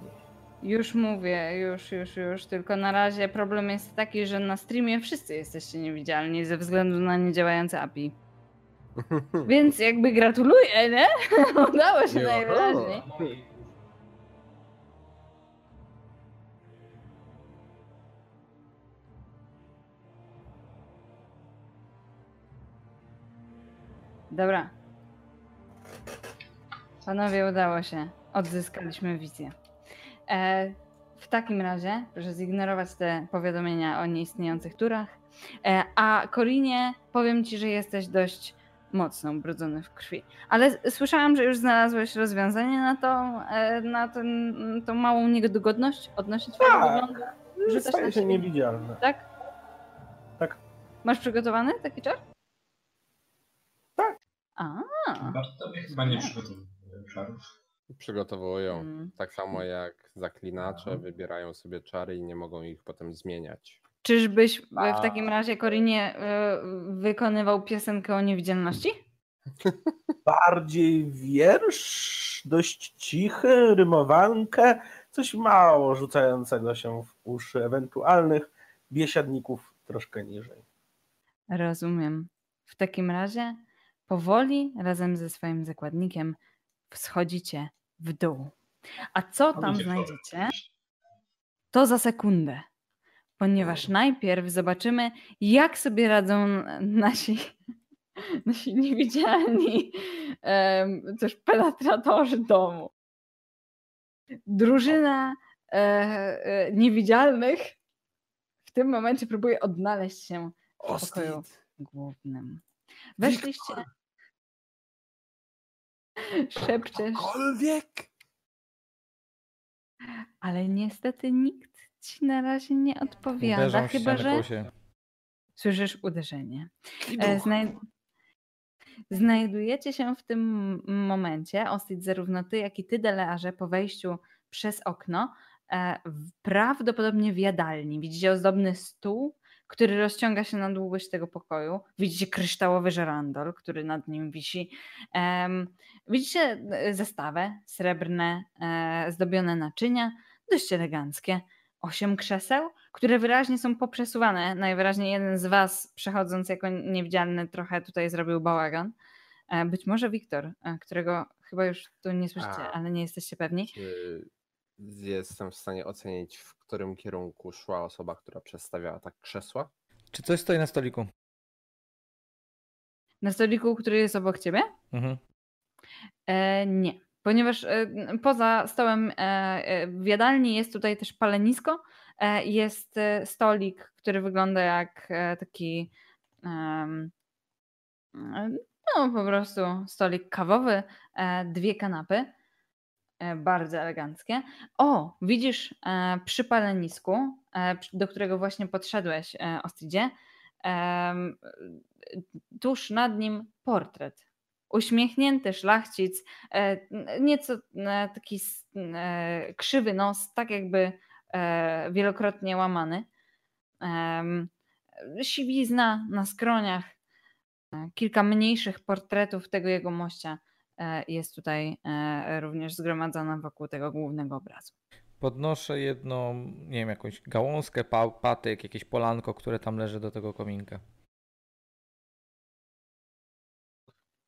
Już mówię, już, już, już. Tylko na razie problem jest taki, że na streamie wszyscy jesteście niewidzialni ze względu na niedziałające API. Więc jakby gratuluję, nie? Udało się najwyraźniej. Dobra. Panowie, udało się. Odzyskaliśmy wizję. E, w takim razie, proszę zignorować te powiadomienia o nieistniejących turach. E, a Korinie, powiem ci, że jesteś dość mocno ubrudzony w krwi. Ale słyszałam, że już znalazłeś rozwiązanie na to, e, na ten, tą małą niedogodność odnośnie twojego Tak. wyglądu. Rzucasz Staję się niewidzialny. Tak? Tak. Masz przygotowany taki czar? Tak. A. Bartowie chyba nie przygotowują czarów. Przygotowują. Mm. Tak samo jak zaklinacze, wybierają sobie czary i nie mogą ich potem zmieniać. Czyżbyś w- w A. takim razie, Korinie, e, wykonywał piosenkę o niewidzialności? Bardziej wiersz, dość cichy, rymowankę, coś mało rzucającego się w uszy ewentualnych biesiadników troszkę niżej. Rozumiem. W takim razie powoli razem ze swoim zakładnikiem wschodzicie w dół. A co tam znajdziecie, to za sekundę. Ponieważ najpierw zobaczymy, jak sobie radzą nasi, nasi niewidzialni em, też penetratorzy domu. Drużyna e, e, niewidzialnych w tym momencie próbuje odnaleźć się w pokoju głównym. Weszliście. Szepczesz, Cokolwiek! ale niestety nikt ci na razie nie odpowiada, chyba że siebie. słyszysz uderzenie. E, Znaj... Znajdujecie się w tym momencie, Ostit, zarówno ty, jak i ty, Delearze, po wejściu przez okno, e, prawdopodobnie w jadalni. Widzicie ozdobny stół, który rozciąga się na długość tego pokoju. Widzicie kryształowy żerandol, który nad nim wisi. Widzicie e, zestawę, srebrne, e, zdobione naczynia, dość eleganckie. Osiem krzeseł, które wyraźnie są poprzesuwane. Najwyraźniej jeden z was, przechodząc jako niewidzialny, trochę tutaj zrobił bałagan. E, Być może Wiktor, którego chyba już tu nie słyszycie, A. ale nie jesteście pewni. Czy jestem w stanie ocenić, w którym kierunku szła osoba, która przestawiała tak krzesła? Czy coś stoi na stoliku? Na stoliku, który jest obok ciebie? Mhm. E, nie, ponieważ e, poza stołem e, e, w jadalni jest tutaj też palenisko. E, jest e, stolik, który wygląda jak e, taki e, no po prostu stolik kawowy, e, dwie kanapy, bardzo eleganckie. O, widzisz e, przy palenisku, e, do którego właśnie podszedłeś, e, Ostidzie, em, tuż nad nim portret. Uśmiechnięty szlachcic, e, nieco e, taki e, krzywy nos, tak jakby e, wielokrotnie łamany. Siwizna na skroniach, e, kilka mniejszych portretów tego jego mościa e, jest tutaj e, również zgromadzona wokół tego głównego obrazu. Podnoszę jedną, nie wiem, jakąś gałązkę, pa, patyk, jakieś polanko, które tam leży do tego kominka.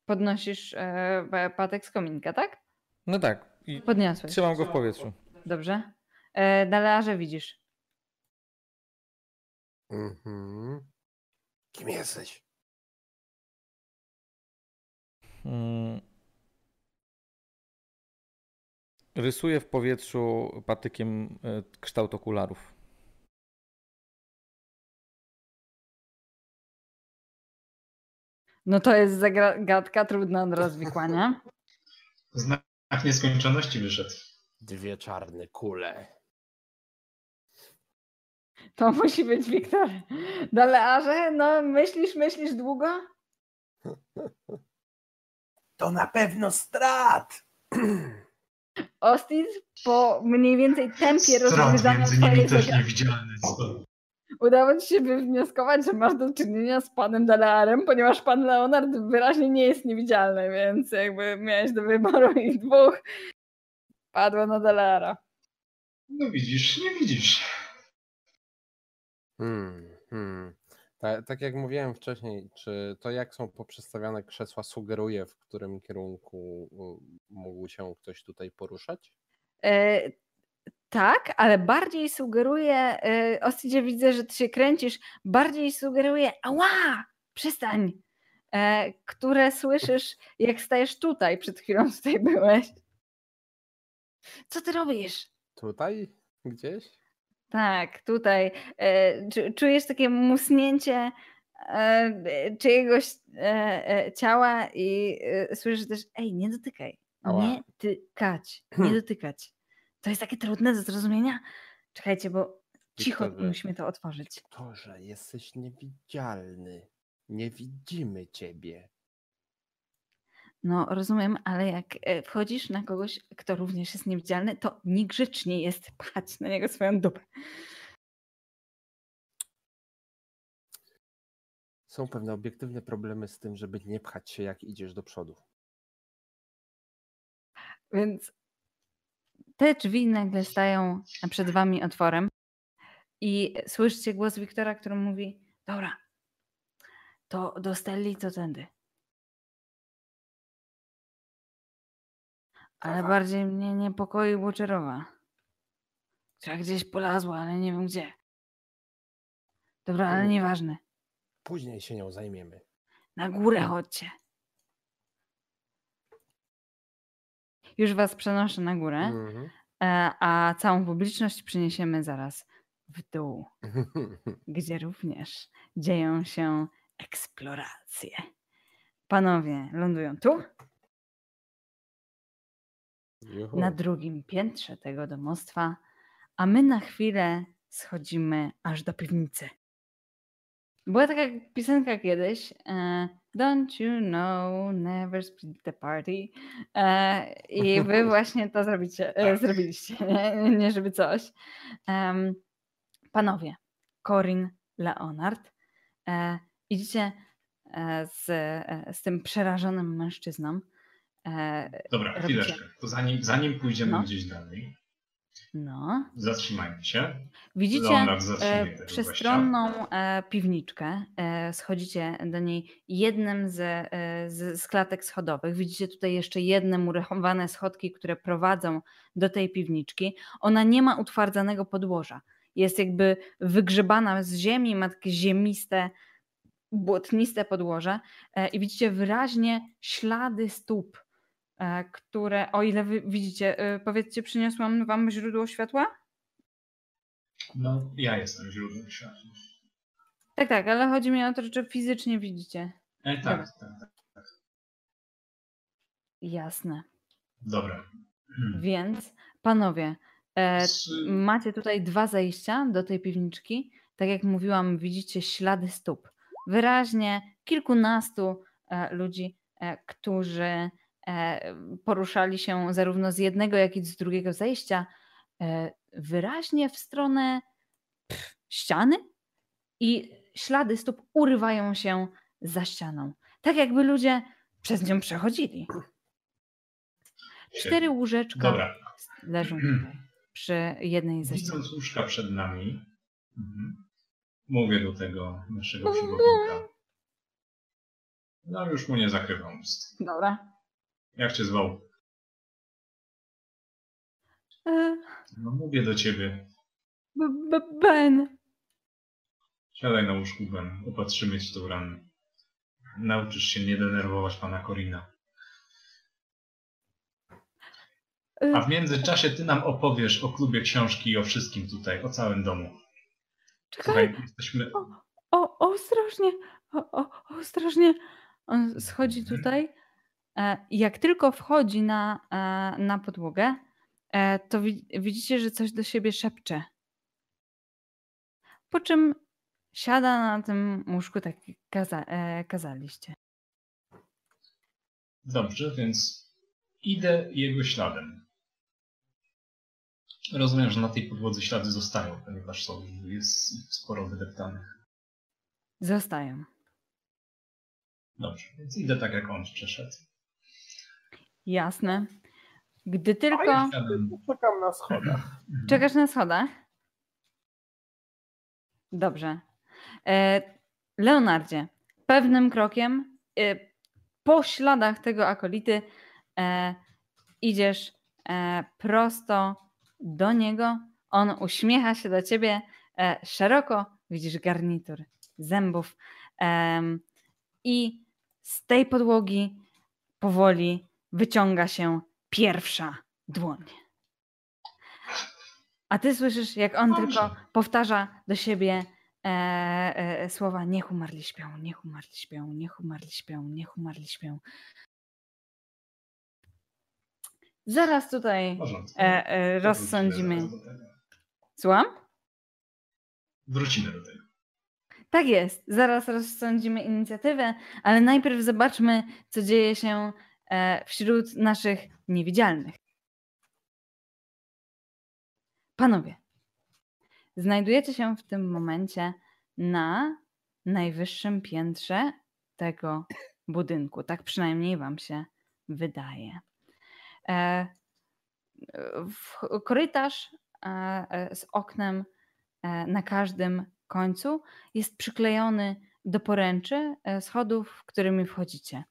Podnosisz e, pa- patek z kominka, tak? No tak, i Podniosłeś. trzymam go w powietrzu. Dobrze. E, Dalearze widzisz. Mhm. Kim jesteś? Mm. Rysuję w powietrzu patykiem e, kształt okularów. No to jest zagadka trudna do rozwikłania. Znak nieskończoności wyszedł. Dwie czarne kule. To musi być Wiktor. Dalearze, no myślisz, myślisz długo? To na pewno strat! Ostis po mniej więcej tempie rozwiązania też zagadki udało ci się wywnioskować, że masz do czynienia z panem Dalearem, ponieważ pan Leonard wyraźnie nie jest niewidzialny, więc jakby miałeś do wyboru ich dwóch. Padło na Daleara. No widzisz, nie widzisz. Hmm, hmm. Ta, tak jak mówiłem wcześniej, czy to jak są poprzestawiane krzesła sugeruje, w którym kierunku mógł się ktoś tutaj poruszać? E, tak, ale bardziej sugeruje, e, Ostidzie widzę, że ty się kręcisz, bardziej sugeruje, ała, przestań, e, które słyszysz, jak stajesz tutaj, przed chwilą tutaj byłeś. Co ty robisz? Tutaj? Gdzieś? Tak, tutaj. E, czu- czujesz takie musnięcie e, czyjegoś e, e, ciała i słyszysz też, ej, nie dotykaj, nie tykać, nie dotykać. To jest takie trudne do zrozumienia. Czekajcie, bo cicho Wiktorze, musimy to otworzyć. To, że jesteś niewidzialny. Nie widzimy ciebie. No, rozumiem, ale jak e, wchodzisz na kogoś, kto również jest niewidzialny, to niegrzecznie jest pchać na niego swoją dupę. Są pewne obiektywne problemy z tym, żeby nie pchać się, jak idziesz do przodu. Więc te drzwi nagle stają przed wami otworem i słyszycie głos Wiktora, który mówi: Dobra, to do Stelli to tędy. Ale bardziej mnie niepokoi Watcherowa. Która gdzieś polazła, ale nie wiem gdzie. Dobra, ale nieważne. Później się nią zajmiemy. Na górę chodźcie. Już was przenoszę na górę, Mhm. e, a całą publiczność przeniesiemy zaraz w dół. gdzie również dzieją się eksploracje. Panowie lądują tu, Juhu. na drugim piętrze tego domostwa, a my na chwilę schodzimy aż do piwnicy. Była taka piosenka kiedyś. E, Don't you know, never split the party. E, I wy właśnie to zrobicie, e, Tak. zrobiliście, nie? nie żeby coś. Panowie, Corin, Leonard, idziecie z, z tym przerażonym mężczyzną. E, Dobra, Robicie. chwileczkę. To zanim, zanim pójdziemy No. gdzieś dalej, No. Zatrzymajmy się. Widzicie e, przestronną e, piwniczkę. E, schodzicie do niej jednym z, e, z, z klatek schodowych. Widzicie tutaj jeszcze jedne murowane schodki, które prowadzą do tej piwniczki. Ona nie ma utwardzanego podłoża. Jest jakby wygrzebana z ziemi, ma takie ziemiste, błotniste podłoże e, i widzicie wyraźnie ślady stóp, które, o ile wy widzicie, e, powiedzcie, przyniosłam wam źródło światła? No, ja jestem źródłem światła. Tak, tak, ale chodzi mi o to, czy fizycznie widzicie. E, Dobra. tak, tak, tak. Jasne. Dobra. Hmm. Więc panowie, e, macie tutaj dwa zejścia do tej piwniczki. Tak jak mówiłam, widzicie ślady stóp. Wyraźnie kilkunastu e, ludzi, e, którzy e, poruszali się zarówno z jednego, jak i z drugiego zejścia, e, wyraźnie w stronę ściany i ślady stóp urywają się za ścianą. Tak jakby ludzie przez nią przechodzili. Cztery łóżeczka Dobra. leżą tutaj przy jednej ze ścian. Widząc łóżka przed nami, mhm, mówię do tego naszego przewodnika. No już mu nie zakrywam ust. Dobra. Jak cię zwał? E, No mówię do ciebie. B- B- Ben. Siadaj na łóżku, Ben. Opatrzymy ci tą ranę. Nauczysz się nie denerwować pana Korina. E, A w międzyczasie ty nam opowiesz o klubie książki i o wszystkim tutaj, o całym domu. Czekaj. Słuchaj, jesteśmy... O, ostrożnie. O, o, ostrożnie. On schodzi tutaj. E, Jak tylko wchodzi na, e, na podłogę, e, to wi- widzicie, że coś do siebie szepcze. Po czym siada na tym łóżku, tak kaza, kazaliście. Dobrze, więc idę jego śladem. Rozumiem, że na tej podłodze ślady zostają, ponieważ są, jest sporo wydeptanych. Zostają. Dobrze, więc idę tak jak on przeszedł. Jasne. Gdy tylko. Śladem, Czekam na schodach. Czekasz na schodach? Dobrze. E, Leonardzie, pewnym krokiem e, po śladach tego akolity e, idziesz prosto do niego. On uśmiecha się do ciebie szeroko. Widzisz garnitur zębów. I z tej podłogi powoli wyciąga się pierwsza dłoń. A ty słyszysz, jak on Dobrze. tylko powtarza do siebie e, e, słowa niech umarli śpią, niech umarli śpią, niech umarli śpią, niech umarli śpią. Zaraz tutaj e, e, rozsądzimy. Słucham? Wrócimy do tego. Tak jest. Zaraz rozsądzimy inicjatywę, ale najpierw zobaczmy, co dzieje się e, wśród naszych niewidzialnych. Panowie, znajdujecie się w tym momencie na najwyższym piętrze tego budynku. Tak przynajmniej Wam się wydaje. E, korytarz e, e, z oknem e, na każdym końcu jest przyklejony do poręczy e, schodów, którymi wchodzicie.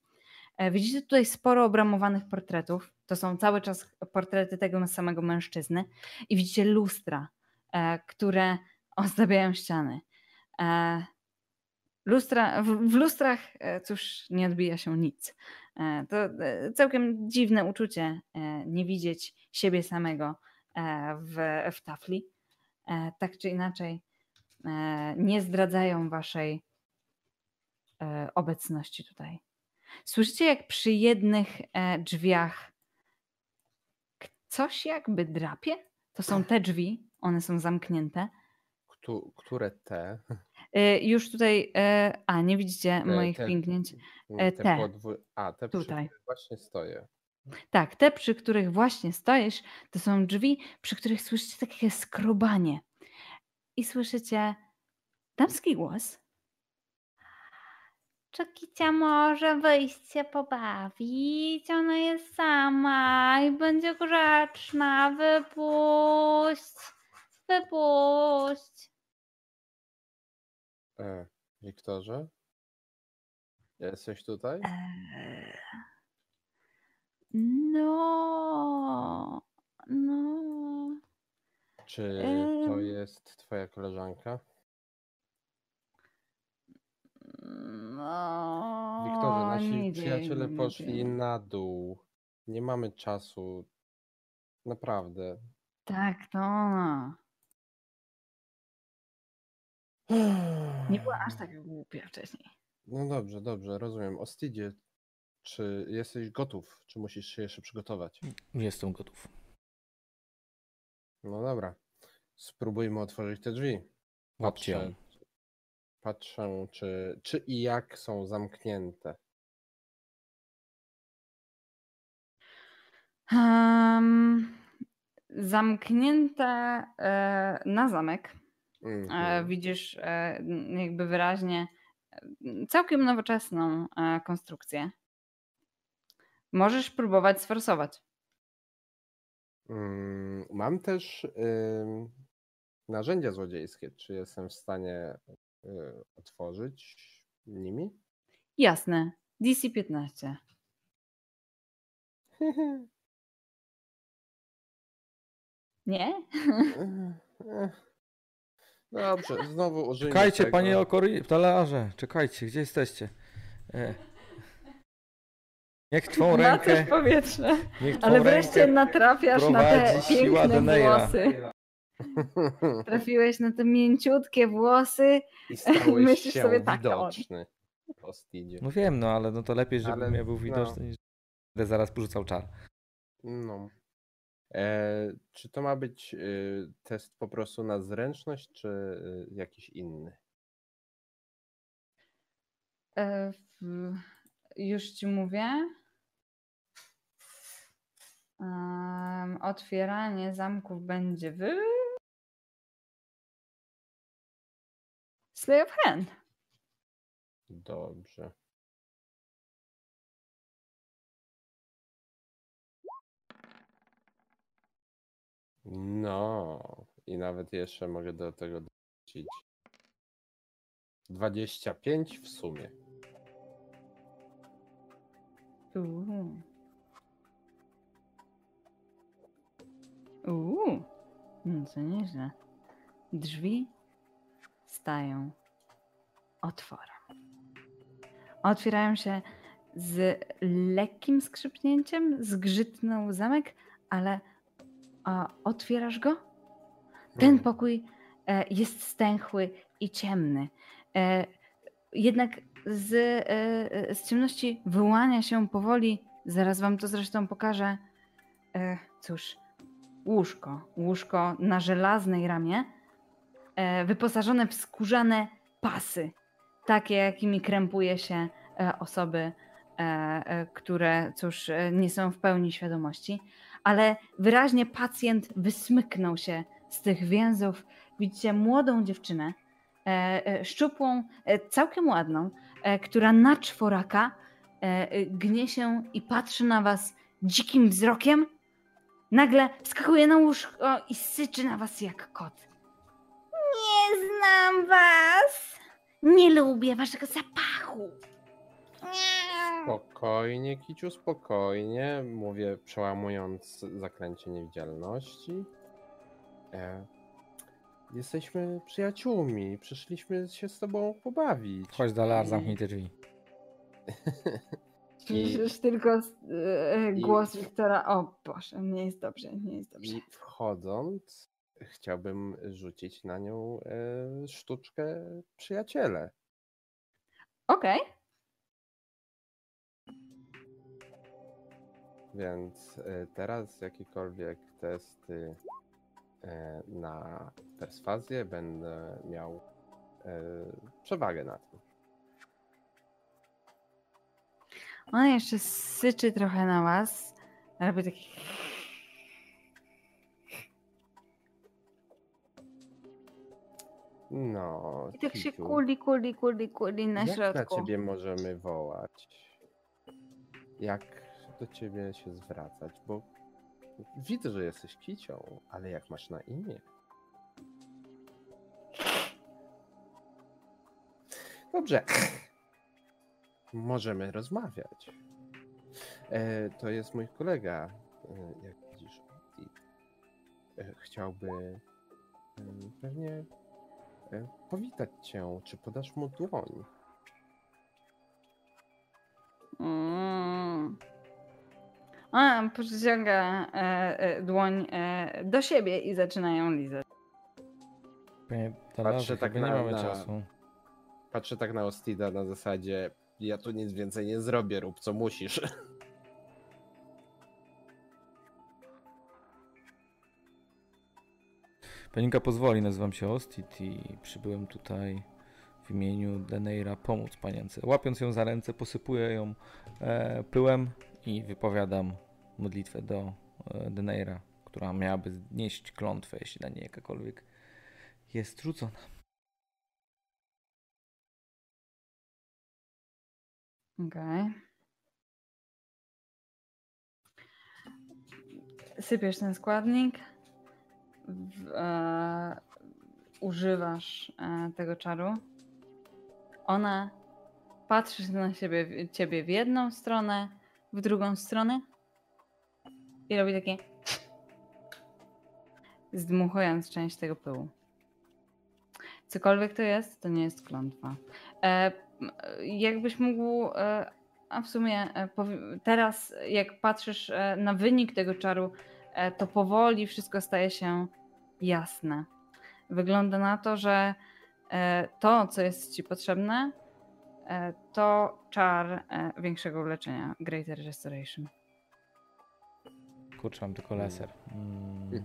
E, Widzicie tutaj sporo obramowanych portretów. To są cały czas portrety tego samego mężczyzny. I widzicie lustra, e, które ozdabiają ściany. E, Lustra, w, lustrach, cóż, nie odbija się nic. To całkiem dziwne uczucie nie widzieć siebie samego w, w tafli. Tak czy inaczej, nie zdradzają waszej obecności tutaj. Słyszycie, jak przy jednych e, drzwiach coś jakby drapie? To są te drzwi, one są zamknięte. Któ- które te? E, Już tutaj, e, a nie widzicie moich te- pingnięć. te te. A, te przy Tutaj. których właśnie stoję. Tak, te, przy których właśnie stoisz, to są drzwi, przy których słyszycie takie skrobanie. I słyszycie damski głos. Czy Kicia może wyjść się pobawić? Ona jest sama i będzie grzeczna. Wypuść. Wypuść. E, Wiktorze? Jesteś tutaj? Eee. No. No. Czy to jest twoja koleżanka? No. Wiktorze, nasi nie przyjaciele wiem, poszli nie na dół. Nie mamy czasu. Naprawdę. Tak, to ona. Nie była aż tak głupia wcześniej. No dobrze, dobrze, rozumiem. Ostidzie, czy jesteś gotów? Czy musisz się jeszcze przygotować? Jestem gotów. No dobra. Spróbujmy otworzyć te drzwi. Łapcie ją. Patrzę, czy, czy i jak są zamknięte. Um, zamknięte e, na zamek. E, Mhm. widzisz e, jakby wyraźnie całkiem nowoczesną konstrukcję. Możesz próbować sforsować. Mm, Mam też narzędzia złodziejskie. Czy jestem w stanie otworzyć nimi? Jasne. DC 15. Nie? Dobrze, znowu użyjmy Czekajcie, tego. panie okori... talarze, czekajcie, gdzie jesteście? E. Niech twą Na rękę, powietrze. niech twą Ale wreszcie natrafiasz na te piękne włosy. Trafiłeś na te mięciutkie włosy. I stałeś Myślisz się sobie, tak, on. widoczny. Ostidzie. No wiem, no ale no to lepiej, żebym Ale, ja był no. widoczny niż będę zaraz porzucał czar. No. E, czy to ma być y, test po prostu na zręczność, czy y, jakiś inny? E, w- Już ci mówię. Em, otwieranie zamków będzie w. Slay of Hand. Dobrze. No, i nawet jeszcze mogę do tego dorzucić 25 w sumie. Uuu. Uuu. No co nieźle. Drzwi stają otworem. Otwierają się z lekkim skrzypnięciem, zgrzytnął zamek, ale a, otwierasz go? Ten pokój e, jest stęchły i ciemny. E, jednak z, e, e, z ciemności wyłania się powoli, zaraz wam to zresztą pokażę, e, cóż, łóżko. Łóżko na żelaznej ramie, wyposażone w skórzane pasy, takie jakimi krępuje się e, osoby, e, e, które, cóż, e, nie są w pełni świadomości, ale wyraźnie pacjent wysmyknął się z tych więzów. Widzicie młodą dziewczynę, e, e, szczupłą, e, całkiem ładną, e, która na czworaka e, e, gnie się i patrzy na was dzikim wzrokiem. Nagle wskakuje na łóżko i syczy na was jak kot. Nie znam was! Nie lubię waszego zapachu! Spokojnie, Kiciu, spokojnie. Mówię, przełamując zaklęcie niewidzialności. E, jesteśmy przyjaciółmi. Przyszliśmy się z tobą pobawić. Chodź Dalar, I- zamknij te drzwi. Słyszysz tylko e, i- głos Wiktora. O Boże, nie jest dobrze, nie jest dobrze. I wchodząc, chciałbym rzucić na nią e, sztuczkę przyjaciele. Okej. Więc e, teraz jakiekolwiek testy e, na perswazję będę miał e, przewagę na tym. Ona jeszcze syczy trochę na was. Robi taki. No, I tak się kuli, kuli, kuli, kuli na jak środku. na ciebie możemy wołać? Jak do ciebie się zwracać? Bo widzę, że jesteś kicią, ale jak masz na imię? Dobrze. Możemy rozmawiać. E, to jest mój kolega, e, jak widzisz. I, e, chciałby e, pewnie powitać cię. Czy podasz mu dłoń? Mm. A, przyciąga e, e, dłoń e, do siebie i zaczyna ją lizać. Panie Patrzę tak chyba nie na- mamy na- czasu. Patrzę tak na Ostida na zasadzie ja tu nic więcej nie zrobię, rób co musisz. Paninka pozwoli, nazywam się Ostit i przybyłem tutaj w imieniu Deneira pomóc panience. Łapiąc ją za ręce, posypuję ją e, pyłem i wypowiadam modlitwę do e, Deneira, która miałaby nieść klątwę, jeśli na niej jakakolwiek jest rzucona. Okej. Sypiesz ten składnik. E, używasz e, tego czaru. Ona patrzy na siebie, ciebie w jedną stronę, w drugą stronę i robi takie zdmuchując część tego pyłu. Cokolwiek to jest, to nie jest klątwa. E, jakbyś mógł, e, a w sumie e, teraz jak patrzysz e, na wynik tego czaru, e, to powoli wszystko staje się jasne. Wygląda na to, że e, to, co jest ci potrzebne, e, to czar e, większego uleczenia, Greater Restoration. Kurczę, mam tylko laser. Mm,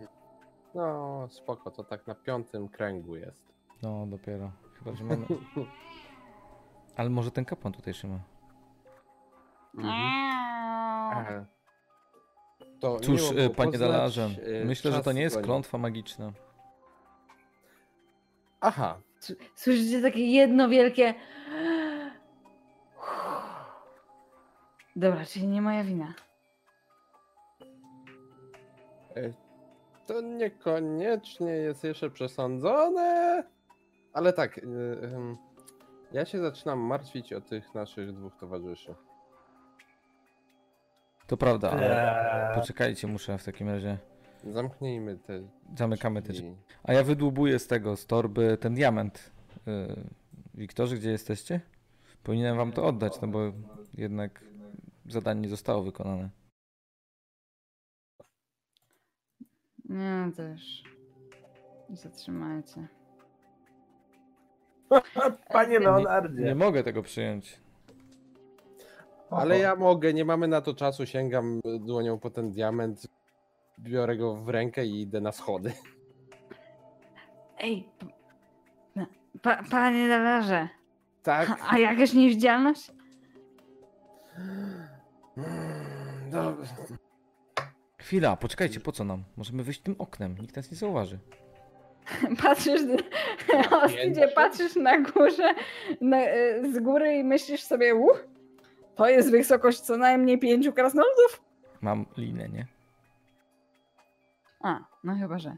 No, spoko, to tak na piątym kręgu jest. no, dopiero. Chyba, że mamy... Ale może ten kapłan tutaj trzyma. E, To Cóż, miło e, panie poznać, Dalarze, e, myślę, że to nie jest klątwa magiczna. Aha, Słyszycie takie jedno wielkie. Dobra, czyli nie moja wina. e, to niekoniecznie jest jeszcze przesądzone, ale tak, ja się zaczynam martwić o tych naszych dwóch towarzyszy. To prawda, ale Eee, poczekajcie, muszę w takim razie. Zamknijmy te Zamykamy te drzwi. A ja wydłubuję z tego, z torby, ten diament. Yy, Wiktorze, gdzie jesteście? Powinienem wam to oddać, no bo jednak zadanie nie zostało wykonane. Nie, też. Zatrzymajcie. Panie Nie Leonardzie. mogę tego przyjąć. Ale ja mogę, nie mamy na to czasu, sięgam dłonią po ten diament, biorę go w rękę i idę na schody. Ej, no, pa, panie Dalarze, Tak. a, a jakaś niewidzialność? Dobrze. Chwila, poczekajcie, po co nam? Możemy wyjść tym oknem, nikt nas nie zauważy. Patrzysz, Ostidzie, patrzysz na górze, na, e, z góry i myślisz sobie, uch, to jest wysokość co najmniej pięciu krasnoludów? Mam linę, nie? A, no chyba, że.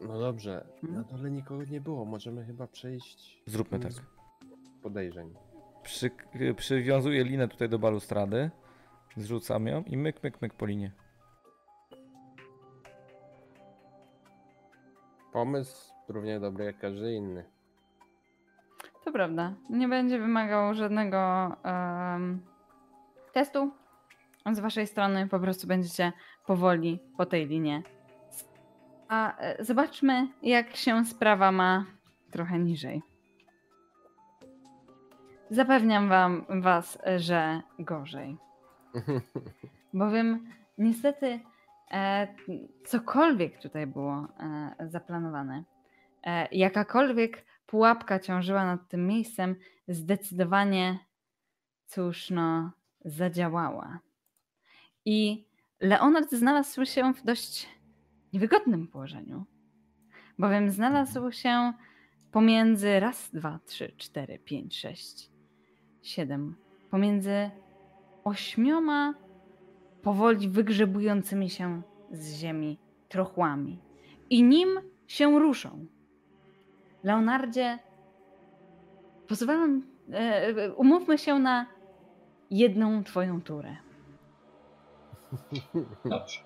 No dobrze, na Mhm. dole nikogo nie było, możemy chyba przejść Zróbmy tak. podejrzeń. Przy, y, przywiązuję linę tutaj do balustrady, zrzucam ją i myk, myk, myk po linie. Pomysł równie dobry jak każdy inny. To prawda. Nie będzie wymagał żadnego em, testu. Z waszej strony po prostu będziecie powoli po tej linie. A e, zobaczmy, jak się sprawa ma trochę niżej. Zapewniam wam was, że gorzej. Bowiem niestety e, cokolwiek tutaj było e, zaplanowane, e, jakakolwiek pułapka ciążyła nad tym miejscem, zdecydowanie, cóż, no, zadziałała. I Leonard znalazł się w dość niewygodnym położeniu, bowiem znalazł się pomiędzy raz, dwa, trzy, cztery, pięć, sześć, siedem, pomiędzy ośmioma powoli wygrzebującymi się z ziemi trochłami. I nim się ruszą. Leonardzie, pozwalam, e, umówmy się na jedną twoją turę. Dobrze.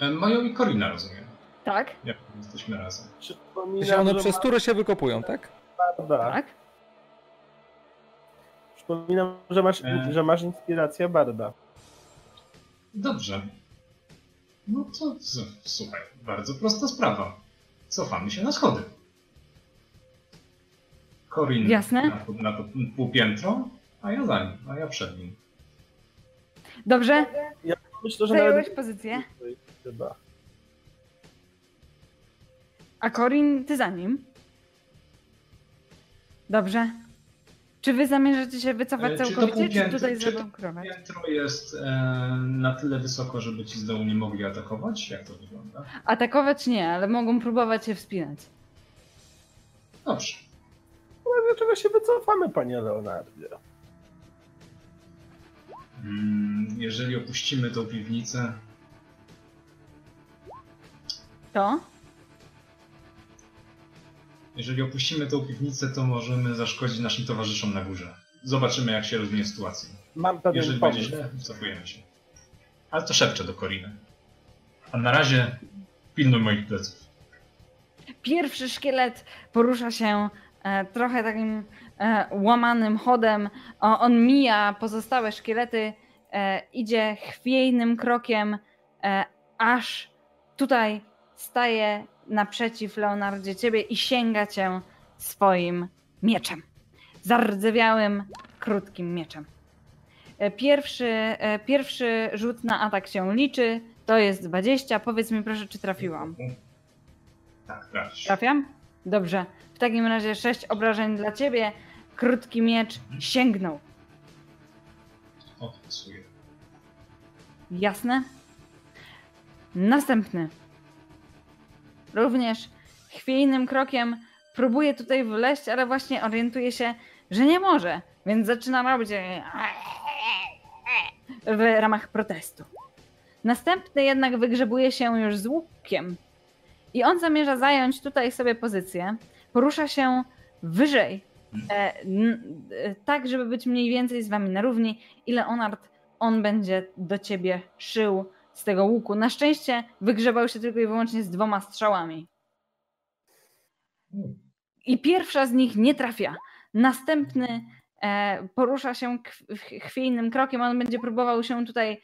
E, Moją i Korina rozumiem. Tak? Jak jesteśmy razem. Przypominam, Że one że przez turę się wykopują, tak? barda. Tak? Przypominam, że masz, E. że masz inspirację barda. Dobrze. No to słuchaj, bardzo prosta sprawa. Cofamy się na schody. Korin Jasne. na, to- na półpiętro, a ja za nim, a ja przed nim. Dobrze, Myślę, że zająłeś nawet... pozycję. Chyba. A Corin, ty za nim? Dobrze. Czy wy zamierzacie się wycofać E, całkowicie, czy półpiętro- tutaj czy zabunkrować? Piętro jest e, na tyle wysoko, żeby ci z dołu nie mogli atakować? Jak to wygląda? Atakować nie, ale mogą próbować się wspinać. Dobrze. Ale dlaczego się wycofamy, panie Leonardzie? Mm, jeżeli opuścimy tą piwnicę, To? jeżeli opuścimy tą piwnicę, to możemy zaszkodzić naszym towarzyszom na górze. Zobaczymy, jak się rozwinie sytuacja. Mam pewien Jeżeli będzie pomysł. źle, cofujemy się. Ale to szepczę do Koriny. A na razie pilnuj moich pleców. Pierwszy szkielet porusza się trochę takim e, łamanym chodem. On mija pozostałe szkielety, e, idzie chwiejnym krokiem, e, aż tutaj staje naprzeciw Leonardzie ciebie i sięga cię swoim mieczem. Zardzewiałym, krótkim mieczem. E, Pierwszy, e, pierwszy rzut na atak się liczy. To jest 20. Powiedz mi proszę, czy trafiłam. Tak, trafisz. Trafiam? Dobrze. W takim razie sześć obrażeń dla ciebie. Krótki miecz sięgnął. Odpisuję. Jasne? Następny. Również chwiejnym krokiem próbuje tutaj wleść, ale właśnie orientuje się, że nie może, więc zaczyna robić w ramach protestu. Następny jednak wygrzebuje się już z łukiem i on zamierza zająć tutaj sobie pozycję. Porusza się wyżej, e, e, tak żeby być mniej więcej z wami na równi. I Leonard, on będzie do ciebie szył z tego łuku. Na szczęście wygrzebał się tylko i wyłącznie z dwoma strzałami. I pierwsza z nich nie trafia. Następny e, porusza się chwiejnym krokiem. On będzie próbował się tutaj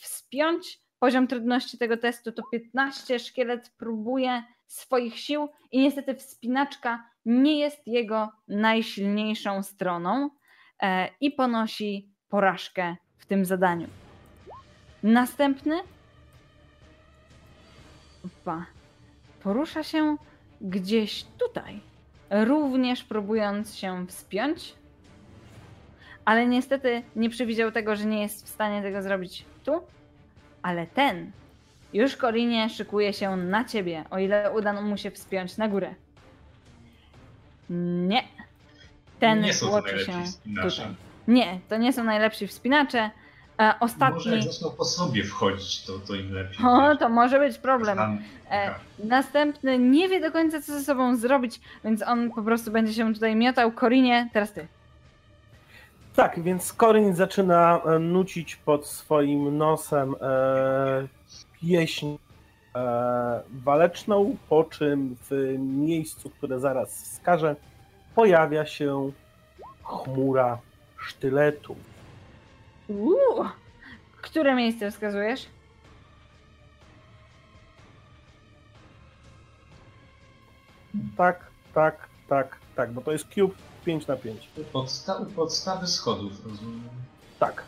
wspiąć. Poziom trudności tego testu to 15. Szkielet próbuje swoich sił i niestety wspinaczka nie jest jego najsilniejszą stroną e, i ponosi porażkę w tym zadaniu. Następny Opa. porusza się gdzieś tutaj, również próbując się wspiąć, ale niestety nie przewidział tego, że nie jest w stanie tego zrobić tu, ale ten już Korinie szykuje się na ciebie, o ile uda mu się wspiąć na górę. Nie. Ten Nie są to się wspinacze. tutaj. Nie, to nie są najlepsi wspinacze. E, ostatni. Może jak zaczną po sobie wchodzić, to, to im lepiej. O, to może być problem. E, następny nie wie do końca, co ze sobą zrobić, więc on po prostu będzie się tutaj miotał. Korinie, teraz ty. Tak, więc Corin zaczyna e, nucić pod swoim nosem e, pieśń e, waleczną, po czym w miejscu, które zaraz wskażę, pojawia się chmura sztyletu. Uuu. Które miejsce wskazujesz? Tak, tak, tak, tak, bo to jest cube 5 na 5. Podsta podstawy schodów, rozumiem. Tak.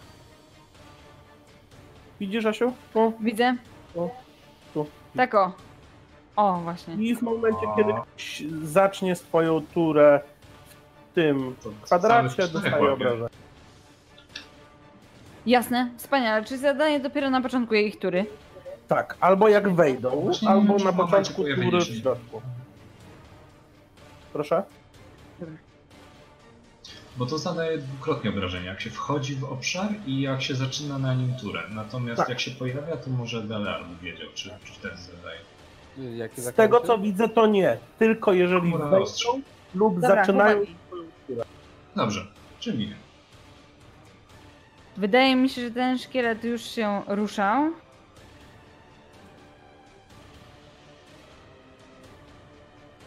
Widzisz, Asiu? No, Widzę. O, tu. Tak o. O, właśnie. I w momencie, A. kiedy ktoś zacznie swoją turę w tym kwadracie, dostaje łapie. obrażenia. Jasne, wspaniale. Czyli zadanie dopiero na początku jej tury. Tak, albo jak wejdą, albo na początku tury w środku. Proszę? Bo to zadaje dwukrotnie obrażenia, jak się wchodzi w obszar i jak się zaczyna na nim turę. Natomiast Tak. jak się pojawia, to może Delar by wiedział, czy, czy wtedy zadaje. Jakie Z tego co widzę, to nie. Tylko jeżeli Chmura wejdą lub Dobra, zaczynają chłopaki. swoją turę. Dobrze, czyli nie. Wydaje mi się, że ten szkielet już się ruszał.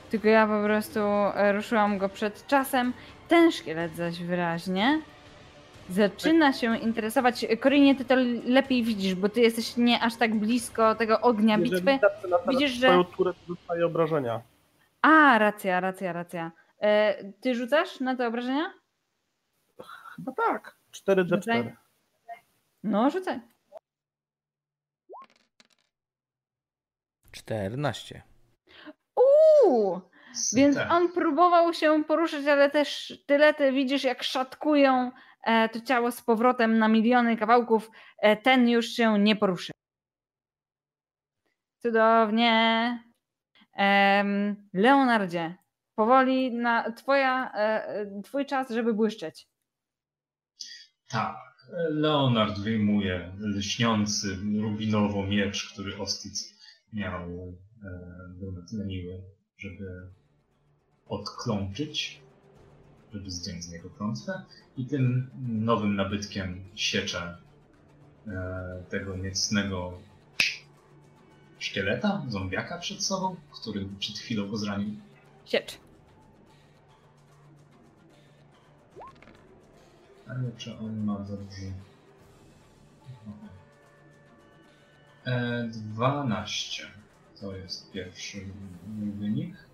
Tylko ja po prostu e, ruszyłam go przed czasem. Ten szkielet zaś wyraźnie zaczyna się interesować. Korinie, ty to lepiej widzisz, bo ty jesteś nie aż tak blisko tego ognia Jeżeli bitwy. Widzisz, że- swoją turę, to dostaje obrażenia. A, racja, racja, racja. E, ty rzucasz na te obrażenia? Chyba tak. 4D4. Rzucaj. No, rzucaj. 14. Uuu! Więc Tak. on próbował się poruszyć, ale też tyle ty widzisz, jak szatkują e, to ciało z powrotem na miliony kawałków. E, ten już się nie poruszy. Cudownie. Leonardzie, powoli na twoja, e, twój czas, żeby błyszczeć. Tak. Leonard wyjmuje lśniący rubinowo miecz, który Ostic miał, był na tyle miły, żeby odklączyć, żeby zdjąć z niego klątwę i tym nowym nabytkiem siecze e, tego niecnego szkieleta, zombiaka przed sobą, który przed chwilą go zranił. Siecz. Ale czy on ma za dużo? E, 12 to jest pierwszy mój wynik.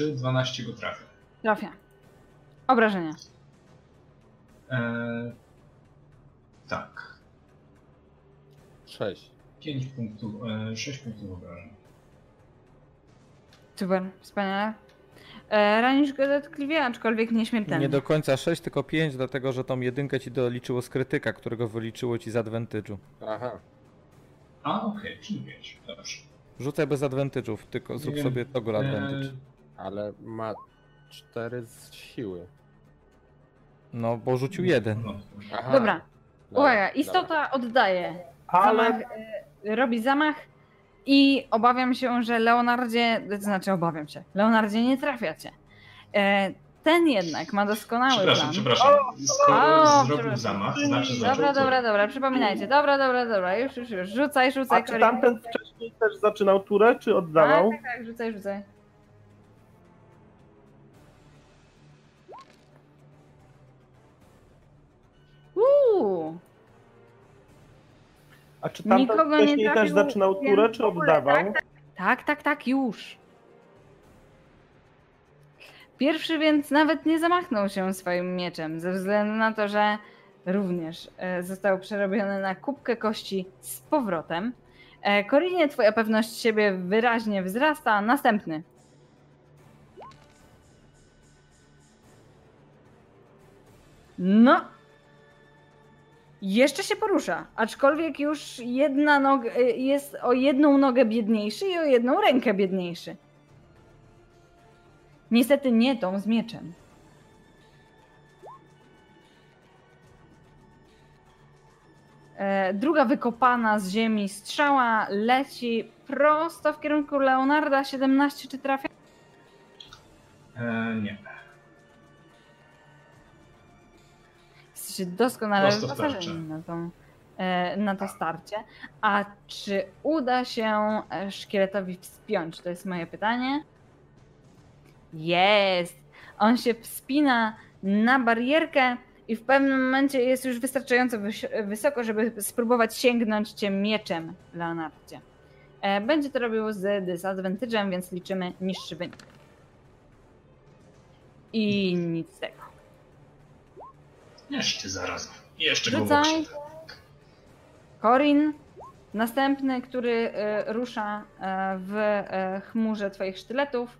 Czy 12 go trafia? Trafia. Obrażenia. E, tak. 6. 5 punktów, e, 6 punktów obrażeń. Super, wspaniale. E, ranisz go dotkliwie, aczkolwiek nieśmiertelnie. Nie do końca 6, tylko 5, dlatego że tą jedynkę ci doliczyło z krytyka, którego wyliczyło ci z advantage'u. Aha. A, okej, czyli 5. Dobrze. Rzucaj bez advantage'ów, tylko zrób sobie toggle advantage. e, Ale ma 4 z siły. No, bo rzucił jeden. no, Aha. Dobra, Uwaga, dobra. istota oddaje. Ale Zamach, e, robi zamach i obawiam się, że Leonardzie, to znaczy obawiam się, Leonardzie nie trafiacie. E, ten jednak ma doskonały Przepraszam, plan. przepraszam. Skoro O, zrobił przepraszam. zamach, znaczy zaczął Dobra, dobra, dobra, przypominajcie. Dobra, dobra, dobra, już, już, już. Rzucaj, rzucaj. a czy tamten wcześniej też zaczynał turę, czy oddawał? Tak, tak, tak, rzucaj, rzucaj. Uuu, A czy tamten Nikogo nie wcześniej też zaczynał turę, czy ogóle, oddawał? tak, tak, tak, tak, już. Pierwszy więc nawet nie zamachnął się swoim mieczem, ze względu na to, że również e, został przerobiony na kubkę kości z powrotem. E, Korinie, twoja pewność siebie wyraźnie wzrasta. Następny. No. Jeszcze się porusza, aczkolwiek już jedna noga e, jest o jedną nogę biedniejszy i o jedną rękę biedniejszy. Niestety nie tą z mieczem. E, Druga wykopana z ziemi strzała leci prosto w kierunku Leonarda 17. Czy trafia? E, nie. Doskonale wyposażeni na, tą, e, na to starcie. A czy uda się e, szkieletowi wspiąć? To jest moje pytanie. Jest! On się wspina na barierkę i w pewnym momencie jest już wystarczająco wysoko, żeby spróbować sięgnąć cię mieczem, Leonardzie. E, Będzie to robił z disadvantage'em, więc liczymy niższy wynik. I nic z tego. Jeszcze zaraz. Jeszcze go Rzucaj. pokrzywdzę. Korin, następny, który e, rusza e, w e, chmurze twoich sztyletów.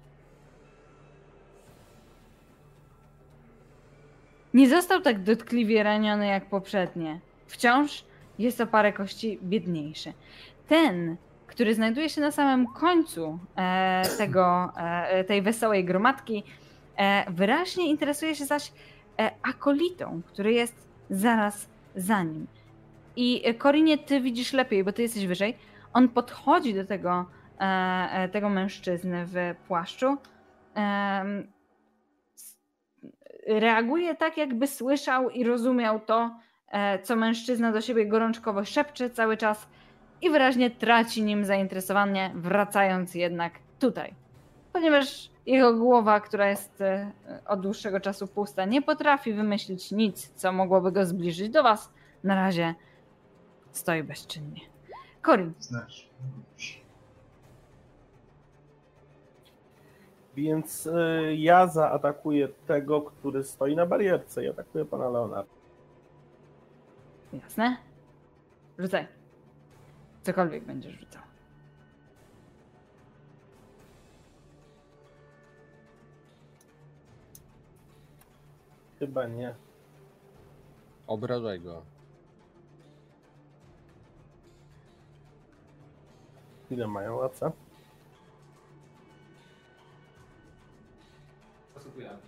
Nie został tak dotkliwie raniony jak poprzednie. Wciąż jest o parę kości biedniejszy. Ten, który znajduje się na samym końcu tego, tej wesołej gromadki, wyraźnie interesuje się zaś akolitą, który jest zaraz za nim. I e, Korinie, ty widzisz lepiej, bo ty jesteś wyżej. On podchodzi do tego, e, e, tego mężczyzny w płaszczu. reaguje tak, jakby słyszał i rozumiał to, e, co mężczyzna do siebie gorączkowo szepcze cały czas i wyraźnie traci nim zainteresowanie, wracając jednak tutaj. Ponieważ jego głowa, która jest e, od dłuższego czasu pusta, nie potrafi wymyślić nic, co mogłoby go zbliżyć do was. Na razie stoi bezczynnie. Corin, Znaczy, Więc y, ja zaatakuję tego, który stoi na barierce i atakuję pana Leonarda. jasne? Rzucaj. Cokolwiek będziesz rzucał. Chyba nie. Obrażaj go. Ile mają AC?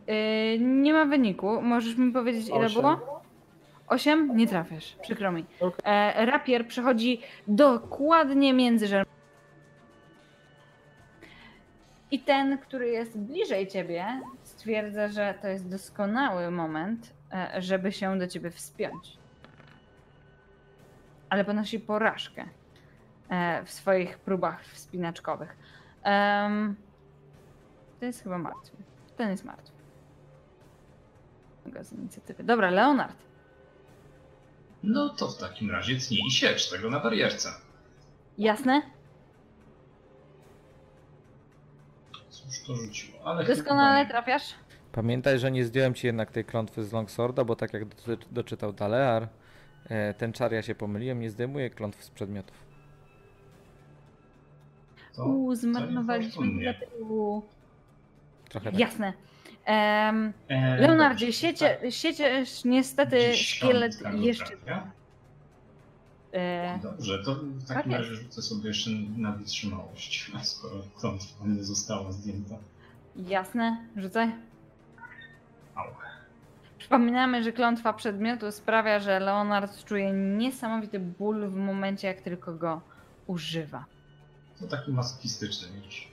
Yy, nie ma wyniku. Możesz mi powiedzieć, ile Osiem. było? Osiem? Nie trafiasz, przykro mi. Okej. E, rapier przechodzi dokładnie między żer... I ten, który jest bliżej ciebie, stwierdza, że to jest doskonały moment, e, żeby się do ciebie wspiąć. Ale ponosi porażkę e, w swoich próbach wspinaczkowych. Em, to jest chyba martwy. Ten jest martwy. Z inicjatywy. Dobra, Leonard. No to w takim razie tnij siecz tego na barierce. Jasne? Cóż to rzuciło, ale Doskonale chyba trafiasz? Pamiętaj, że nie zdjąłem ci jednak tej klątwy z Longsworda, bo tak jak do, doczytał Dalear, e, ten czar ja się pomyliłem, nie zdejmuję klątw z przedmiotów. Uuu, zmarnowaliśmy dlatego. Trochę tak. Jasne. E, Leonardzie, siecie, tak. siecie niestety szkielet jeszcze. trafia. E, Dobrze, to w Tak takim razie rzucę sobie jeszcze na wytrzymałość, skoro klątwa nie została zdjęta. jasne, rzucaj. Au. Przypominamy, że klątwa przedmiotu sprawia, że Leonard czuje niesamowity ból w momencie, jak tylko go używa. To taki masochistyczny niż.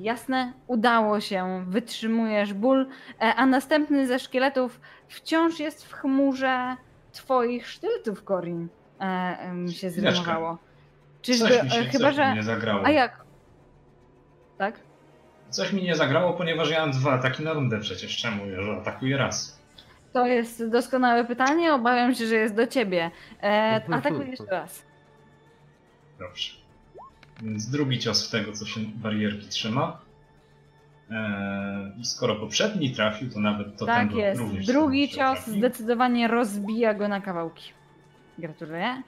Jasne, udało się, wytrzymujesz ból, e, a następny ze szkieletów wciąż jest w chmurze twoich sztyletów, Corin. E, mi się zrymowało. Czyżby, Coś mi się, e, chyba, coś mi że... nie zagrało. A jak? Tak? Coś mi nie zagrało, ponieważ ja mam dwa ataki na rundę przecież. Czemu? Ja że atakuję raz. To jest doskonałe pytanie, obawiam się, że jest do ciebie. E, atakuj jeszcze raz. Dobrze. Więc drugi cios w tego, co się barierki trzyma. Eee, I skoro poprzedni trafił, to nawet to tak ten jest. również Drugi cios trafi. zdecydowanie rozbija go na kawałki. Gratuluję.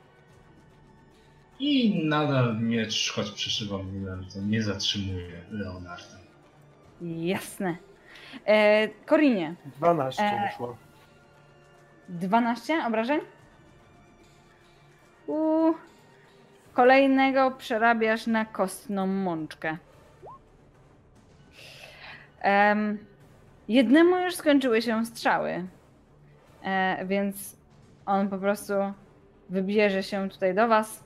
I nadal miecz, choć przeszywam minem, to nie zatrzymuje Leonarda. Jasne. E, Korinie, 12 E, wyszło. 12 obrażeń? U kolejnego przerabiasz na kostną mączkę. Em, jednemu już skończyły się strzały, e, więc on po prostu wybierze się tutaj do was,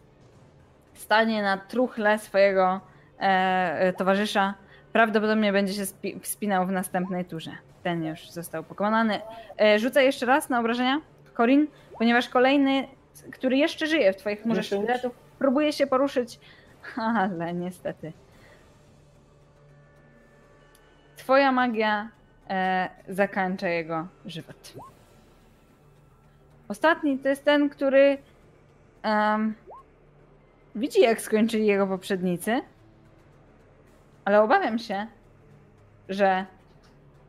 stanie na truchle swojego e, e, towarzysza. Prawdopodobnie będzie się spi- wspinał w następnej turze. Ten już został pokonany. E, rzucaj jeszcze raz na obrażenia, Corin, ponieważ kolejny, który jeszcze żyje w twoich Dziesięć. sztyletów, próbuje się poruszyć, ale niestety. Twoja magia e, jego żywot. Ostatni to jest ten, który em, widzi, jak skończyli jego poprzednicy, ale obawiam się, że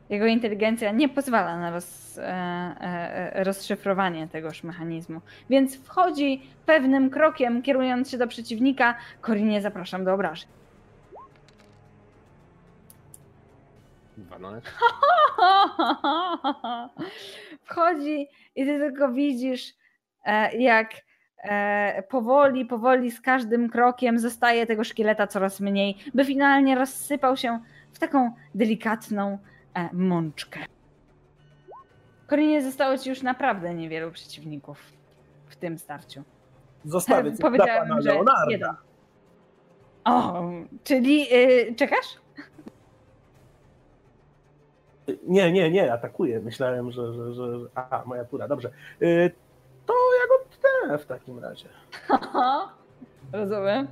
jego inteligencja nie pozwala na roz, e, e, rozszyfrowanie tegoż mechanizmu. Więc wchodzi pewnym krokiem, kierując się do przeciwnika. Korinie, zapraszam do obrażeń. 12. wchodzi i ty tylko widzisz, e, jak e, powoli, powoli z każdym krokiem zostaje tego szkieleta coraz mniej, by finalnie rozsypał się w taką delikatną e, mączkę. Korinie zostało ci już naprawdę niewielu przeciwników w tym starciu. Zostawię coś dla pana że Leonarda. jeden. O, czyli y, czekasz? Nie, nie, nie, atakuję. Myślałem, że. że, że... Aha, moja tura, dobrze. Y, to ja go tnę w takim razie. Rozumiem.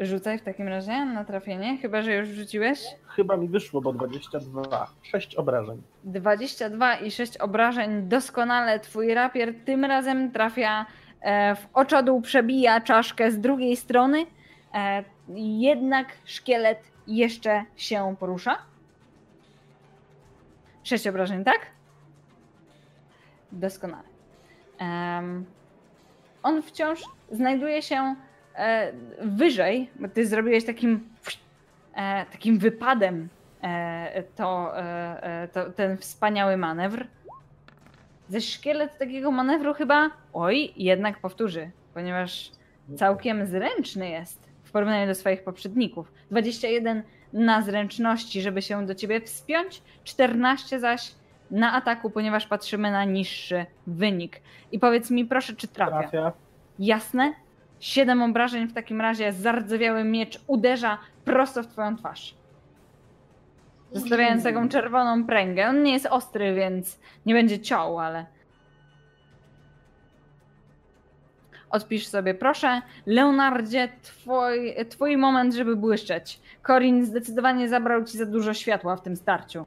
Rzucaj w takim razie na trafienie, chyba że już rzuciłeś. Chyba mi wyszło, bo 22. 6 obrażeń. 22 i 6 obrażeń. Doskonale twój rapier tym razem trafia e, w oczodół, przebija czaszkę z drugiej strony. E, jednak szkielet jeszcze się porusza. 6 obrażeń, tak? Doskonale. On wciąż znajduje się e, wyżej, bo ty zrobiłeś takim, e, takim wypadem e, to, e, e, to, ten wspaniały manewr. Ze szkielet takiego manewru chyba, oj, jednak powtórzy, ponieważ całkiem zręczny jest w porównaniu do swoich poprzedników. 21 na zręczności, żeby się do ciebie wspiąć, 14 zaś na ataku, ponieważ patrzymy na niższy wynik. I powiedz mi proszę, czy trafia? Trafia. Jasne? Siedem obrażeń w takim razie, zardzewiały miecz uderza prosto w twoją twarz. Zostawiając taką czerwoną pręgę. On nie jest ostry, więc nie będzie ciął, ale... Odpisz sobie, proszę. Leonardzie, twój, twój moment, żeby błyszczeć. Corin zdecydowanie zabrał ci za dużo światła w tym starciu.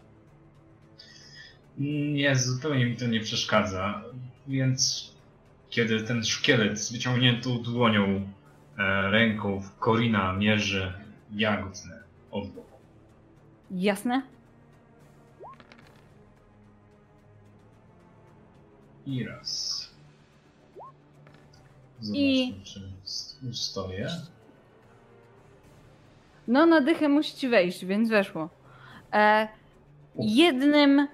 Nie, zupełnie mi to nie przeszkadza, więc kiedy ten szkielet z wyciągniętą dłonią, e, ręką w Korina mierzy, ja go tnę od boku. Jasne? I raz. Zobaczmy, I- czy ustoję. No, na dychę musi wejść, więc weszło. E, jednym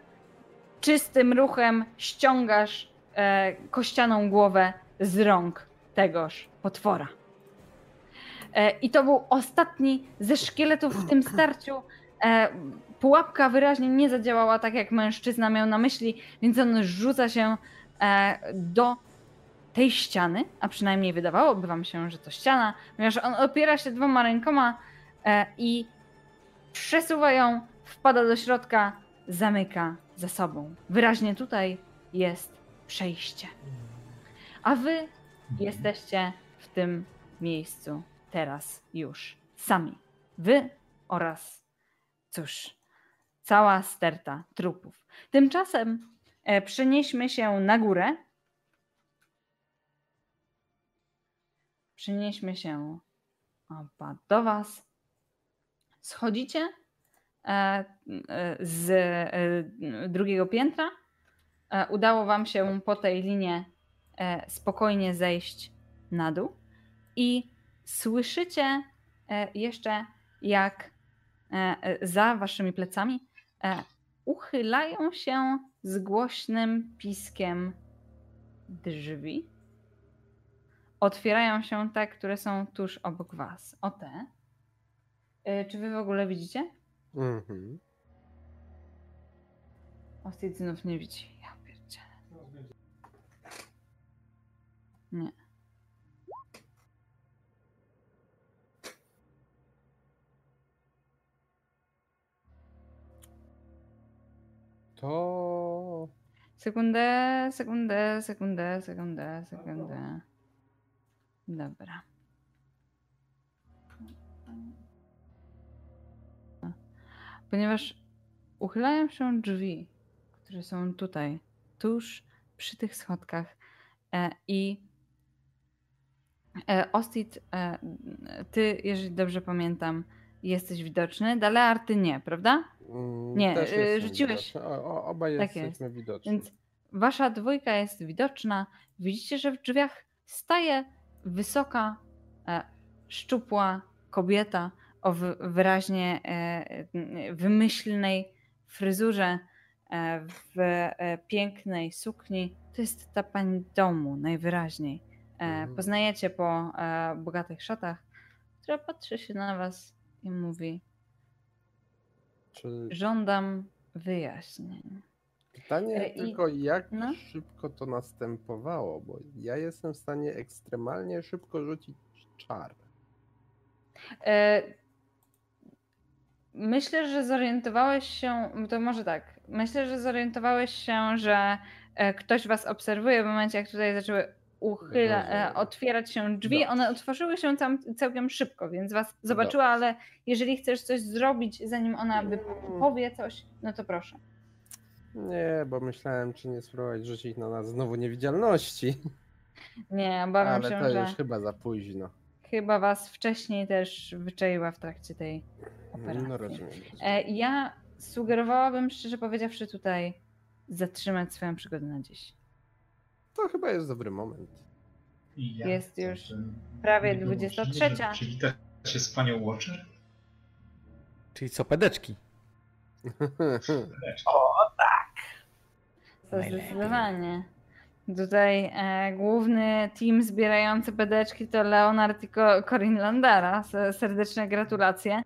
czystym ruchem ściągasz e, kościaną głowę z rąk tegoż potwora. E, I to był ostatni ze szkieletów w tym starciu. E, pułapka wyraźnie nie zadziałała tak, jak mężczyzna miał na myśli, więc on rzuca się e, do tej ściany, a przynajmniej wydawałoby wam się, że to ściana, ponieważ on opiera się dwoma rękoma e, i przesuwa ją, wpada do środka, zamyka za sobą. Wyraźnie tutaj jest przejście. A wy jesteście w tym miejscu teraz już sami. Wy oraz, cóż, cała sterta trupów. Tymczasem e, przenieśmy się na górę. Przenieśmy się opa, do Was. Schodzicie e, e, z drugiego piętra. E, Udało Wam się po tej linie e, spokojnie zejść na dół i słyszycie e, jeszcze, jak za Waszymi plecami uchylają się z głośnym piskiem drzwi. Otwierają się te, które są tuż obok Was. O te. Czy Wy w ogóle widzicie? Mhm. Ostit znów nie widzi. Nie. To Sekundę, sekundę, sekundę, sekundę, sekundę. Dobra. Ponieważ uchylają się drzwi, które są tutaj, tuż przy tych schodkach e, i Ostit, e, ty, jeżeli dobrze pamiętam, jesteś widoczny, Dalear ty nie, prawda? mm, Nie, jestem rzuciłeś-. O, obaj Tak jesteśmy widoczni. Więc wasza dwójka jest widoczna. Widzicie, że w drzwiach staje wysoka, e, szczupła kobieta o wy- wyraźnie e, wymyślnej fryzurze, e, w e, pięknej sukni. To jest ta pani domu najwyraźniej. E, Mhm. Poznajecie po e, bogatych szatach, która patrzy się na was i mówi: Czy Żądam wyjaśnień. pytanie E, i- tylko, jak no. szybko to następowało? Bo ja jestem w stanie ekstremalnie szybko rzucić czar. Myślę, że zorientowałeś się, to może tak, myślę, że zorientowałeś się, że ktoś was obserwuje w momencie, jak tutaj zaczęły uchyla, e, otwierać się drzwi. One otworzyły się cam, całkiem szybko, więc was zobaczyła, ale jeżeli chcesz coś zrobić, zanim ona wy- powie coś, no to proszę. Nie, bo myślałem, czy nie spróbować rzucić na nas znowu niewidzialności. Nie, obawiam Ale się, to że już chyba za późno. chyba was wcześniej też wyczaiła w trakcie tej operacji. No rozumiem. Ja sugerowałabym, szczerze powiedziawszy, tutaj zatrzymać swoją przygodę na dziś. To chyba jest dobry moment. Ja Jest już prawie nie było 23. możliwe, żeby Przywitać się z panią Watcher? Czyli co, pedeczki? To Najlepiej. zdecydowanie. Tutaj e, główny team zbierający pedeczki to Leonard i Co- Corin Landara. Serdeczne gratulacje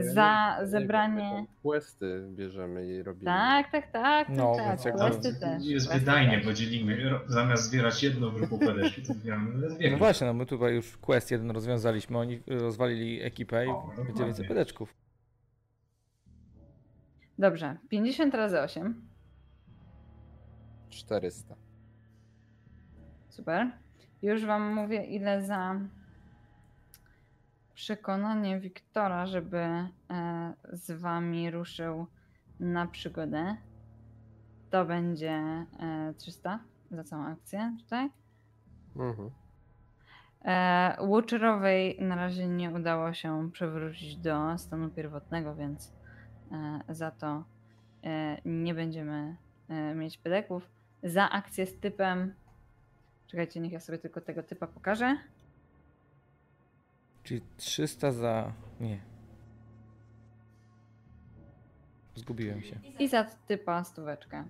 za zebranie. Questy bierzemy i robimy. Tak, tak, tak. No, tak, tak. Questy też. Jest wydajnie, bo dzielimy. Zamiast zbierać jedną grupę pedeszki, to zbieramy dwie. No właśnie, no my tutaj już quest jeden rozwiązaliśmy, oni rozwalili ekipę i będzie więcej pedeczków. Dobrze, 50 razy 8. 400. Super. Już wam mówię, ile za przekonanie Wiktora, żeby e, z wami ruszył na przygodę. To będzie e, 300 za całą akcję tutaj. Mhm. E, Watcherowej na razie nie udało się przewrócić do stanu pierwotnego, więc e, za to e, nie będziemy e, mieć pedeków. Za akcję z typem. Czekajcie, niech ja sobie tylko tego typa pokażę. Czyli 300 za... nie. Zgubiłem się. I za typa stóweczkę.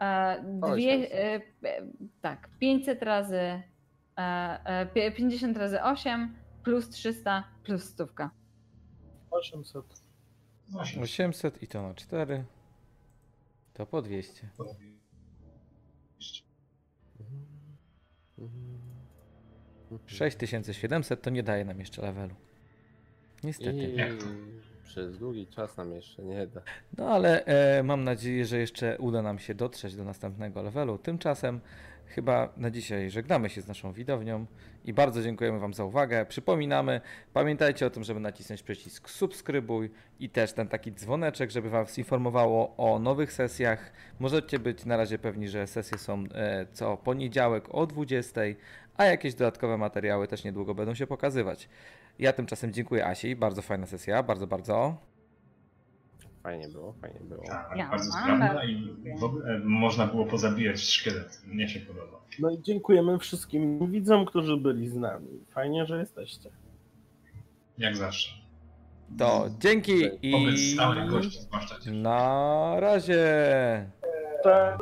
E, Dwie, 800. e, e, tak, 500 razy, e, e, pie- 50 razy 8 plus 300 plus stówka. 800. Osiem. 800 i to na 4. To po 200. Mhm. 6700 to nie daje nam jeszcze levelu. Niestety. I przez długi czas nam jeszcze nie da. No ale e, mam nadzieję, że jeszcze uda nam się dotrzeć do następnego levelu. Tymczasem chyba na dzisiaj żegnamy się z naszą widownią i bardzo dziękujemy Wam za uwagę. Przypominamy, pamiętajcie o tym, żeby nacisnąć przycisk subskrybuj i też ten taki dzwoneczek, żeby Was informowało o nowych sesjach. Możecie być na razie pewni, że sesje są e, co poniedziałek o 20, a jakieś dodatkowe materiały też niedługo będą się pokazywać. Ja tymczasem dziękuję Asi, bardzo fajna sesja, bardzo, bardzo. Fajnie było, fajnie było. Tak, Ja bardzo sprawna i lubię. w ogóle e, można było pozabijać szkielet. Mnie się podoba. No i dziękujemy wszystkim widzom, którzy byli z nami. Fajnie, że jesteście. Jak zawsze. To dzięki i Wobec stałych gości zwłaszcza. na razie. Tak.